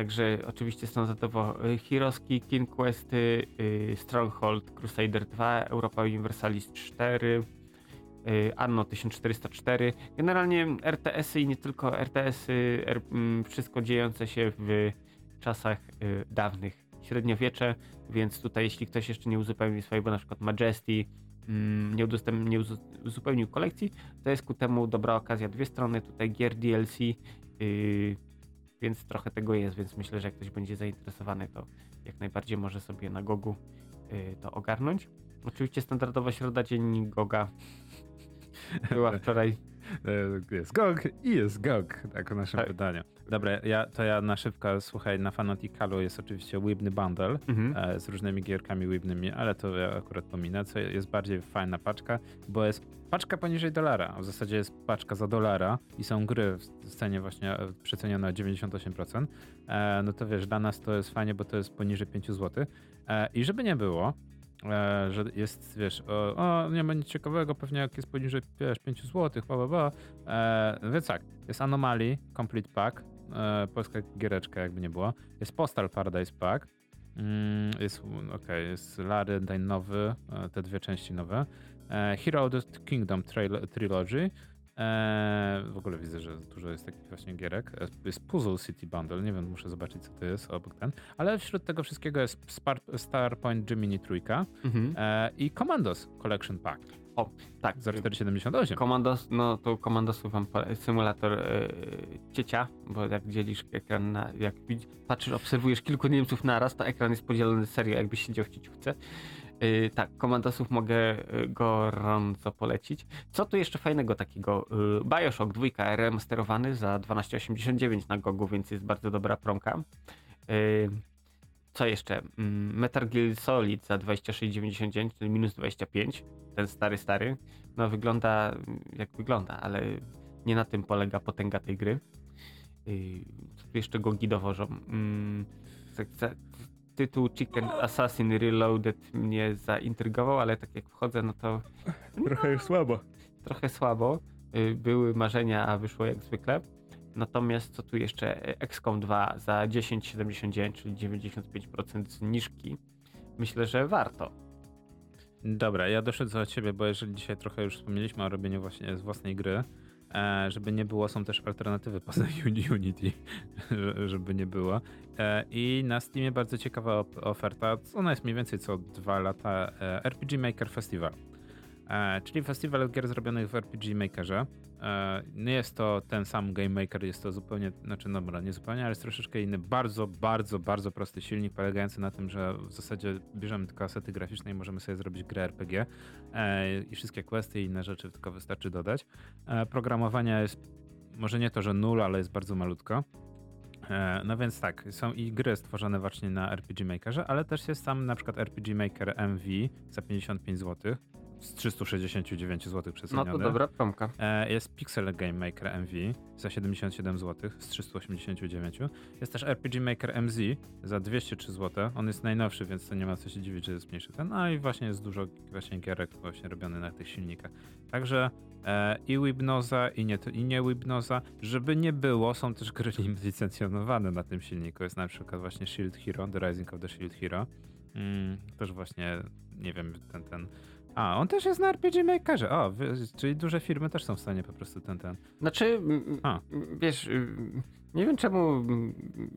S1: Także oczywiście są za to yy, Heroski, King Questy, yy, Stronghold, Crusader 2, Europa Universalis 4, yy, Anno 1404. Generalnie RTS-y i nie tylko RTS-y, mm, wszystko dziejące się w czasach dawnych średniowiecze, więc tutaj jeśli ktoś jeszcze nie uzupełnił swojego na przykład Majesty, mm, nie, nie uzu- uzupełnił kolekcji, to jest ku temu dobra okazja. Dwie strony tutaj gier DLC, więc trochę tego jest, więc myślę, że jak ktoś będzie zainteresowany, to jak najbardziej może sobie na Gogu yy, to ogarnąć. Oczywiście standardowa środa dziennik Goga była wczoraj.
S2: E, Jest GOG i jest GOG, tak w naszym
S1: Tak.
S2: wydaniu. Dobra, ja, to ja na szybko, słuchaj, na Fanaticalu jest oczywiście Wibny Bundle
S1: Mhm.
S2: e, z różnymi gierkami Wibnymi, ale to ja akurat pominę, co jest bardziej fajna paczka, bo jest paczka poniżej dolara, w zasadzie jest paczka za dolara i są gry w cenie właśnie e, przecenione o 98%, e, no to wiesz, dla nas to jest fajnie, bo to jest poniżej 5 zł e, i żeby nie było, e, że jest, wiesz, o, o, nie ma nic ciekawego, pewnie jak jest poniżej, wiesz, 5 zł, bla, bla, bla. E, więc tak, jest Anomaly, Complete Pack, e, polska giereczka jakby nie było, jest Postal Paradise Pack, mm, jest, okej, jest Lary Dane nowy, e, te dwie części nowe, e, Hero of the Kingdom Trail, Trilogy, e, w ogóle widzę, że dużo jest takich właśnie gierek, jest Puzzle City Bundle, nie wiem, muszę zobaczyć co to jest obok ten, ale wśród tego wszystkiego jest Spar Starpoint Gemini trójka
S1: Mhm.
S2: e, i Commandos Collection Pack
S1: Tak,
S2: za 4,78.
S1: Komandos, no to komandosów wam symulator e, ciecia, bo jak dzielisz ekran na, jak patrzysz, obserwujesz kilku Niemców naraz, to ekran jest podzielony serio, jakbyś siedział w cieciówce. E, tak, komandosów mogę e, gorąco polecić. Co tu jeszcze fajnego takiego? E, Bioshock 2 remasterowany za 12,89 na Gogu, więc jest bardzo dobra promka. E, co jeszcze? Mm, Metal Gear Solid za 26,99, czyli minus 25. Ten stary, stary. No wygląda mm, jak wygląda, ale nie na tym polega potęga tej gry. Yy, jeszcze gogi dowożą? Mm, tytuł Chicken Assassin Reloaded mnie zaintrygował, ale tak jak wchodzę, no to
S2: Trochę jest słabo.
S1: trochę słabo. Y, Były marzenia, a wyszło jak zwykle. Natomiast co tu jeszcze? XCOM 2 za 10,79, czyli 95% zniżki. Myślę, że warto.
S2: Dobra, ja doszedłem od ciebie, bo jeżeli dzisiaj trochę już wspomnieliśmy o robieniu właśnie z własnej gry, e, żeby nie było, są też alternatywy poza Uni- Unity, że- żeby nie było. E, I na Steamie bardzo ciekawa oferta, ona jest mniej więcej co dwa lata, e, RPG Maker Festival. E, czyli festiwal gier zrobionych w RPG Makerze. E, nie jest to ten sam Game Maker, jest to zupełnie, znaczy dobra, nie zupełnie, ale jest troszeczkę inny, bardzo, bardzo, bardzo prosty silnik, polegający na tym, że w zasadzie bierzemy tylko asety graficzne i możemy sobie zrobić grę RPG e, i wszystkie questy i inne rzeczy tylko wystarczy dodać. Programowania jest może nie to, że nul, ale jest bardzo malutko. No więc tak, są i gry stworzone właśnie na RPG Makerze, ale też jest sam na przykład RPG Maker MV za 55 zł z 369 zł
S1: No
S2: przecenione.
S1: to dobra promka.
S2: E, Jest Pixel Game Maker MV za 77 zł z 389. Jest też RPG Maker MZ za 203 zł. On jest najnowszy, więc to nie ma co się dziwić, że jest mniejszy ten. No i właśnie jest dużo właśnie gierek właśnie robiony na tych silnikach. Także e, i Wibnoza i nie, i nie Wibnoza. Żeby nie było, są też gry licencjonowane na tym silniku. Jest na przykład właśnie Shield Hero, The Rising of the Shield Hero. Mm, też właśnie, nie wiem, ten, ten a, on też jest na RPG Makerze. O, czyli duże firmy też są w stanie po prostu ten, ten.
S1: Znaczy,
S2: A.
S1: wiesz, nie wiem czemu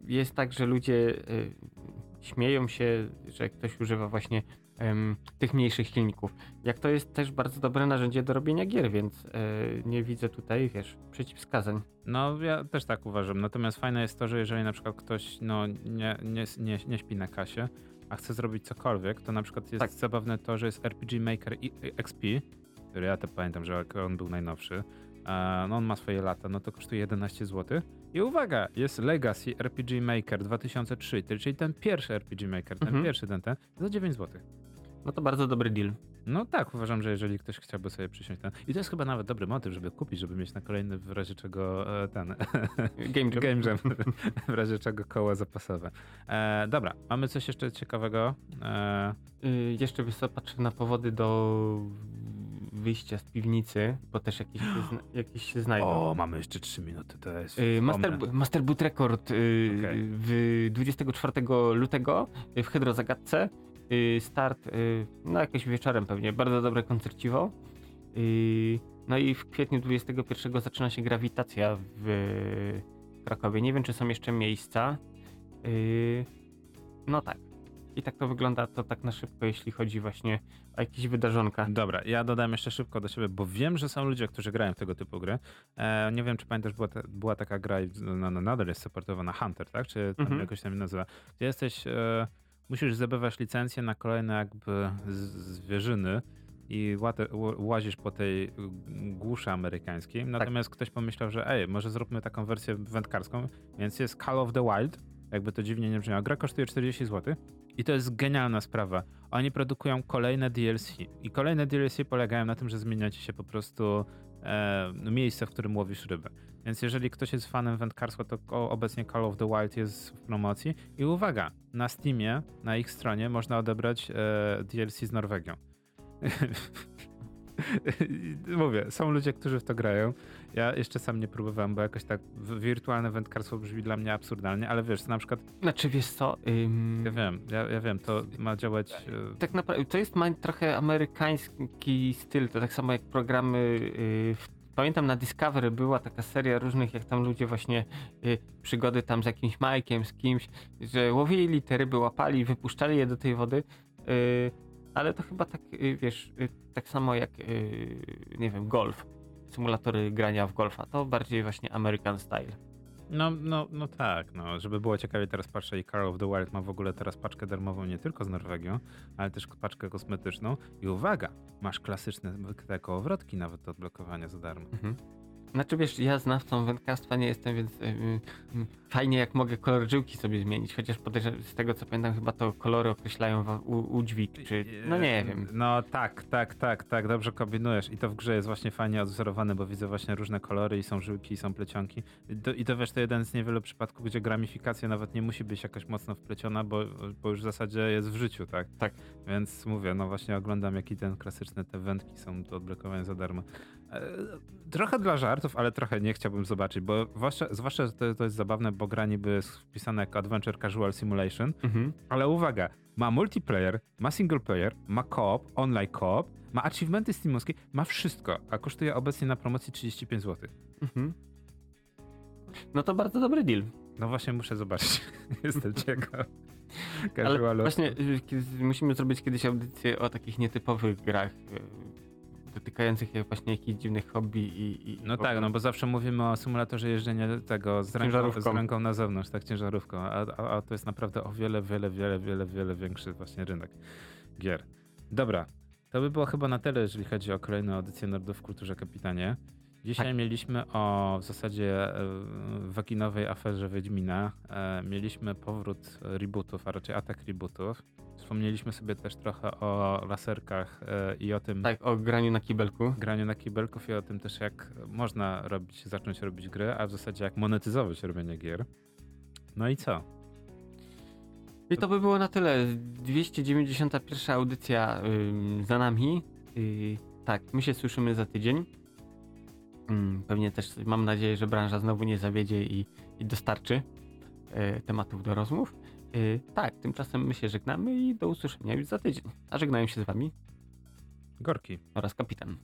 S1: jest tak, że ludzie y, śmieją się, że ktoś używa właśnie em, tych mniejszych silników. Jak to jest też bardzo dobre narzędzie do robienia gier, więc e, nie widzę tutaj, wiesz, przeciwwskazań.
S2: No, ja też tak uważam. Natomiast fajne jest to, że jeżeli na przykład ktoś no, nie, nie, nie, nie śpi na kasie, a chce zrobić cokolwiek, to na przykład jest
S1: Tak.
S2: zabawne to, że jest RPG Maker XP, który ja to pamiętam, że on był najnowszy. No on ma swoje lata, no to kosztuje 11 zł. I uwaga, jest Legacy RPG Maker 2003, czyli ten pierwszy RPG Maker, ten
S1: Mhm.
S2: pierwszy, ten, ten, za 9 zł.
S1: No to bardzo dobry deal.
S2: No tak, uważam, że jeżeli ktoś chciałby sobie przysiąść ten. I to jest chyba nawet dobry motyw, żeby kupić, żeby mieć na kolejny w razie czego e, ten.
S1: Game Jam.
S2: Game Jam. w razie czego koło zapasowe. E, dobra, mamy coś jeszcze ciekawego. E,
S1: Y, jeszcze wiesz patrzę na powody do wyjścia z piwnicy, bo też jakieś się, zna, jakieś się znajdą.
S2: o, mamy jeszcze 3 minuty, to jest.
S1: Y, Master. Master Boot Record y,
S2: Okej.
S1: w 24 lutego w Hydrozagadce. Y, Start y, no jakoś wieczorem pewnie, bardzo dobre koncerciwo. Y, No i w kwietniu 21 zaczyna się grawitacja w Krakowie. Nie wiem, czy są jeszcze miejsca. No tak. I tak to wygląda to tak na szybko, jeśli chodzi właśnie o jakieś wydarzonka.
S2: Dobra, ja dodam jeszcze szybko do siebie, bo wiem, że są ludzie, którzy grają w tego typu gry. E, nie wiem, czy pamiętasz, była, ta, była taka gra, no, no, nadal jest supportowana Hunter, tak? Czy tam
S1: Mhm.
S2: jakoś tam nazywa? Gdzie jesteś, e, musisz zdobywać licencję na kolejne jakby zwierzyny i łazisz po tej głuszy amerykańskiej. Natomiast ktoś pomyślał, że ej, może zróbmy taką wersję wędkarską, więc jest Call of the Wild, jakby to dziwnie nie brzmiało. Gra kosztuje 40 zł i to jest genialna sprawa. Oni produkują kolejne DLC i kolejne DLC polegają na tym, że zmieniacie się po prostu e, miejsce, w którym łowisz rybę. Więc jeżeli ktoś jest fanem wędkarstwa, to obecnie Call of the Wild jest w promocji. I uwaga, na Steamie, na ich stronie można odebrać e, DLC z Norwegią. Mówię, są ludzie, którzy w to grają. Ja jeszcze sam nie próbowałem, bo jakoś tak wirtualne wędkarstwo brzmi dla mnie absurdalnie, ale wiesz, na przykład,
S1: Znaczy wiesz co, ym,
S2: ja wiem, ja, ja wiem, to ma działać... e,
S1: tak naprawdę to jest trochę amerykański styl, to tak samo jak programy. y, w- pamiętam na Discovery była taka seria różnych, jak tam ludzie właśnie y, przygody tam z jakimś Majkiem, z kimś, że łowili te ryby, łapali, wypuszczali je do tej wody. y, ale to chyba tak, y, wiesz, y, tak samo jak, y, nie wiem, golf. Symulatory grania w golfa. To bardziej właśnie American style.
S2: No, no, no tak, no, żeby było ciekawie, teraz patrzę i Call of the Wild ma w ogóle teraz paczkę darmową nie tylko z Norwegią, ale też paczkę kosmetyczną i uwaga, masz klasyczne te kołowrotki nawet do odblokowania za darmo.
S1: Mhm. Znaczy wiesz, ja znawcą wędkarstwa nie jestem, więc y, y, y, fajnie jak mogę kolor żyłki sobie zmienić, chociaż podejrzewam, z tego co pamiętam chyba to kolory określają u, udźwig, czy no nie wiem.
S2: No tak, tak, tak, tak, dobrze kombinujesz i to w grze jest właśnie fajnie odwzorowane, bo widzę właśnie różne kolory i są żyłki i są plecionki. I to, i to wiesz, to jeden z niewielu przypadków, gdzie gramifikacja nawet nie musi być jakoś mocno wpleciona, bo, bo już w zasadzie jest w życiu, tak?
S1: Tak.
S2: Więc mówię, no właśnie oglądam jaki ten klasyczne te wędki są do odblokowania za darmo. E, Trochę dla żartów, ale trochę nie chciałbym zobaczyć, bo zwłaszcza, zwłaszcza że to, to jest zabawne, bo gra niby jest wpisane jako Adventure Casual Simulation,
S1: Mhm.
S2: ale uwaga, ma multiplayer, ma single player, ma co-op, online co-op, ma achievementy steamowskie, ma wszystko, a kosztuje obecnie na promocji 35 zł.
S1: Mhm. No to bardzo dobry deal.
S2: No właśnie muszę zobaczyć. Jestem ciekaw.
S1: Ale właśnie y, musimy zrobić kiedyś audycję o takich nietypowych grach y, dotykających jak właśnie jakichś dziwnych hobby i... i
S2: No tak, no bo zawsze mówimy o symulatorze jeżdżenia tego z ręką, z ręką na zewnątrz, tak, ciężarówką, a, a, a to jest naprawdę o wiele, wiele, wiele, wiele, wiele większy właśnie rynek gier. Dobra, to by było chyba na tyle, jeżeli chodzi o kolejną edycję Nordów w Kulturze Kapitanie. Dzisiaj
S1: Tak.
S2: mieliśmy o w zasadzie e, wakinowej aferze Wiedźmina. E, mieliśmy powrót rebootów, a raczej atak rebootów. Wspomnieliśmy sobie też trochę o laserkach e, i o tym,
S1: Tak, o graniu na kibelku.
S2: graniu na kibelków i o tym też, jak można robić, zacząć robić gry, a w zasadzie jak monetyzować robienie gier. No i co?
S1: I to by było na tyle. 291 audycja ym, za nami. Yy, tak, my się słyszymy za tydzień. Ym, pewnie też mam nadzieję, że branża znowu nie zawiedzie i, i dostarczy e, tematów do rozmów. Yy, tak, tymczasem my się żegnamy i do usłyszenia już za tydzień. A żegnają się z wami
S2: Gorki.
S1: oraz kapitan.